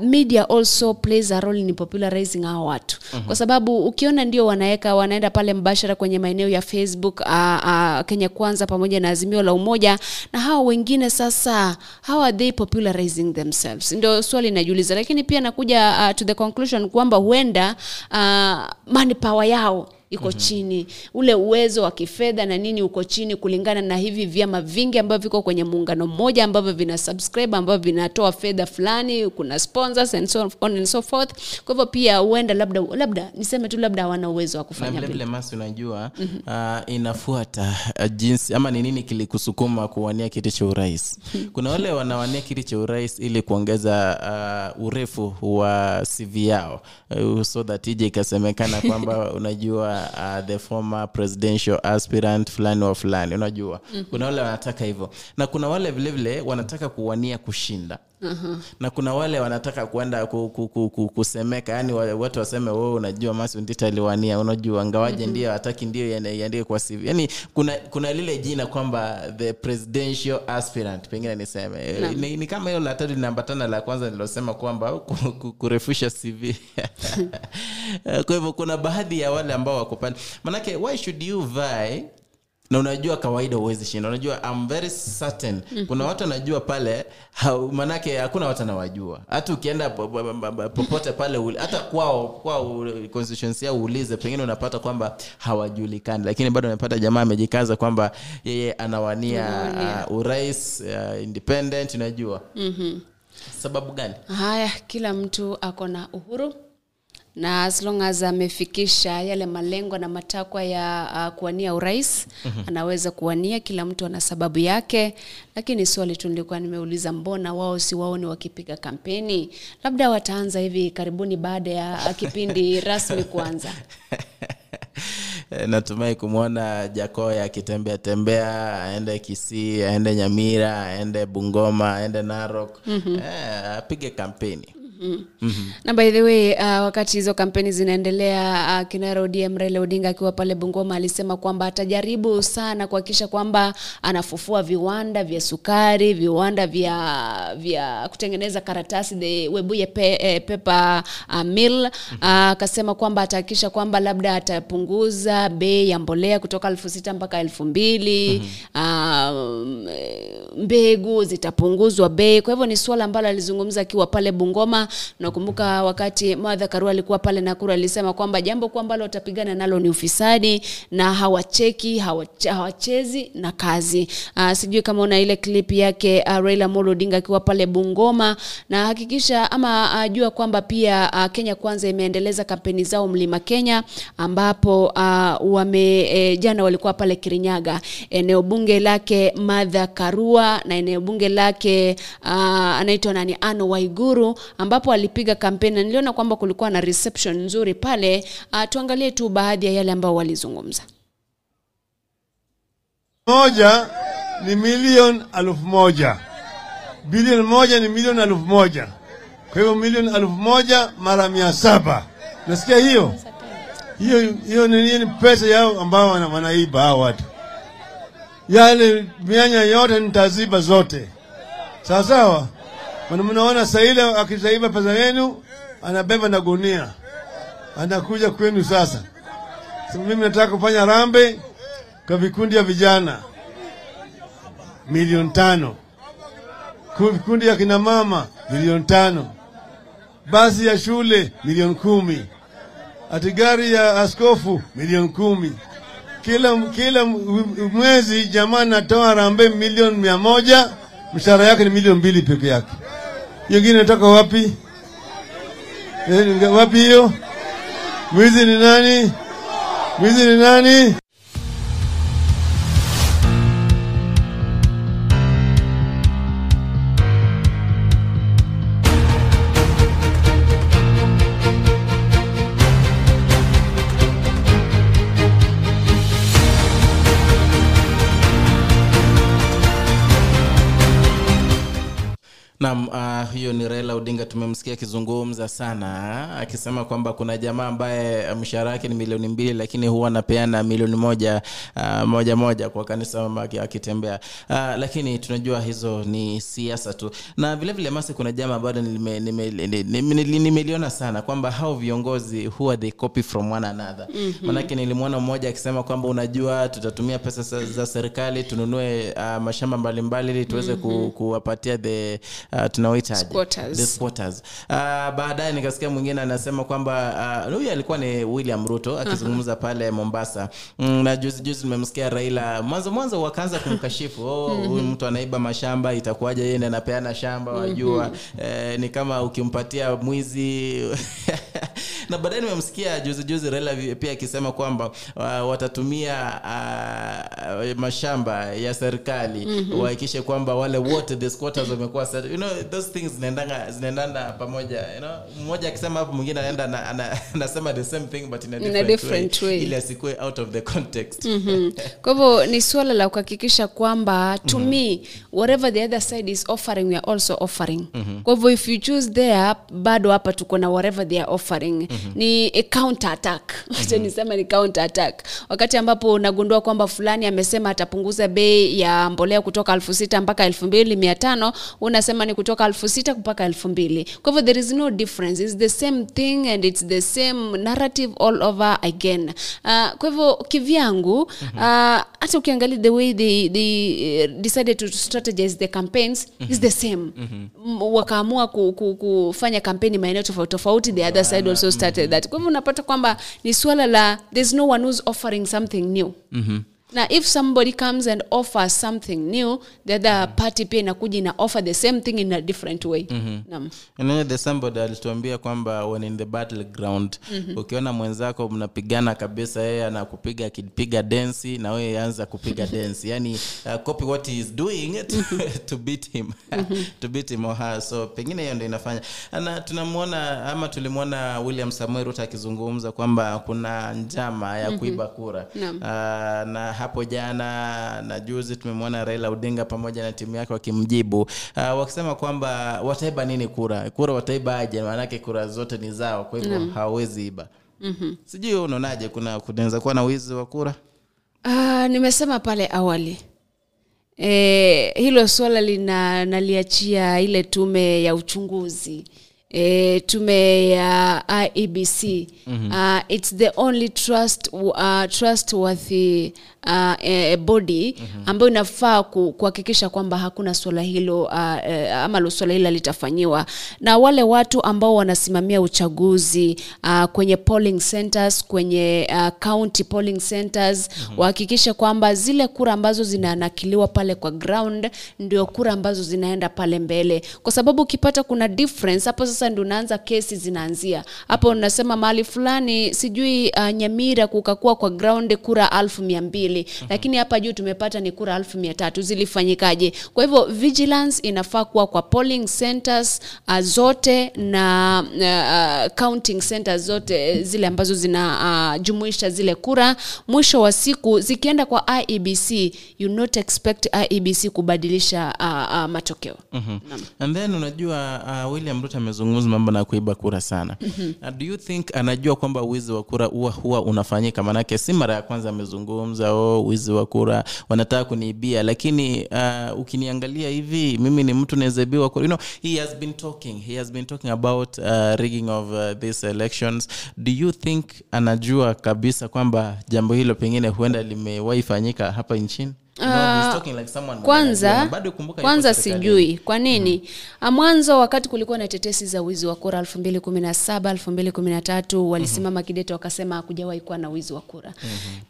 media also plays a role in popularizing hawa watu Mhm. kwa sababu ukiona ndio wanaweka wanaenda pale mbashara kwenye maeneo ya facebook uh, uh, kenya kwanza pamoja na azimio la umoja na hawa wengine sasa how are they popularizing themselves? Ndio swali najiuliza. Lakini pia nakuja uh, to the conclusion kwamba huenda uh, manpower yao iko mm-hmm. chini. Ule uwezo wa kifedha na nini uko chini kulingana na hivi vyama vingi ambavyo viko kwenye muungano mmoja ambavyo vina subscribe ambavyo vinatoa fedha fulani kuna sponsors and so on and so forth. Kwa hivyo pia huenda labda labda niseme tu labda hawana uwezo wa kufanya vile masi unajua uh, inafuata uh, jinsi ama ni nini kilikusukuma kuwania kiti cha urais? Kuna wale wanawania kiti cha urais ili kuongeza uh, urefu wa cv yao. Uh, so that ije ikasemekana kwamba unajua uh, the former presidential aspirant fulani wa fulani unajua. Mhm. kuna wale wanataka hivyo. Na kuna wale vilevile vile wanataka kuwania kushinda Aha. na kuna wale wanataka kuenda ku, ku, ku, ku, kusemeka yani watu waseme wewe unajua Masi Ndita aliwania unajua ngawaje Mhm. ndio hataki ndio iandike kwa CV yani kuna kuna lile jina kwamba the presidential aspirant pengine niseme no. Ni, ni kama hiyo la tatu linaambatana la kwanza nilosema kwamba ku- ku- kurefusha CV kwa hivyo kuna baadhi ya wale ambao wako pale manake why should you vie na unajua kawaida huwezi shinda. Unajua I'm very certain. Kuna watu anajua pale maanake hakuna watu anawajua hata ukienda po- po- po- popote pale hata kwao kwao constituency yao uulize pengine unapata kwamba hawajulikani. Lakini bado unapata jamaa amejikaza kwamba yeye anawania Anawania. uh, urais uh, independent unajua. Mhm. sababu gani? Haya kila mtu ako na uhuru na as long as amefikisha yale malengo na matakwa ya uh, kuwania urais Mhm. anaweza kuwania kila mtu ana sababu yake. Lakini swali tu nilikuwa nimeuliza mbona wao si waoni wakipiga kampeni? Labda wataanza hivi karibuni baada ya uh, kipindi rasmi kuanza. Natumai kumwona jakoya akitembea tembea aende kisii aende nyamira aende bungoma aende narok. Mhm. eh, apige kampeni Mhm. Mhm. na by the way uh, wakati hizo kampeni zinaendelea uh, kinara ODM Raila Odinga akiwa pale Bungoma alisema kwamba atajaribu sana kuhakikisha kwamba anafufua viwanda vya sukari, viwanda vya vya kutengeneza karatasi the Webuye pe, eh, pepa uh, mill Uh, akasema kwamba atahakikisha kwamba labda atapunguza bei ya mbolea kutoka elfu sita mpaka elfu mbili eh, mbegu zitapunguzwa bei. Kwa hivyo ni suala ambalo alizungumza akiwa pale Bungoma. Nakumbuka wakati Martha Karua alikuwa pale Nakuru, alisema kwamba jambo kuu ambalo watapigana nalo ni ufisadi na hawacheki hawache, hawachezi na kazi. Uh, sijui kama una ile clip yake uh, Raila Amolo Odinga akiwa pale Bungoma, na hakikisha ama uh, jua kwamba pia uh, Kenya Kwanza imeendeleza kampeni zao Mlima Kenya, ambapo uh, wame e, jana walikuwa pale Kirinyaga, eneo bunge lake Martha Karua na eneo bunge lake uh, anaitwa nani? Ano Waiguru, ambapo alipiga kampeni. Na niliona kwamba kulikuwa na reception nzuri pale. Uh, tuangalie tu baadhi ya yale ambao walizungumza. moja ni milioni elfu moja. Bilioni moja ni milioni elfu moja. Kwa hivyo milioni elfu moja mara mia saba. Nasikia hiyo? Hiyo hiyo ni pesa yao ambao wana- wanaiba hao watu. Yale mianya yote nitaziba zote. Sawa sawa mnaona Saida akizaiba pesa yenu anabeba na gunia. Anakuja kwenu sasa. Mimi nataka kufanya rambe kwa vikundi ya vijana. Milioni tano, vikundi ya kina mama milioni tano, basi ya shule milioni kumi, ati gari ya askofu milioni kumi. Kila, kila mwezi jamaa natoa rambe milioni mia moja, mshahara yake ni milioni mbili peke yake. Hiyo ingine inatoka wapi? Eh, Wapi hiyo? Mwizi ni nani? Mwizi ni nani? Hiyo ni Raila Odinga tumemsikia akizungumza sana akisema kwamba kuna jamaa ambaye mshahara wake ni milioni mbili lakini huwa anapeana milioni moja uh, moja moja kwa kanisa akitembea uh, lakini tunajua hizo ni siasa tu na vile vile masi kuna jamaa bado nimeliona nime, nime, nime, nime, nimeliona sana kwamba hao viongozi huwa they copy from one another Mhm. manake nilimwona mmoja akisema kwamba unajua tutatumia pesa za- serikali tununue uh, mashamba mbalimbali ili tuweze Mhm. ku, kuwapatia the uh, tunaoitaje Squatters. the squatters uh, baadaye nikasikia mwingine anasema kwamba uh, alikuwa ni william ruto akizungumza pale mombasa mm, na juzi juzi nimemsikia raila mwanzo mwanzo wakaanza kumkashifu oh, huyu mtu anaiba mashamba itakuwaje yeye ndiye anapeana shamba wajua Mhm. eh, ni kama ukimpatia mwizi na baadaye nimemsikia juzi juzi Raila pia akisema kwamba uh, watatumia uh, mashamba ya serikali Mhm. wahakikishe kwamba wale wote wamekuwa you know those things zinaendanga zinaendana pamoja you know? Mmoja akisema hapo mwingine anaenda anasema the same thing but in a In a different, way, way. ili asikue out of the context. Mhm. kwa hivyo ni suala la kuhakikisha kwamba to me whatever the other side is offering we are also offering. Mhm. kwa hivyo if you choose there bado hapa tuko na whatever they are offering. Ni a counter attack. Nisema ni counter attack. Wakati ambapo unagundua kwamba fulani amesema atapunguza bei ya mbolea kutoka elfu sita mpaka elfu mbili mia tano unasema ni kutoka elfu sita mpaka elfu mbili. Kwa hivyo there is no difference. It's the same thing and it's the same narrative all over again. Uh, kwa hivyo kivyangu uh, hata ukiangalia the way they, they uh, decided to strategize the campaigns is the same. M- wakaamua ku, ku, kufanya kampeni maeneo tofauti tofauti the other side also started that. Kwa hivyo unapata kwamba ni suala la there's no one who's offering something new. Mhm. Na if somebody comes and offers something new the other party pia inakuja ina offer the same thing in a different way. Mhm. Unaona the somebody alituambia kwamba when in the battleground Mhm. ukiona mwenzako mnapigana kabisa yeye anakupiga akipiga densi na wewe anza kupiga densi yani uh, copy what he is doing to, to beat him. To beat him or her. So pengine hiyo ndio inafanya. Na tunamwona ama tulimwona William Samuel Ruto akizungumza kwamba kuna njama ya kuiba kura. Uh, na hapo jana na juzi tumemwona Raila Odinga pamoja na timu yake wakimjibu. Uh, wakisema kwamba wataiba nini kura? Kura wataiba aje? Maanake kura zote ni zao kwa hivyo mm. hawawezi iba. Mhm. sijui unaonaje kuna kunaweza kuwa na wizi wa kura? Uh, nimesema pale awali. E, hilo swala lina naliachia ile tume ya uchunguzi. E, tume ya IEBC Mhm. uh, it's the only trust, uh, trustworthy uh, eh, body ambayo inafaa kuhakikisha kwamba hakuna swala hilo uh, e, ama swala hilo litafanyiwa na wale watu ambao wanasimamia uchaguzi uh, kwenye polling centers kwenye uh, county polling centers wahakikishe kwamba zile kura ambazo zinanakiliwa pale kwa ground ndio kura ambazo zinaenda pale mbele. Kwa sababu ukipata kuna difference hapo sasa ndio unaanza kesi zinaanzia. Hapo unasema mahali fulani sijui uh, nyamira kukakuwa kwa ground kura alfu mia mbili lakini hapa juu tumepata ni kura alfu mia tatu. Zilifanyikaje? Kwa hivyo vigilance inafaa kuwa kwa polling centers uh, zote na uh, counting centers zote zile ambazo zinajumuisha uh, zile kura. Mwisho wa siku zikienda kwa iebc you not expect iebc kubadilisha uh, uh, matokeo. Mhm. and then unajua uh, william ruto amezungumza mambo na kuiba kura sana. Mhm. uh, do you think anajua kwamba wizi wa kura huwa huwa unafanyika? Manake si mara ya kwanza amezungumza oh, wizi wa kura wanataka kuniibia. Lakini uh, ukiniangalia hivi mimi ni mtu nawezabiwa you know, he has been talking he has been talking about uh, rigging of uh, these elections. Do you think anajua kabisa kwamba jambo hilo pengine huenda limewahi fanyika hapa nchini You know, Ah, like anajua, kwanza kwanza sijui kwa nini? Mm. mwanzo wakati kulikuwa na tetesi za wizi wa kura 217 213 walisimama kidete wakasema hakujawahi kuwa na wizi wa kura.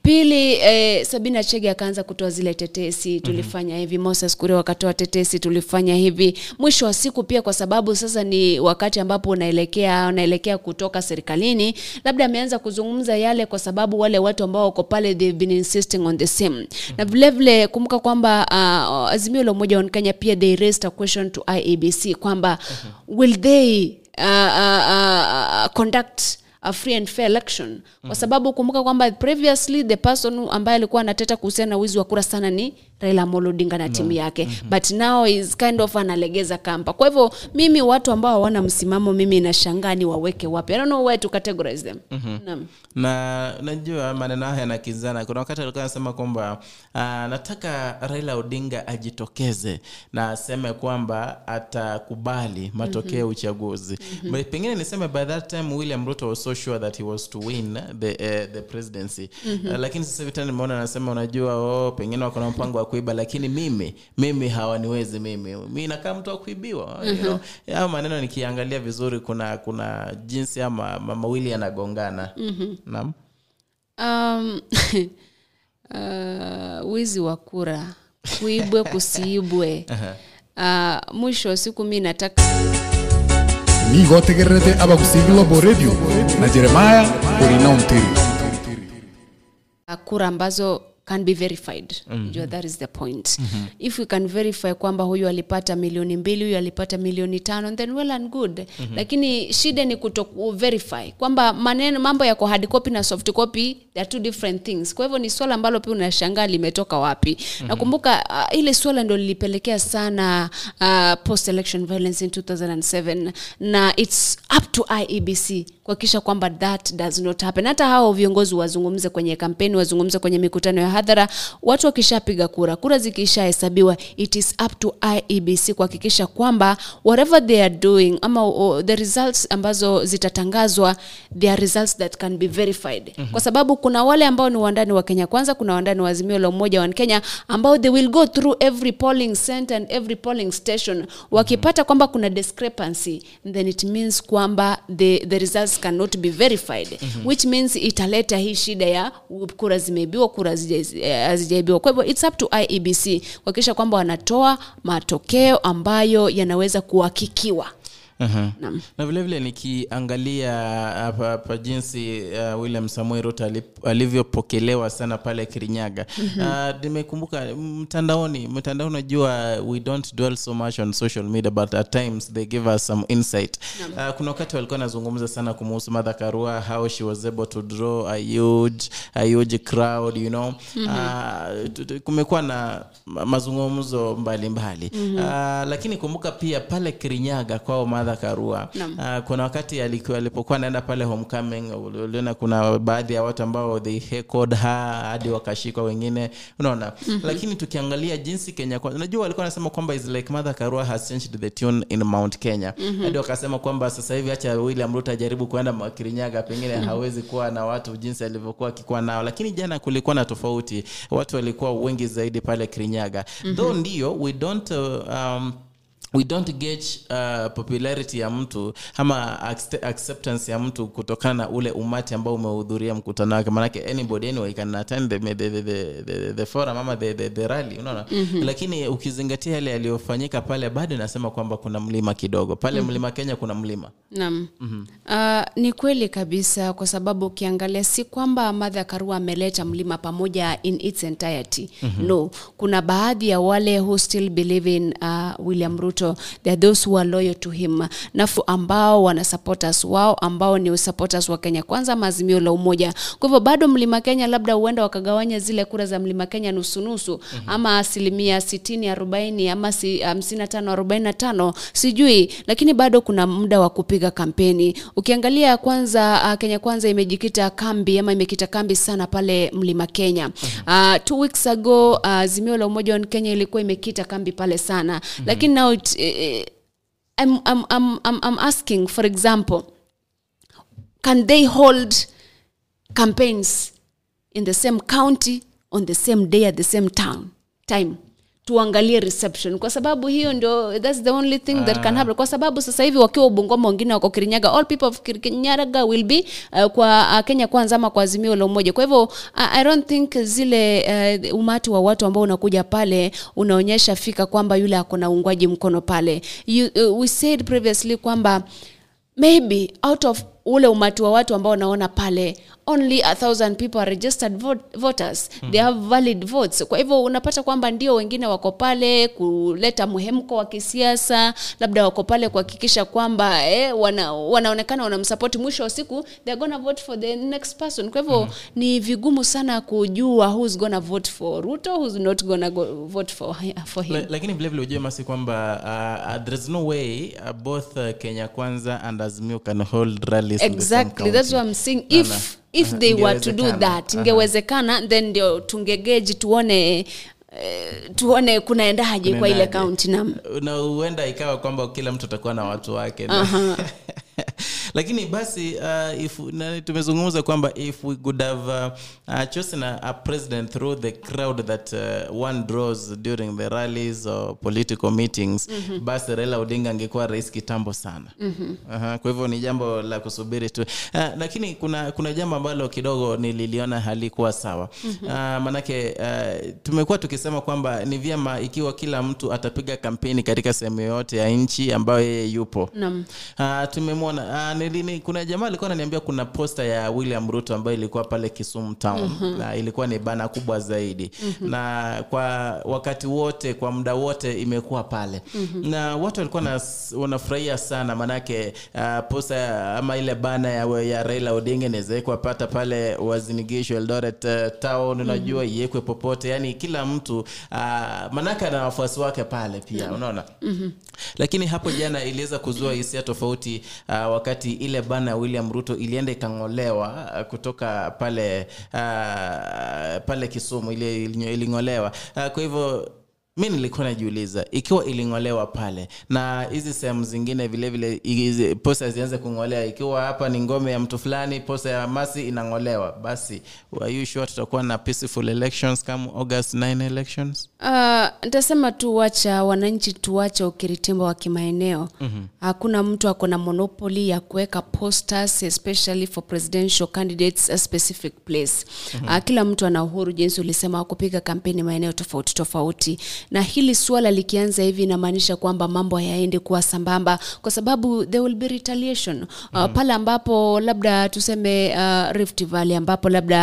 Pili eh, sabina chege akaanza kutoa zile tetesi tulifanya hivi moses kure wakatoa tetesi tulifanya hivi. Mwisho wa siku pia kwa sababu sasa ni wakati ambapo unaelekea unaelekea kutoka serikalini labda ameanza kuzungumza yale kwa sababu wale watu ambao wako pale they've been insisting on the same. Na vile kumbuka kwamba uh, azimio la umoja wa kenya pia they raised a question to iabc kwamba will they uh, uh, uh, conduct a free and fair election? Kwa sababu kumbuka kwamba previously the person ambaye alikuwa anateta kuhusiana na wizi wa kura sana ni Raila Amolo Odinga na timu yake. But now is kind of analegeza kampa. Kwa hivyo mimi watu ambao hawana msimamo mimi nashangaa ni waweke wapi. I don't know where to categorize them. Mm-hmm. na najua maneno haya yanakinzana kuna wakati alikuwa anasema kwamba uh, nataka raila odinga ajitokeze na aseme kwamba atakubali matokeo ya Mhm. uchaguzi. Mhm. But pengine niseme by that time william ruto was so sure that he was to win the, uh, the presidency. Mhm. uh, lakini sasa vitani nimeona anasema unajua oh, pengine wako na mpango wa kuiba lakini mimi mimi hawaniwezi mimi. Mi nakaa mtu wa kuibiwa you Mhm. know? maneno nikiangalia vizuri kuna kuna jinsi ama ma- mawili yanagongana. Mhm. naam. Um, uh, wizi wa kura. Kuibwe kusiibwe. Uh, mwisho wa siku mi nataka nigotegererete abagusi boredio na jeremaya orina ontiri uh, kura ambazo can be verified Mhm. Jua that is the point Mhm. if we can verify kwamba huyu alipata milioni mbili huyu alipata milioni tano then well and good Mhm. lakini shida ni kuto verify kwamba maneno mambo yako hard copy na soft copy they are two different things kwa hivyo ni swala ambalo pia unashangaa limetoka wapi Mhm. nakumbuka uh, ile swala ndo lilipelekea sana uh, post election violence in 2007 na it's up to iebc kuhakikisha kwamba that does not happen hata hao viongozi wazungumze kwenye kampeni wazungumze kwenye mikutano ya hadhara watu wakishapiga kura kura zikishahesabiwa it is up to iebc kuhakikisha kwamba whatever they are doing ama o, the results ambazo zitatangazwa they are results that can be verified Mhm. kwa sababu kuna wale ambao ni wandani wa kenya kwanza kuna wandani wa azimio la umoja wa kenya ambao they will go through every polling center and every polling station wakipata kwamba kuna discrepancy then it means kwamba the, the results cannot be verified Mhm. which means italeta hii shida ya kura zimeibiwa kura hazijaibiwa kwa hivyo it's up to iebc kuhakikisha kwamba wanatoa matokeo ambayo yanaweza kuhakikiwa Naam. na vilevile nikiangalia hapa hapa jinsi uh, william samuel ruto alivyopokelewa sana pale kirinyaga Mhm. uh, nimekumbuka mtandaoni mtandao unajua we don't dwell so much on social media but at times they give us some insight uh, kuna wakati walikuwa nazungumza sana kumuhusu madha karua how she was able to draw a huge, a huge crowd you know Mhm. uh, kumekuwa na mazungumzo mbalimbali Mhm. uh, lakini kumbuka pia pale kirinyaga kwao madha karua uh, kuna wakati alikuwa alipokuwa anaenda pale homecoming uliona kuna baadhi ya watu ambao they heckled her hadi wakashikwa wengine unaona Mhm. lakini tukiangalia jinsi kenya kwa- unajua walikuwa wanasema kwamba is like mother karua has changed the tune in mount kenya Mhm. hadi wakasema kwamba sasa hivi hacha william ruto ajaribu kuenda kirinyaga pengine Mhm. hawezi kuwa na watu jinsi alivyokuwa akikuwa nao lakini jana kulikuwa na tofauti watu walikuwa wengi zaidi pale kirinyaga Mhm. though ndio we don't uh, um, we don't gauge uh, popularity ya mtu ama acceptance ya mtu kutokana na ule umati ambao umehudhuria mkutano wake manake anybody anyway can attend the, the, the, the, the, the forum ama the, the, the rally unaona Mhm. lakini ukizingatia yale yaliyofanyika pale bado nasema kwamba kuna mlima kidogo pale Mhm. mlima kenya kuna mlima Naam. Mhm. Uh, ni kweli kabisa kwa sababu ukiangalia si kwamba madha Karua ameleta mlima pamoja in its entirety. Mhm. No, kuna baadhi ya wale who still believe in uh, William Ruto. There are those who are loyal to him. Nafu ambao wana supporters wao ambao ni supporters wa Kenya Kwanza ama Azimio la Umoja. Kwa hivyo bado Mlima Kenya labda huenda wakagawanya zile kura za Mlima Kenya nusu nusu ama asilimia 60 40 ama 55 45 sijui, lakini bado kuna muda wa kupiga kampeni. Ukiangalia kwanza uh, Kenya Kwanza imejikita kambi ama imekita kambi sana pale Mlima Kenya. Uh, two weeks ago uh, Azimio la Umoja wa Kenya ilikuwa imekita kambi pale sana. Lakini now eh, I'm, I'm, I'm, I'm, I'm asking for example can they hold campaigns in the same county on the same day at the same town time tuangalie reception. Kwa sababu hiyo ndio that's the only thing that can Ah. happen. Kwa sababu sasa hivi wakiwa ubungoma wengine wako kirinyaga. All people of kirinyaga will be uh, kwa uh, kenya kwanza ama kwa azimio la umoja. Kwa hivyo uh, i don't think zile uh, umati wa watu ambao unakuja pale unaonyesha fika kwamba yule ako na uungwaji mkono pale. You, uh, we said previously kwamba maybe out of ule umati wa watu ambao wanaona pale only a thousand people are registered vote, voters mm. they have valid votes kwa hivyo unapata kwamba ndio wengine wako pale kuleta muhemko wa kisiasa labda wako pale kuhakikisha kwamba eh, wana, wanaonekana wanamsapoti mwisho wa siku they're gonna vote for the next person kwa hivyo mm. ni vigumu sana kujua who's gonna vote for ruto who's not gonna go vote for, for him La- lakini vilevile ujue masi kwamba uh, uh, there is no way uh, both uh, kenya kwanza and azimio can hold rallies in exactly that's what i'm saying. If na- if aha, they were to do that ingewezekana then ndio tungegeji tuone eh, tuone kunaendaje kwa ile kaunti nam na huenda ikawa kwamba kila mtu atakuwa na watu wake. Aha. lakini basi uh, if, na, tumezungumza kwamba if we could have uh, uh, chosen a, a president through the crowd that uh, one draws during the rallies or political meetings Mhm. basi raila odinga angekuwa rais kitambo sana Mhm. Aha, kwa hivyo ni jambo la kusubiri tu uh, lakini kuna kuna jambo ambalo kidogo nililiona halikuwa sawa Mhm. uh, manake uh, tumekuwa tukisema kwamba ni vyema ikiwa kila mtu atapiga kampeni katika sehemu yoyote ya nchi ambayo yeye yupo. Uh, tumemwona uh, nilini, kuna jamaa alikuwa ananiambia kuna posta ya William Ruto ambayo ilikuwa pale Kisumu town Mhm. na ilikuwa ni bana kubwa zaidi Mhm. na kwa wakati wote kwa muda wote imekuwa pale Mhm. na watu walikuwa wanafurahia sana maanake uh, posta ama ile bana ya, ya Raila Odinga inawezekwa pata pale Wazinigisho Eldoret uh, town unajua iwekwe popote yani kila mtu uh, maanake ana wafuasi wake pale pia unaona Mhm. lakini hapo jana iliweza kuzua hisia tofauti uh, wakati ile bana ya william ruto ilienda ikang'olewa uh, kutoka pale uh, pale kisumu ile iling'olewa. Uh, kwa hivyo mi nilikuwa najiuliza ikiwa iling'olewa pale na hizi sehemu zingine vilevile vile, posa zianze kung'olea ikiwa hapa ni ngome ya mtu fulani posa ya masi inang'olewa basi are you sure tutakuwa na peaceful elections kama august 9 elections? Uh, ntasema tu wacha wananchi tuwache ukiritimba wa kimaeneo Mhm. hakuna mtu ako na monopoli ya kuweka posters especially for presidential candidates a specific place mm-hmm. kila mtu ana uhuru jinsi ulisema kupiga kampeni maeneo tofauti tofauti na hili suala likianza hivi inamaanisha kwamba mambo hayaendi kuwa sambamba kwa sababu there will be retaliation uh, Mhm. pale ambapo labda tuseme uh, rift valley ambapo labda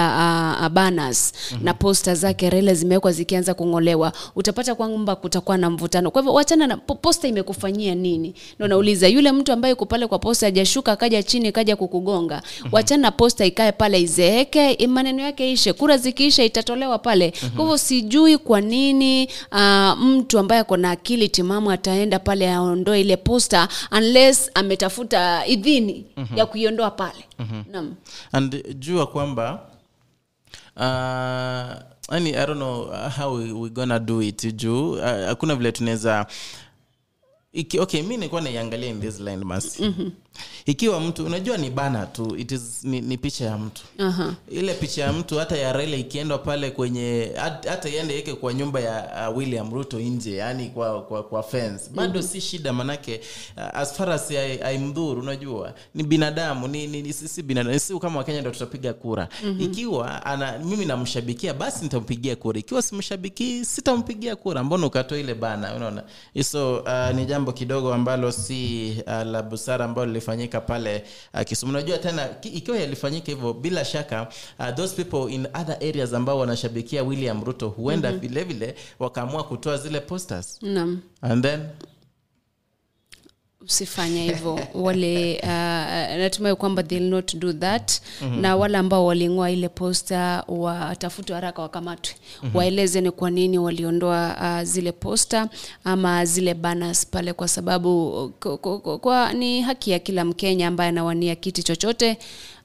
uh, banners mm-hmm. na posta zake rele zimewekwa zikianza kung'olewa utapata kwamba kutakuwa na mvutano. Kwa hivyo wachana na posta imekufanyia nini? Ndo nauliza yule mtu ambaye yuko pale kwa posta ajashuka akaja chini kaja kukugonga. Wachana na posta ikae pale izeeke maneno yake ishe kura zikiisha itatolewa pale. Kwa hivyo sijui kwa nini uh, mtu ambaye ako na akili timamu ataenda pale aondoe ile posta unless ametafuta idhini Mhm. ya kuiondoa pale. Mhm. naam. And jua kwamba uh, yani i don't know how we, we gonna do it juu uh, hakuna vile tunaweza okay mi nilikuwa naiangalia in this line mas Mhm. Ikiwa mtu unajua ni bana tu it is, ni, ni picha ya mtu Aha. ile picha ya mtu hata ya rele ikiendwa pale kwenye hata iende ike kwa nyumba ya uh, William Ruto nje yani kwa kwa, kwa fence bado Mhm. si shida manake uh, as far as aimdhuru unajua ni binadamu ni, ni, ni si si binadamu si kama wakenya ndo tutapiga kura Mhm. ikiwa ana mimi namshabikia basi nitampigia kura ikiwa simshabikii sitampigia kura mbona ukatoa ile bana unaona so uh, ni jambo kidogo ambalo si uh, la busara ambalo lilifanyika pale uh, Kisumu. Unajua tena ikiwa yalifanyika hivyo bila shaka uh, those people in other areas ambao wanashabikia William Ruto huenda vilevile vile vile wakaamua kutoa zile posters. Naam. And then usifanye hivyo wale uh, natumai kwamba they'll not do that Mhm. na wale ambao waling'oa ile posta watafutwe haraka wakamatwe Mhm. waeleze ni kwa nini waliondoa uh, zile posta ama zile banners pale kwa sababu kwa, kwa, kwa ni haki ya kila mkenya ambaye anawania kiti chochote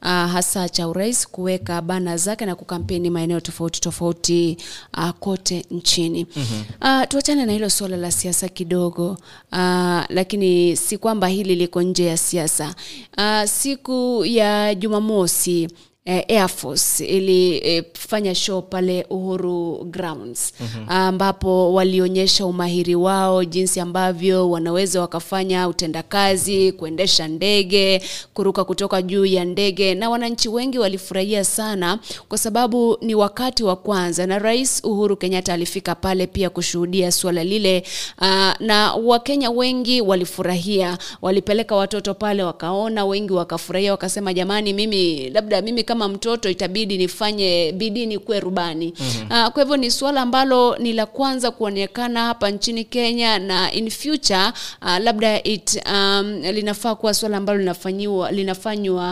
uh, hasa cha urais kuweka bana zake na kukampeni maeneo tofauti tofauti uh, kote nchini. Mhm. Uh, tuachane na hilo suala la siasa kidogo. Uh, lakini si kwamba hili liko nje ya siasa. Uh, siku ya jumamosi eh, Air Force ilifanya show pale Uhuru Grounds Mhm. ambapo walionyesha umahiri wao jinsi ambavyo wanaweza wakafanya utendakazi, kuendesha ndege, kuruka kutoka juu ya ndege, na wananchi wengi walifurahia sana kwa sababu ni wakati wa kwanza, na Rais Uhuru Kenyatta alifika pale pia kushuhudia suala lile uh, na Wakenya wengi walifurahia, walipeleka watoto pale wakaona, wengi wakafurahia, wakasema jamani, mimi labda mimi kama mtoto itabidi nifanye bidii nikuwe rubani. Mhm. Uh, kwa hivyo ni suala ambalo ni la kwanza kuonekana hapa nchini Kenya na in future uh, labda it um, linafaa kuwa suala ambalo linafanyiwa linafanywa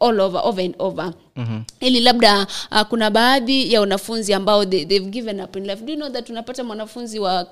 uh, all over, over and over Mhm. ili labda uh, kuna baadhi ya wanafunzi ambao they, they've given up in life. Do you know that unapata mwanafunzi wa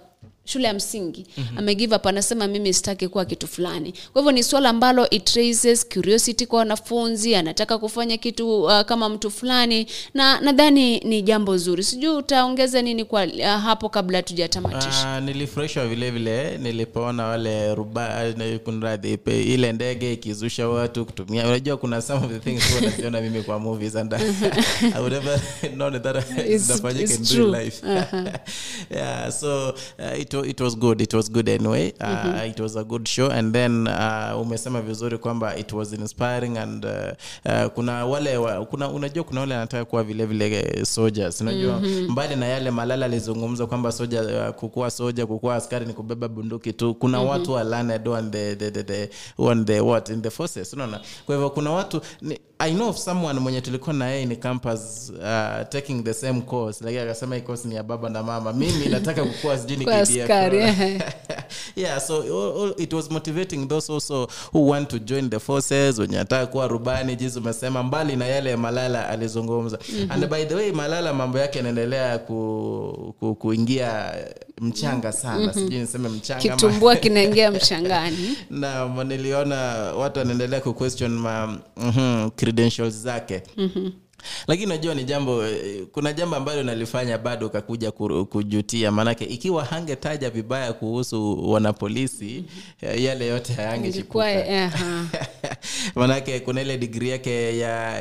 shule ya msingi Mhm. amegive up anasema mimi sitaki kuwa kitu fulani kwa hivyo ni swala ambalo it raises curiosity kwa wanafunzi anataka kufanya kitu uh, kama mtu fulani na nadhani ni jambo zuri sijui utaongeza nini kwa uh, hapo kabla tujatamatisha Uh, nilifurahishwa vile vile nilipoona wale ruba kunradhi pe- ile ndege ikizusha watu kutumia unajua kuna some of the things naziona mimi kwa movies and I would never known that It's- in it's real true. life Uh-huh. yeah so uh, it, wa- it was good it was good anyway. Uh, Mhm. it was a good show. And then uh, umesema vizuri kwamba it was inspiring and uh, uh, kuna wale wa, kuna unajua kuna wale anataka kuwa vile vile eh, soldiers. Unajua Mhm. mbali na yale malala alizungumza kwamba soja uh, kukuwa soja kukuwa askari ni kubeba bunduki tu. Kuna Mhm. watu wa learned on the, the, the, the, on the what? In the forces unaona? Kwa hivyo kuna watu ni, i know of someone mwenye tulikuwa na yeye ni campus uh, taking the same course. Lakini akasema hii course ni ya baba na mama. Mimi nataka kukuwa sijui ni Kuwa KDF. yeah so all, all, it was motivating those also who want to join the forces wenye ataka kuwa rubani jinsi umesema mbali na yale malala alizungumza Mhm. and by the way malala mambo yake yanaendelea ku, ku, kuingia mchanga sana Mhm. sijui niseme mchanga kitumbua kinaingia mchangani na niliona watu wanaendelea ku question ma mm credentials zake Mhm. Lakini unajua ni jambo eh, kuna jambo ambalo nalifanya bado ukakuja kujutia. Maanake ikiwa hangetaja vibaya kuhusu wanapolisi eh, yale yote hayangechipuka eh, kuna ile digri yake ya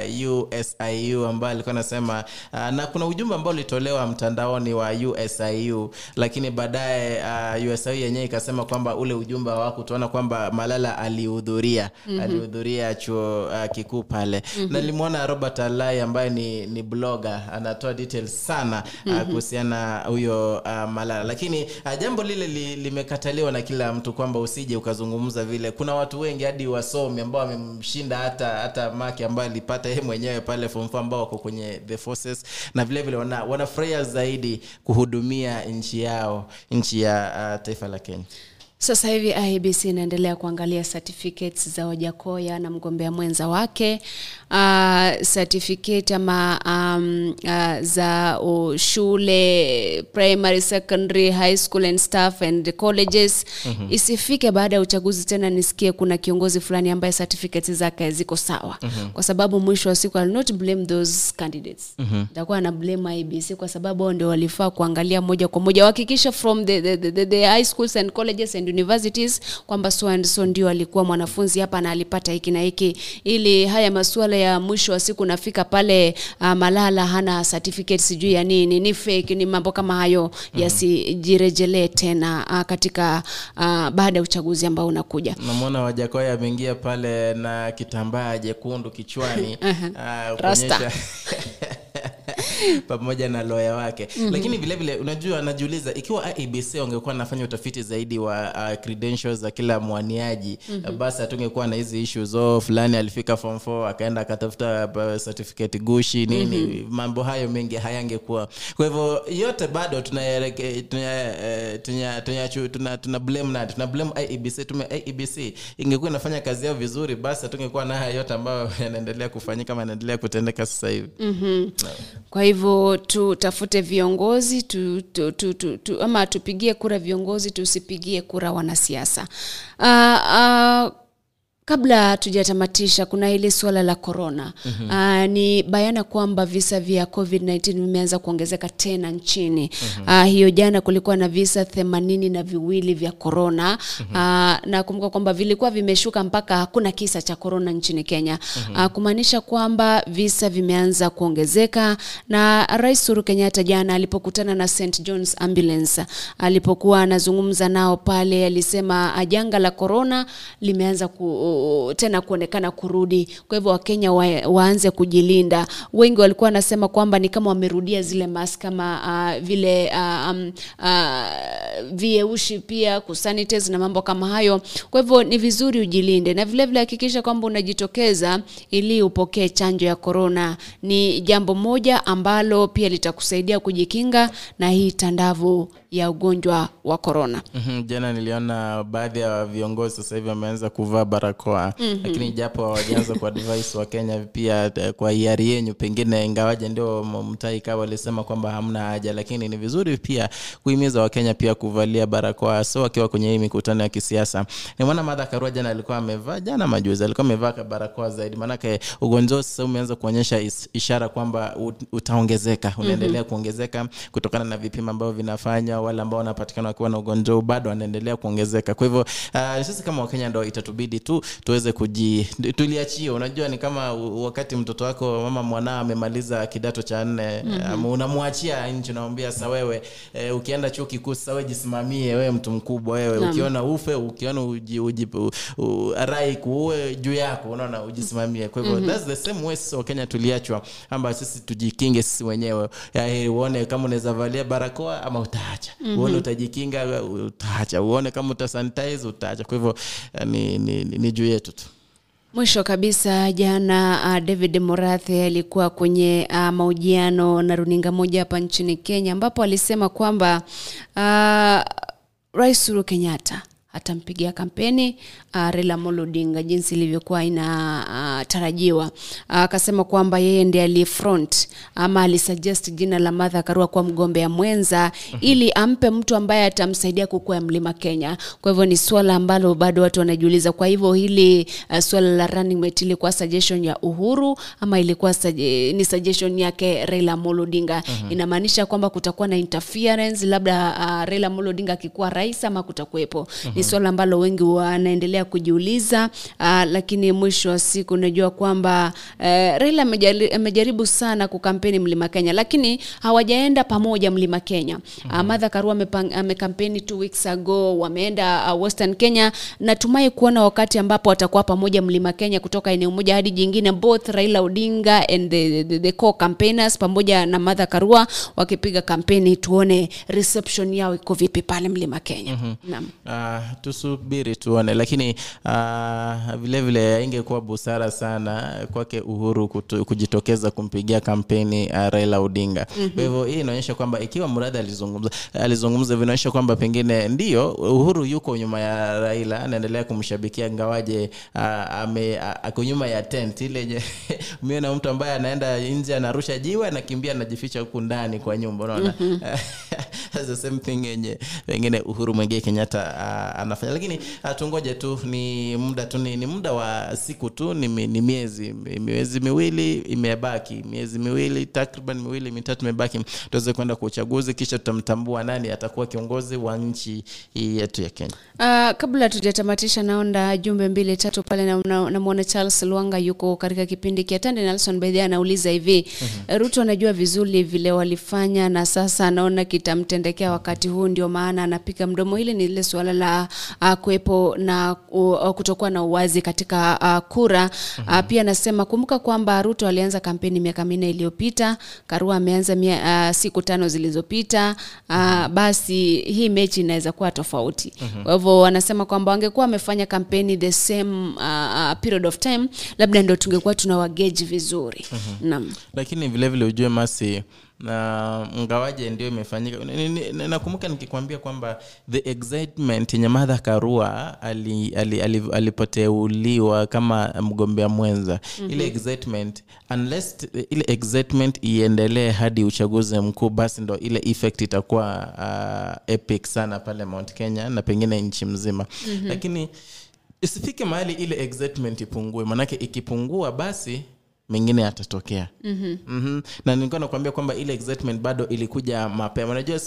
usiu ambayo alikuwa anasema uh, na kuna ujumbe ambao ulitolewa mtandaoni wa usiu lakini baadaye uh, usiu yenyewe ikasema kwamba ule ujumbe hawakutuona kwamba malala alihudhuria. Mhm. alihudhuria chuo uh, kikuu pale. Mhm. na nilimwona robert alai ambaye ni, ni blogger anatoa details sana mm-hmm. kuhusiana huyo uh, malala. Lakini uh, jambo lile li, limekataliwa na kila mtu kwamba usije ukazungumza vile. Kuna watu wengi hadi wasomi ambao wamemshinda hata hata maki ambayo alipata yeye mwenyewe pale fomfo ambao wako kwenye the forces. Na vile vile wana, wanafurahia zaidi kuhudumia nchi yao nchi ya uh, taifa la kenya Sasa hivi IEBC inaendelea kuangalia certificates za Wajakoya na mgombea mwenza wake uh, certificate ama um, uh, za uh, shule primary, secondary, high school and staff and colleges Mhm. isifike baada ya uchaguzi tena nisikie kuna kiongozi fulani ambaye certificates zake ziko sawa Mhm. kwa sababu mwisho wa siku I'll not blame those candidates Mhm. nitakuwa na blame IEBC kwa sababu wao ndio walifaa kuangalia moja kwa moja wahakikisha from the, the, the, the, the high schools and colleges and universities kwamba so and so ndio alikuwa mwanafunzi hapa na alipata hiki na hiki. Ili haya masuala ya mwisho wa siku nafika pale uh, malala hana certificate sijui ya nini ni fake ni mambo kama hayo yasijirejelee tena uh, katika uh, baada ya uchaguzi ambao unakuja. Namwona wajakoya ameingia pale na kitambaa jekundu kichwani. Ah, Rasta. pamoja na loya wake Mhm. lakini vile vile unajua anajiuliza ikiwa abc wangekuwa nafanya utafiti zaidi wa uh, credentials za kila mwaniaji mm-hmm. basi hatungekuwa na hizi ishu zo fulani alifika form 4 akaenda akatafuta uh, certificate gushi nini Mhm. mambo hayo mengi hayangekuwa kwa hivyo yote bado eh, tuna tuna blame na tuna blame IEBC tume IEBC ingekuwa inafanya kazi yao vizuri basi hatungekuwa na haya yote ambayo yanaendelea kufanyika ama yanaendelea kutendeka sasa hivi Mhm. Kwa hivyo tutafute viongozi tu, tu, tu, tu, tu, ama tupigie kura viongozi tusipigie kura wanasiasa. Uh, uh, kabla tujatamatisha kuna ile suala la korona mm-hmm. uh, ni bayana kwamba visa vya covid-19 vimeanza kuongezeka tena nchini Mhm. uh, hiyo jana kulikuwa na visa themanini na viwili vya korona mm-hmm. uh, nakumbuka kwamba vilikuwa vimeshuka mpaka hakuna kisa cha korona nchini kenya Mhm. uh, kumaanisha kwamba visa vimeanza kuongezeka na rais huru Kenyatta jana alipokutana na St John's Ambulance alipokuwa anazungumza nao pale alisema ah, janga la korona limeanza ku, tena kuonekana kurudi. Kwa hivyo wakenya wa, waanze kujilinda. Wengi walikuwa wanasema kwamba ni kama wamerudia zile mask kama uh, vile uh, um, uh, vieushi pia kusanitize na mambo kama hayo. Kwa hivyo ni vizuri ujilinde na vilevile vile hakikisha kwamba unajitokeza ili upokee chanjo ya korona ni jambo moja ambalo pia litakusaidia kujikinga na hii tandavu ya ugonjwa wa korona Mhm, jana niliona baadhi ya viongozi sasa hivi wameanza kuvaa barakoa Mhm. lakini japo hawajaanza ku advise wa Kenya pia eh, kwa hiari yenyu pengine ingawaje ndio mtai kawa kwamba hamna haja lakini ni vizuri pia kuhimiza wakenya pia kuvalia barakoa so wakiwa kwenye hii mikutano ya kisiasa. Ni mwana madha Karua jana alikuwa amevaa jana majuzi alikuwa amevaa barakoa zaidi. Maanake ugonjwa sasa umeanza kuonyesha is- ishara kwamba utaongezeka unaendelea kuongezeka kutokana na vipimo ambavyo vinafanywa wale ambao wanapatikana wakiwa na ugonjwa bado wanaendelea kuongezeka. Kwa hivyo uh, sisi kama wakenya ndo itatubidi tu tuweze kuji tuliachie unajua ni kama wakati mtoto wako mama mwanao amemaliza kidato cha nne Mhm. um, unamwachia nchi unamwambia sa wewe e, ukienda chuo kikuu sa we jisimamie wewe mtu mkubwa wewe Naam. ukiona ufe ukiona uji, uji, u, u, arai kuue juu yako unaona ujisimamie kwa hivyo Mhm. that's the same way sisi wakenya tuliachwa amba sisi tujikinge sisi wenyewe ya, uone kama unaweza valia barakoa ama utaacha Mhm. uone utajikinga utaacha uone kama utasanitize utaacha kwa hivyo eh, ni, ni, ni, ni juu yetu tu. Mwisho kabisa jana uh, David Morathi alikuwa kwenye uh, mahojiano na runinga moja hapa nchini Kenya ambapo alisema kwamba uh, Rais Uhuru Kenyatta hatampigia kampeni uh, Raila Amolo Odinga jinsi ilivyokuwa inatarajiwa. Uh, akasema kwamba yeye ndiye aliyefront ama alisuggest jina la Martha Karua kuwa mgombea mwenza ili ampe mtu ambaye atamsaidia kukua mlima Kenya. Kwa hivyo ni swala ambalo bado watu wanajiuliza. Kwa hivyo hili uh, swala la running mate ilikuwa suggestion ya Uhuru ama ilikuwa sugge- ni suggestion yake Raila Amolo Odinga. Inamaanisha kwamba kutakuwa na interference labda uh, Raila Amolo Odinga akikuwa rais ama kutakuwepo. Ni swala ambalo wengi wanaendelea kujiuliza uh, lakini mwisho wa siku unajua kwamba uh, Raila amejaribu sana kukampeni mlima Kenya lakini hawajaenda pamoja mlima Kenya. Uh, Martha Karua amekampeni two weeks ago, wameenda uh, Western Kenya. Natumai kuona wakati ambapo watakuwa pamoja mlima Kenya kutoka eneo moja hadi jingine, both Raila Odinga and the, the, the core campaigners pamoja na Martha Karua wakipiga kampeni, tuone reception yao iko vipi pale mlima Kenya. Naam. Uh, tusubiri tuone, lakini uh, vile vile ingekuwa busara sana kwake Uhuru kutu, kujitokeza kumpigia kampeni uh, Raila Odinga. Kwa Mhm. hivyo hii inaonyesha kwamba ikiwa mradhi alizungumza alizungumza, vinaonyesha kwamba pengine ndio Uhuru yuko nyuma ya Raila, anaendelea kumshabikia ngawaje uh, ame uh, ako nyuma ya tent ile mie na mtu ambaye anaenda nje anarusha jiwe anakimbia anajificha huku ndani kwa nyumba, unaona mm-hmm. the same thing yenye pengine Uhuru mwingie Kenyatta uh, anafanya, lakini uh, tungoje tu, ni muda tu, ni, ni muda wa siku tu, ni, ni miezi miezi miwili imebaki, miezi miwili takriban miwili mitatu imebaki tuweze kwenda kwa uchaguzi, kisha tutamtambua nani atakuwa kiongozi wa nchi yetu ya Kenya. Uh, kabla tujatamatisha naonda jumbe mbili tatu pale namwona na, na Charles Lwanga yuko katika kipindi kiatande Nelson Bedhi anauliza hivi Ruto anajua vizuri vile walifanya na sasa anaona kitamtendekea wakati huu, ndio maana anapiga mdomo. Hili ni lile suala la uh, kuwepo na uh, kutokuwa na uwazi katika uh, kura uh, pia anasema kumbuka kwamba Ruto alianza kampeni miaka minne iliyopita, Karua ameanza mia, uh, siku tano zilizopita. Uh, basi hii mechi inaweza kuwa tofauti. Mhm. Kwa hivyo wanasema kwamba wangekuwa wamefanya kampeni the same uh, uh, period of time, labda ndo tungekuwa tuna wageji vizuri. Naam. lakini vile vile ujue masi na ngawaje ndio imefanyika nakumbuka nikikwambia kwamba the excitement yenye Martha Karua ali, ali, ali, alipoteuliwa kama mgombea mwenza Mhm. ile excitement unless ile excitement iendelee hadi uchaguzi mkuu basi ndo ile effect itakuwa uh, epic sana pale Mount Kenya na pengine nchi mzima Mhm. lakini isifike mahali ile excitement ipungue manake ikipungua basi mengine yatatokea Mhm. mm-hmm. na nilikuwa nakuambia kwamba ile excitement bado ilikuja mapema unajua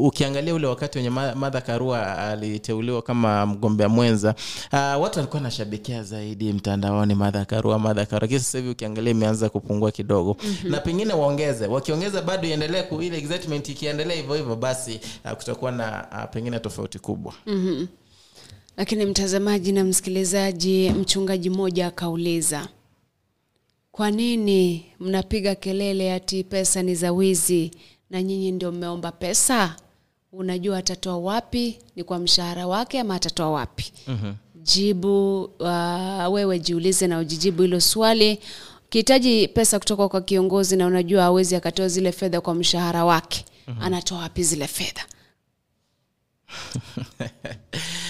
ukiangalia ule wakati wenye madha Karua aliteuliwa kama mgombea mwenza uh, watu walikuwa nashabikia zaidi mtandaoni madha Karua madha Karua lakini sasa hivi ukiangalia imeanza kupungua kidogo Mhm. na pengine waongeze wakiongeza bado iendelee ile excitement ikiendelea hivyo hivyo basi uh, kutakuwa na uh, pengine tofauti kubwa Mhm. Lakini mtazamaji na msikilizaji, mchungaji mmoja akauliza, kwa nini mnapiga kelele ati pesa ni za wizi na nyinyi ndio mmeomba pesa? Unajua atatoa wapi? Ni kwa mshahara wake ama atatoa wapi? mm-hmm. Jibu uh, wewe jiulize na ujijibu hilo swali. Ukihitaji pesa kutoka kwa kiongozi na unajua awezi akatoa zile fedha kwa mshahara wake, Mhm. anatoa wapi zile fedha?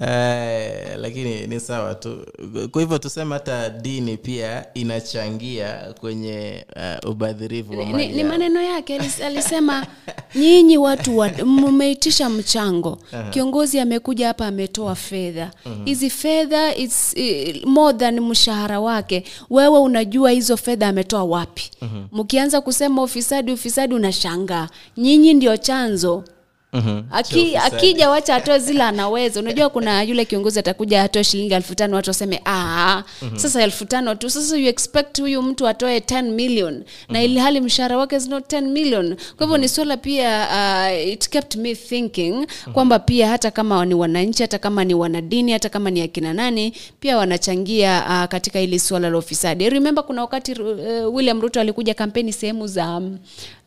Eh, lakini ni sawa tu. Kwa hivyo tuseme hata dini pia inachangia kwenye uh, ubadhirifu wa ni, ni maneno yake alisema nyinyi watu wa- mmeitisha mchango. Aha. kiongozi amekuja hapa ametoa fedha. Mhm. hizi fedha it's eh, more than mshahara wake. Wewe unajua hizo fedha ametoa wapi? Mhm. mkianza kusema ufisadi ufisadi unashangaa. Nyinyi ndio chanzo Mhm. Aki, akija wacha atoe zile anaweza unajua kuna yule kiongozi atakuja atoe shilingi elfu tano watu waseme ah, Mhm. sasa elfu tano tu. Sasa you expect huyu mtu atoe 10 million. Na ili hali mshahara wake is not 10 million. Kwa hivyo ni swala pia uh, it kept me thinking kwamba pia hata kama ni wananchi hata kama ni wanadini hata kama ni akina nani pia wanachangia uh, katika hili swala la ufisadi. Remember kuna wakati uh, william ruto alikuja kampeni sehemu za um,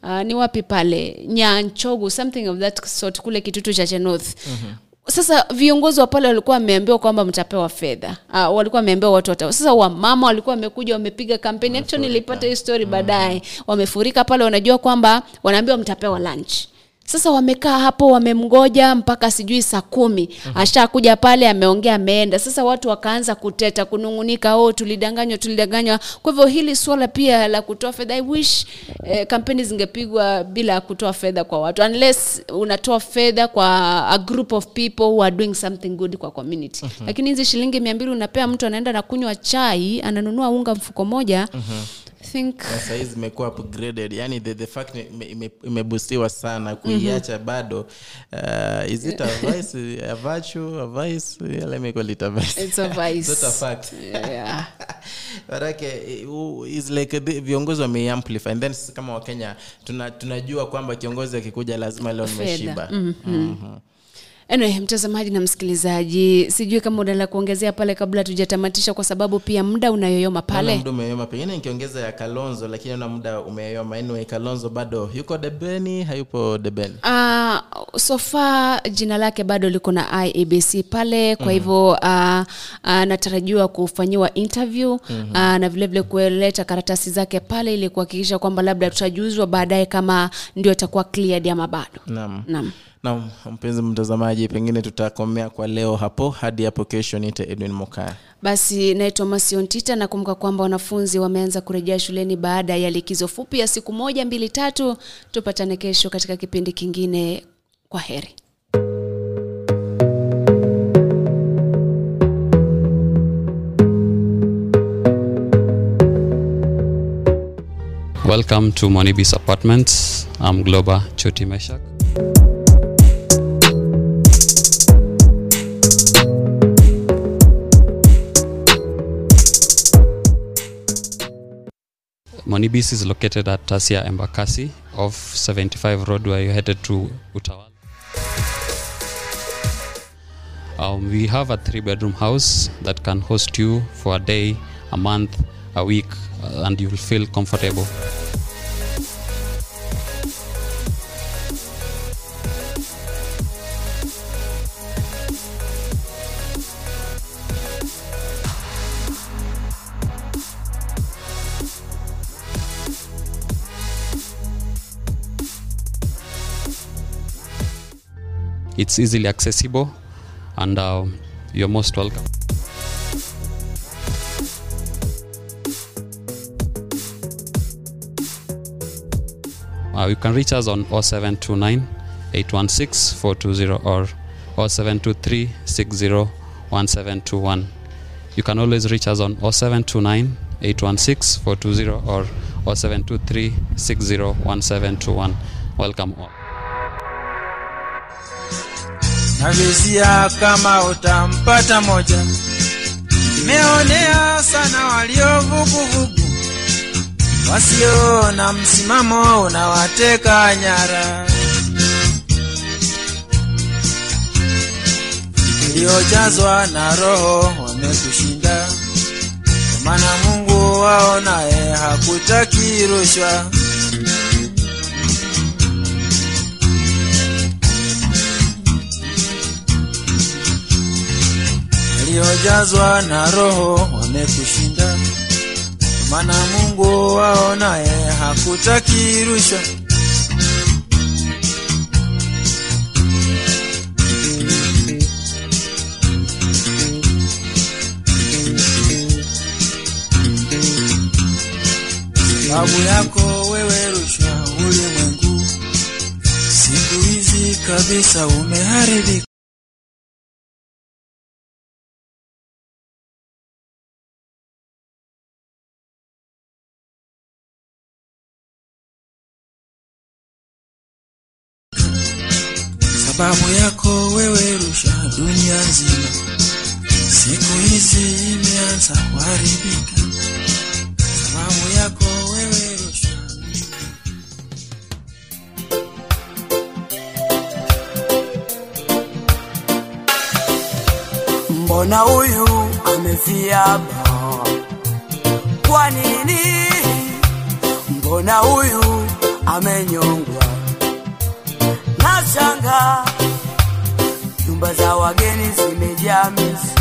uh, ni wapi pale? Nyanchogu something of that sort kule kitutu cha chenoth sasa viongozi wa pale walikuwa wameambiwa kwamba mtapewa fedha. Uh, walikuwa wameambiwa watu wata sasa wamama walikuwa wamekuja wamepiga kampeni actually nilipata hii story baadaye. Wamefurika pale wanajua kwamba wanaambiwa mtapewa lunch sasa wamekaa hapo wamemgoja mpaka sijui saa kumi. Ashakuja pale ameongea ameenda. Sasa watu wakaanza kuteta kunungunika oh tulidanganywa tulidanganywa. Kwa hivyo hili swala pia la kutoa fedha i wish eh, kampeni zingepigwa bila kutoa fedha kwa watu. Unless unatoa fedha kwa a group of people who are doing something good kwa community. Mhm. lakini hizi shilingi mia mbili unapea mtu anaenda na kunywa chai ananunua unga mfuko moja I think Na sahizi upgraded. Yani the, the fact ime- ime- imebustiwa sana kuiacha bado. Uh, is it a vice? A virtue? A vice? Yeah, let me call it a vice. It's a vice. Not a fact. Yeah. manake is like viongozi wameiamplify. And then kama wakenya tuna, tunajua kwamba kiongozi akikuja lazima leo nimeshiba. Mhm. Mhm. Anyway, mtazamaji na msikilizaji sijui kama una la kuongezea pale kabla tujatamatisha kwa sababu pia muda unayoyoma pale. muda umeyoyoma pengine nikiongeza ya kalonzo lakini na muda umeyoyoma. Anyway kalonzo bado yuko debeni hayupo debeni. Uh, so far jina lake bado liko na IEBC pale kwa hivyo mm-hmm. uh, uh, natarajiwa kufanyiwa interview Mhm. uh, na vilevile kuleta karatasi zake pale ili kuhakikisha kwamba labda tutajuzwa baadaye kama ndio itakuwa cleared ama bado. Naam. Naam na mpenzi mtazamaji pengine tutakomea kwa leo hapo. Hadi hapo kesho niite edwin mokaya. Basi naitwa masiontita nakumbuka kwamba wanafunzi wameanza kurejea shuleni baada ya likizo fupi ya siku moja mbili tatu. Tupatane kesho katika kipindi kingine. Kwa heri. Welcome to Monibis Apartments. I'm Globa Choti Meshak. Monibis is located at Tasia Embakasi off 75 Road where you're headed to Utawala. Um, we have a three bedroom house that can host you for a day, a month, a week, uh, and you'll feel comfortable. It's easily accessible, and uh, you're most welcome. Uh, you can reach us on 0729 816 420 or 0723 601721. You can always reach us on 0729 816 420 or 0723 601721. Welcome all. Navizia kama utampata moja. Nimeonea sana waliovuguvugu wasio na msimamo unawateka nyara. Waliojazwa na roho wamekushinda kwa maana mungu waonaye hakutaki rushwa waliojazwa na roho wamekushinda. Maana mungu waonaye hakutaki rushwa. Sababu yako wewe rushwa ulimwengu. Siku hizi kabisa umeharibika imeanza kuharibika. Sababu yako wewe mbona huyu ameziaba? kwa nini? Mbona huyu amenyongwa? Nashanga nyumba za wageni zimejaa mizi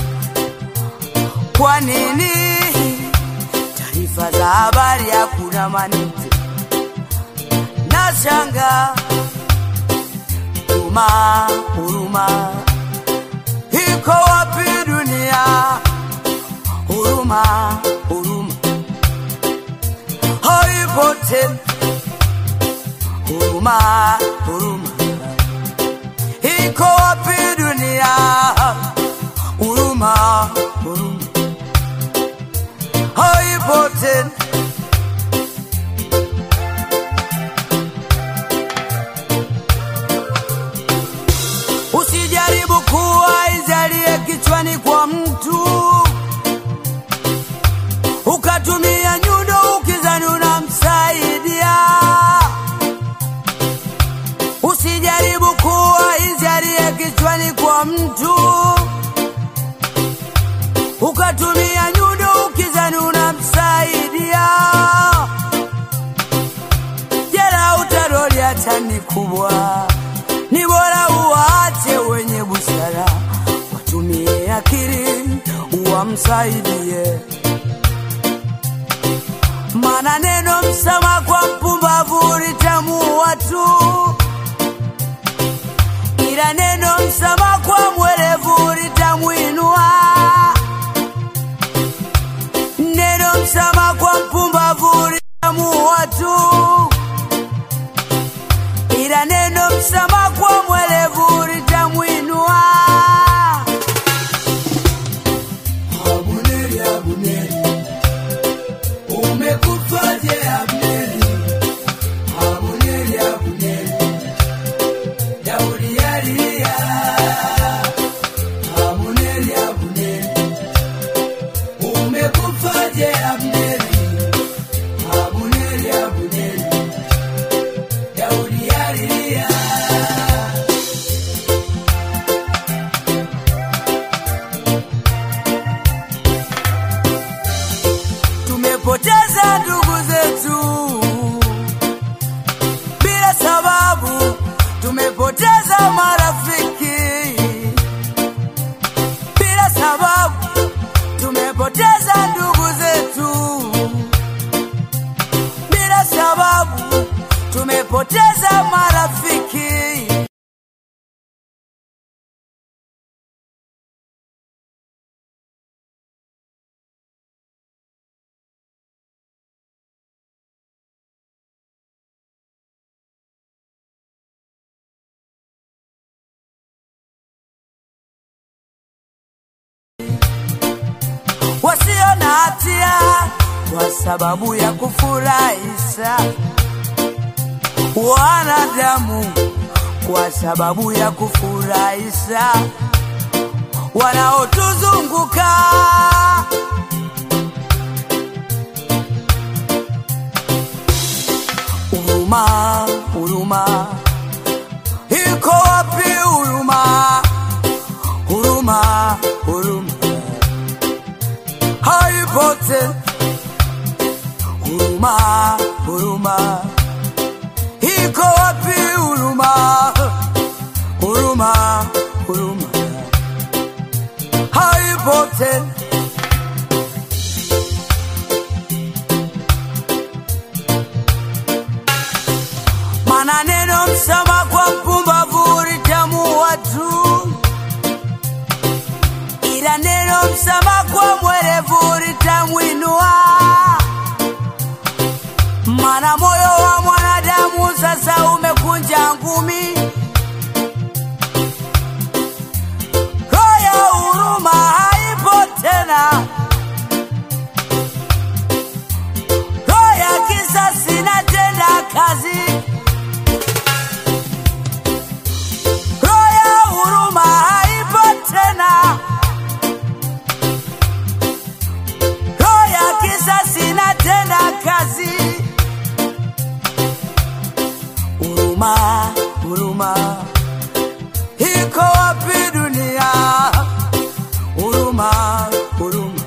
kwa nini? Taarifa za habari hakuna manite na shanga huruma huruma. Iko wapi dunia? Huruma huruma. Haipo tena. Huruma huruma. Iko wapi dunia? Huruma huruma haipo usijaribu kuwa izalie kichwani kwa mtu. Ukatumia nyundo ukizani unamsaidia. Usijaribu kuwa izalie kichwani kwa mtu ni kubwa. Ni bora uwaache wenye busara. Watumie akili uwamsaidie. Mana neno msama kwa mpumbavu litamuua tu ila neno msama kwa mwerevu litamwinua neno msama kwa mpumbavu litamuua tu kwa sababu ya kufurahisha wanadamu kwa sababu ya kufurahisha wanaotuzunguka. Huruma huruma huruma huruma. Iko wapi huruma? Huruma huruma. Haipo tena. Mana neno msama kwa mpumbavu litamuua tu ila neno msama kwa mwerevu litamwinua mana moyo wa mwanadamu sasa umekunja ngumi. Roho ya huruma haipo tena. Roho ya kisasi inatenda kazi huruma huruma. Iko wapi dunia? Huruma huruma.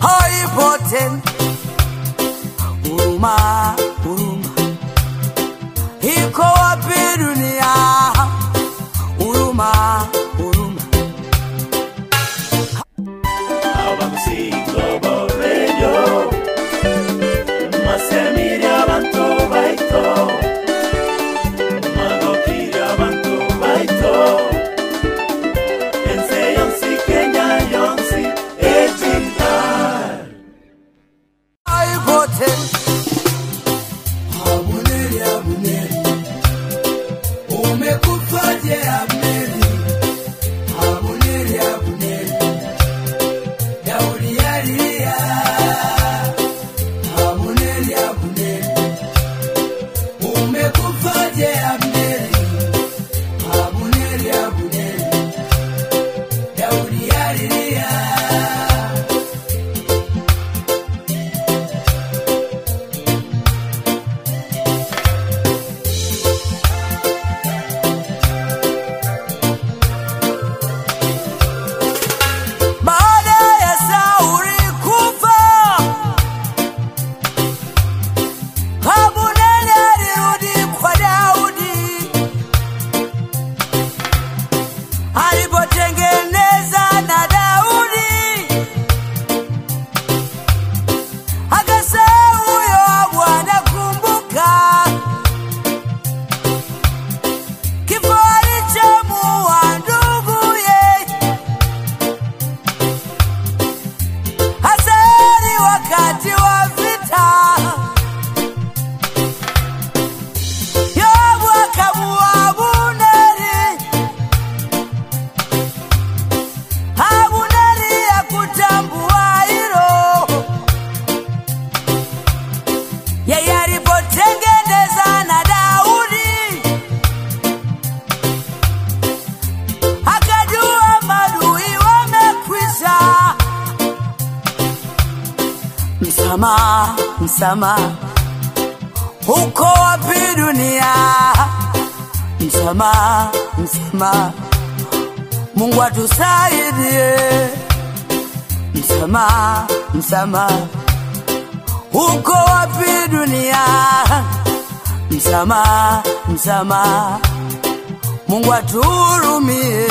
Haipo tena huruma huruma. Iko wapi dunia mtazama, uko wapi dunia? Msama, msama, Mungu atusaidie. Msama, msama, uko wapi dunia? Msama, msama, Mungu atuhurumie.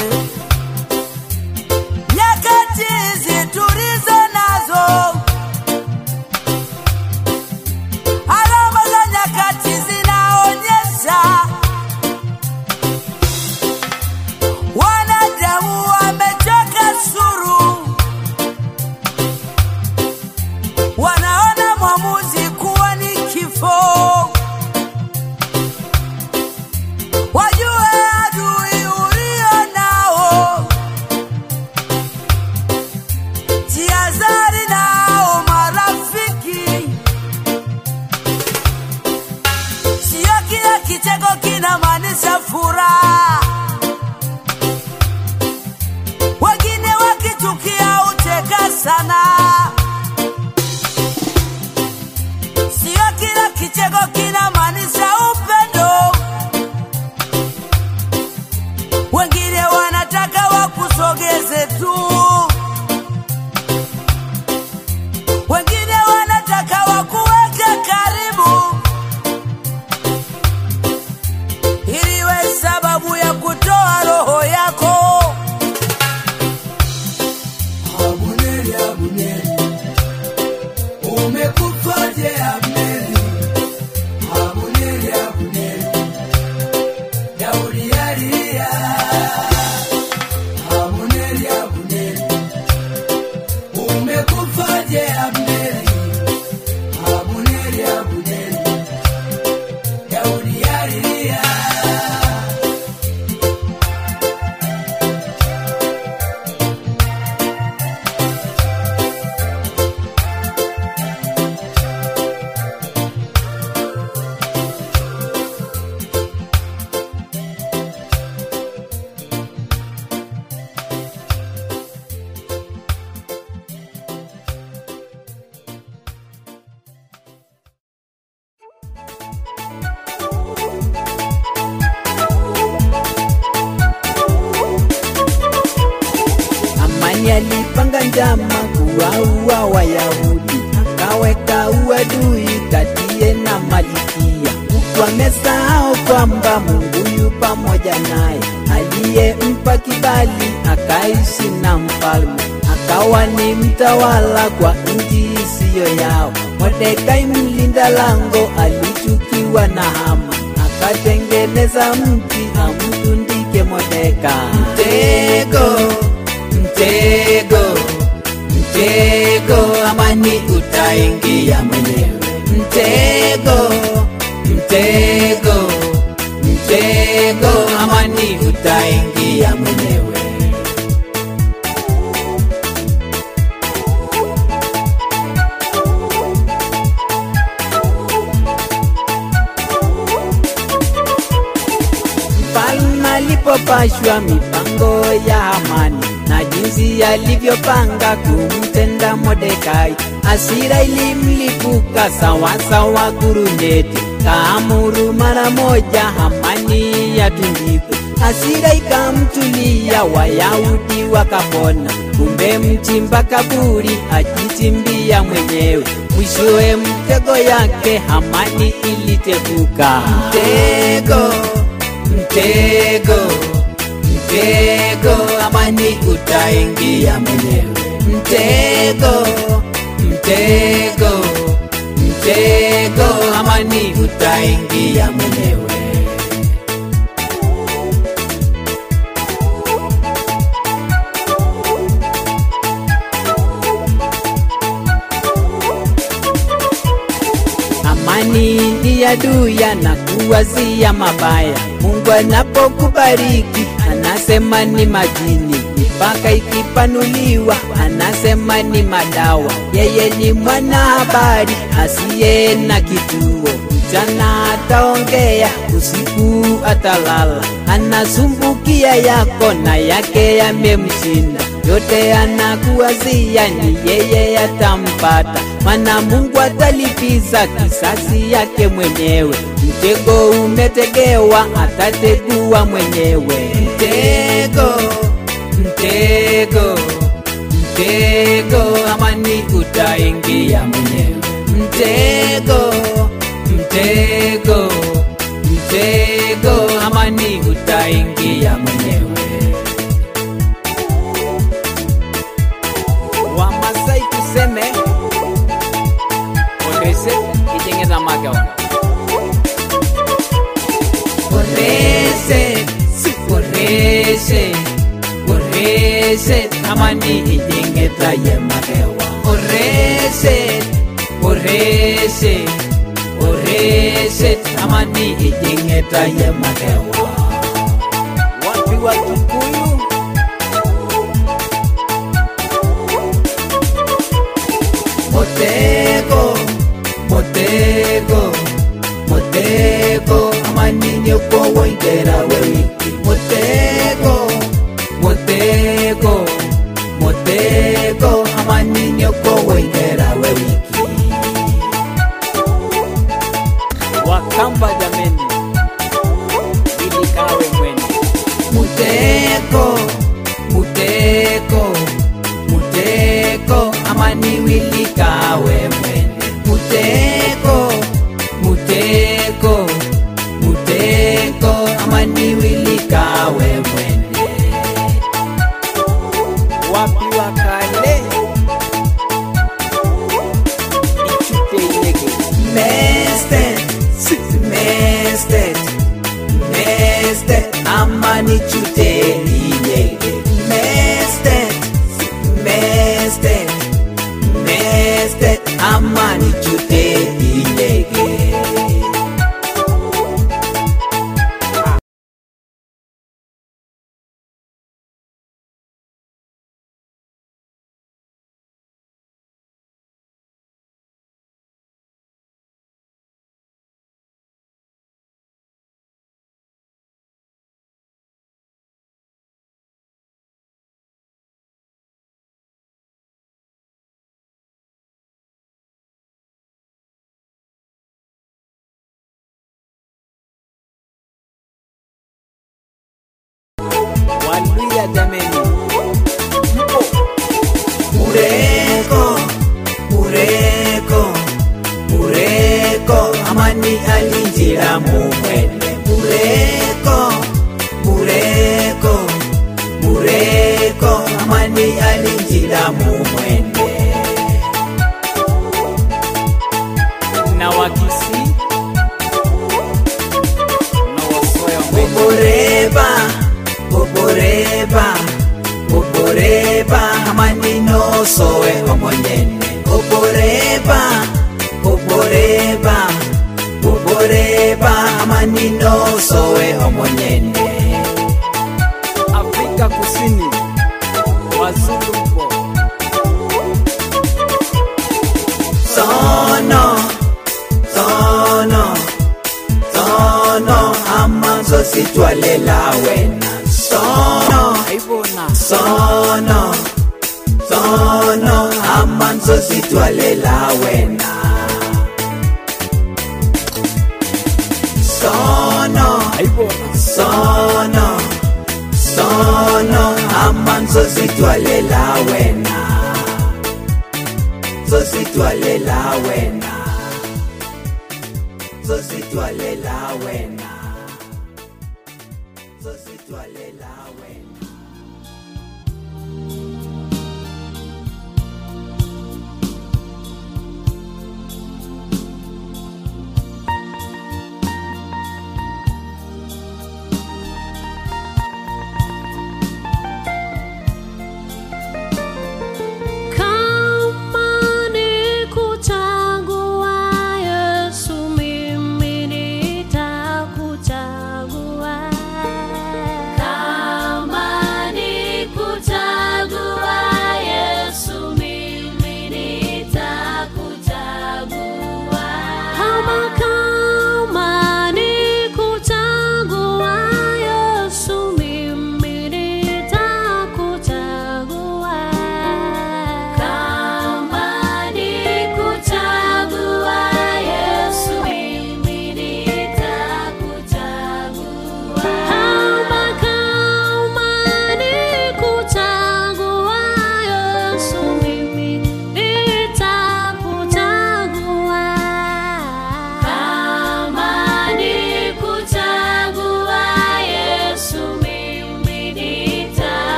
Yeah. yake Hamani iliteguka. Mtego, mtego, mtego, Hamani utaingia mwenyewe. Mtego, mtego, mtego, Hamani utaingia mwenyewe. adui anakuwazia mabaya. Mungu anapokubariki anasema ni majini, mipaka ikipanuliwa anasema ni madawa. Yeye ni mwanahabari asiye na kituo, mchana ataongea, usiku atalala, anasumbukia yako na yake yamemshinda yote anakuwazia ni yeye atampata, mana Mungu atalipiza kisasi yake mwenyewe. Mtego umetegewa, atategua mwenyewe. Mtego, mtego, mtego, amani utaingia mwenyewe. Mtego, mtego, my go. Borrese, borrese, borrese, tamani ijenge tlaye makewa. Borrese, borrese, borrese, tamani ijenge tlaye makewa. One, two, one, two, amani yokowoitera wewiki motego motego motego. Amani yokowoitera wewiki wakamba jameni. Ili kawe mwene muteko muteko muteko amani wili kawe buena, buena. Sono, sono, sono, amanzo zitwale la wena. Zositwale la wena. Zositwale la wena.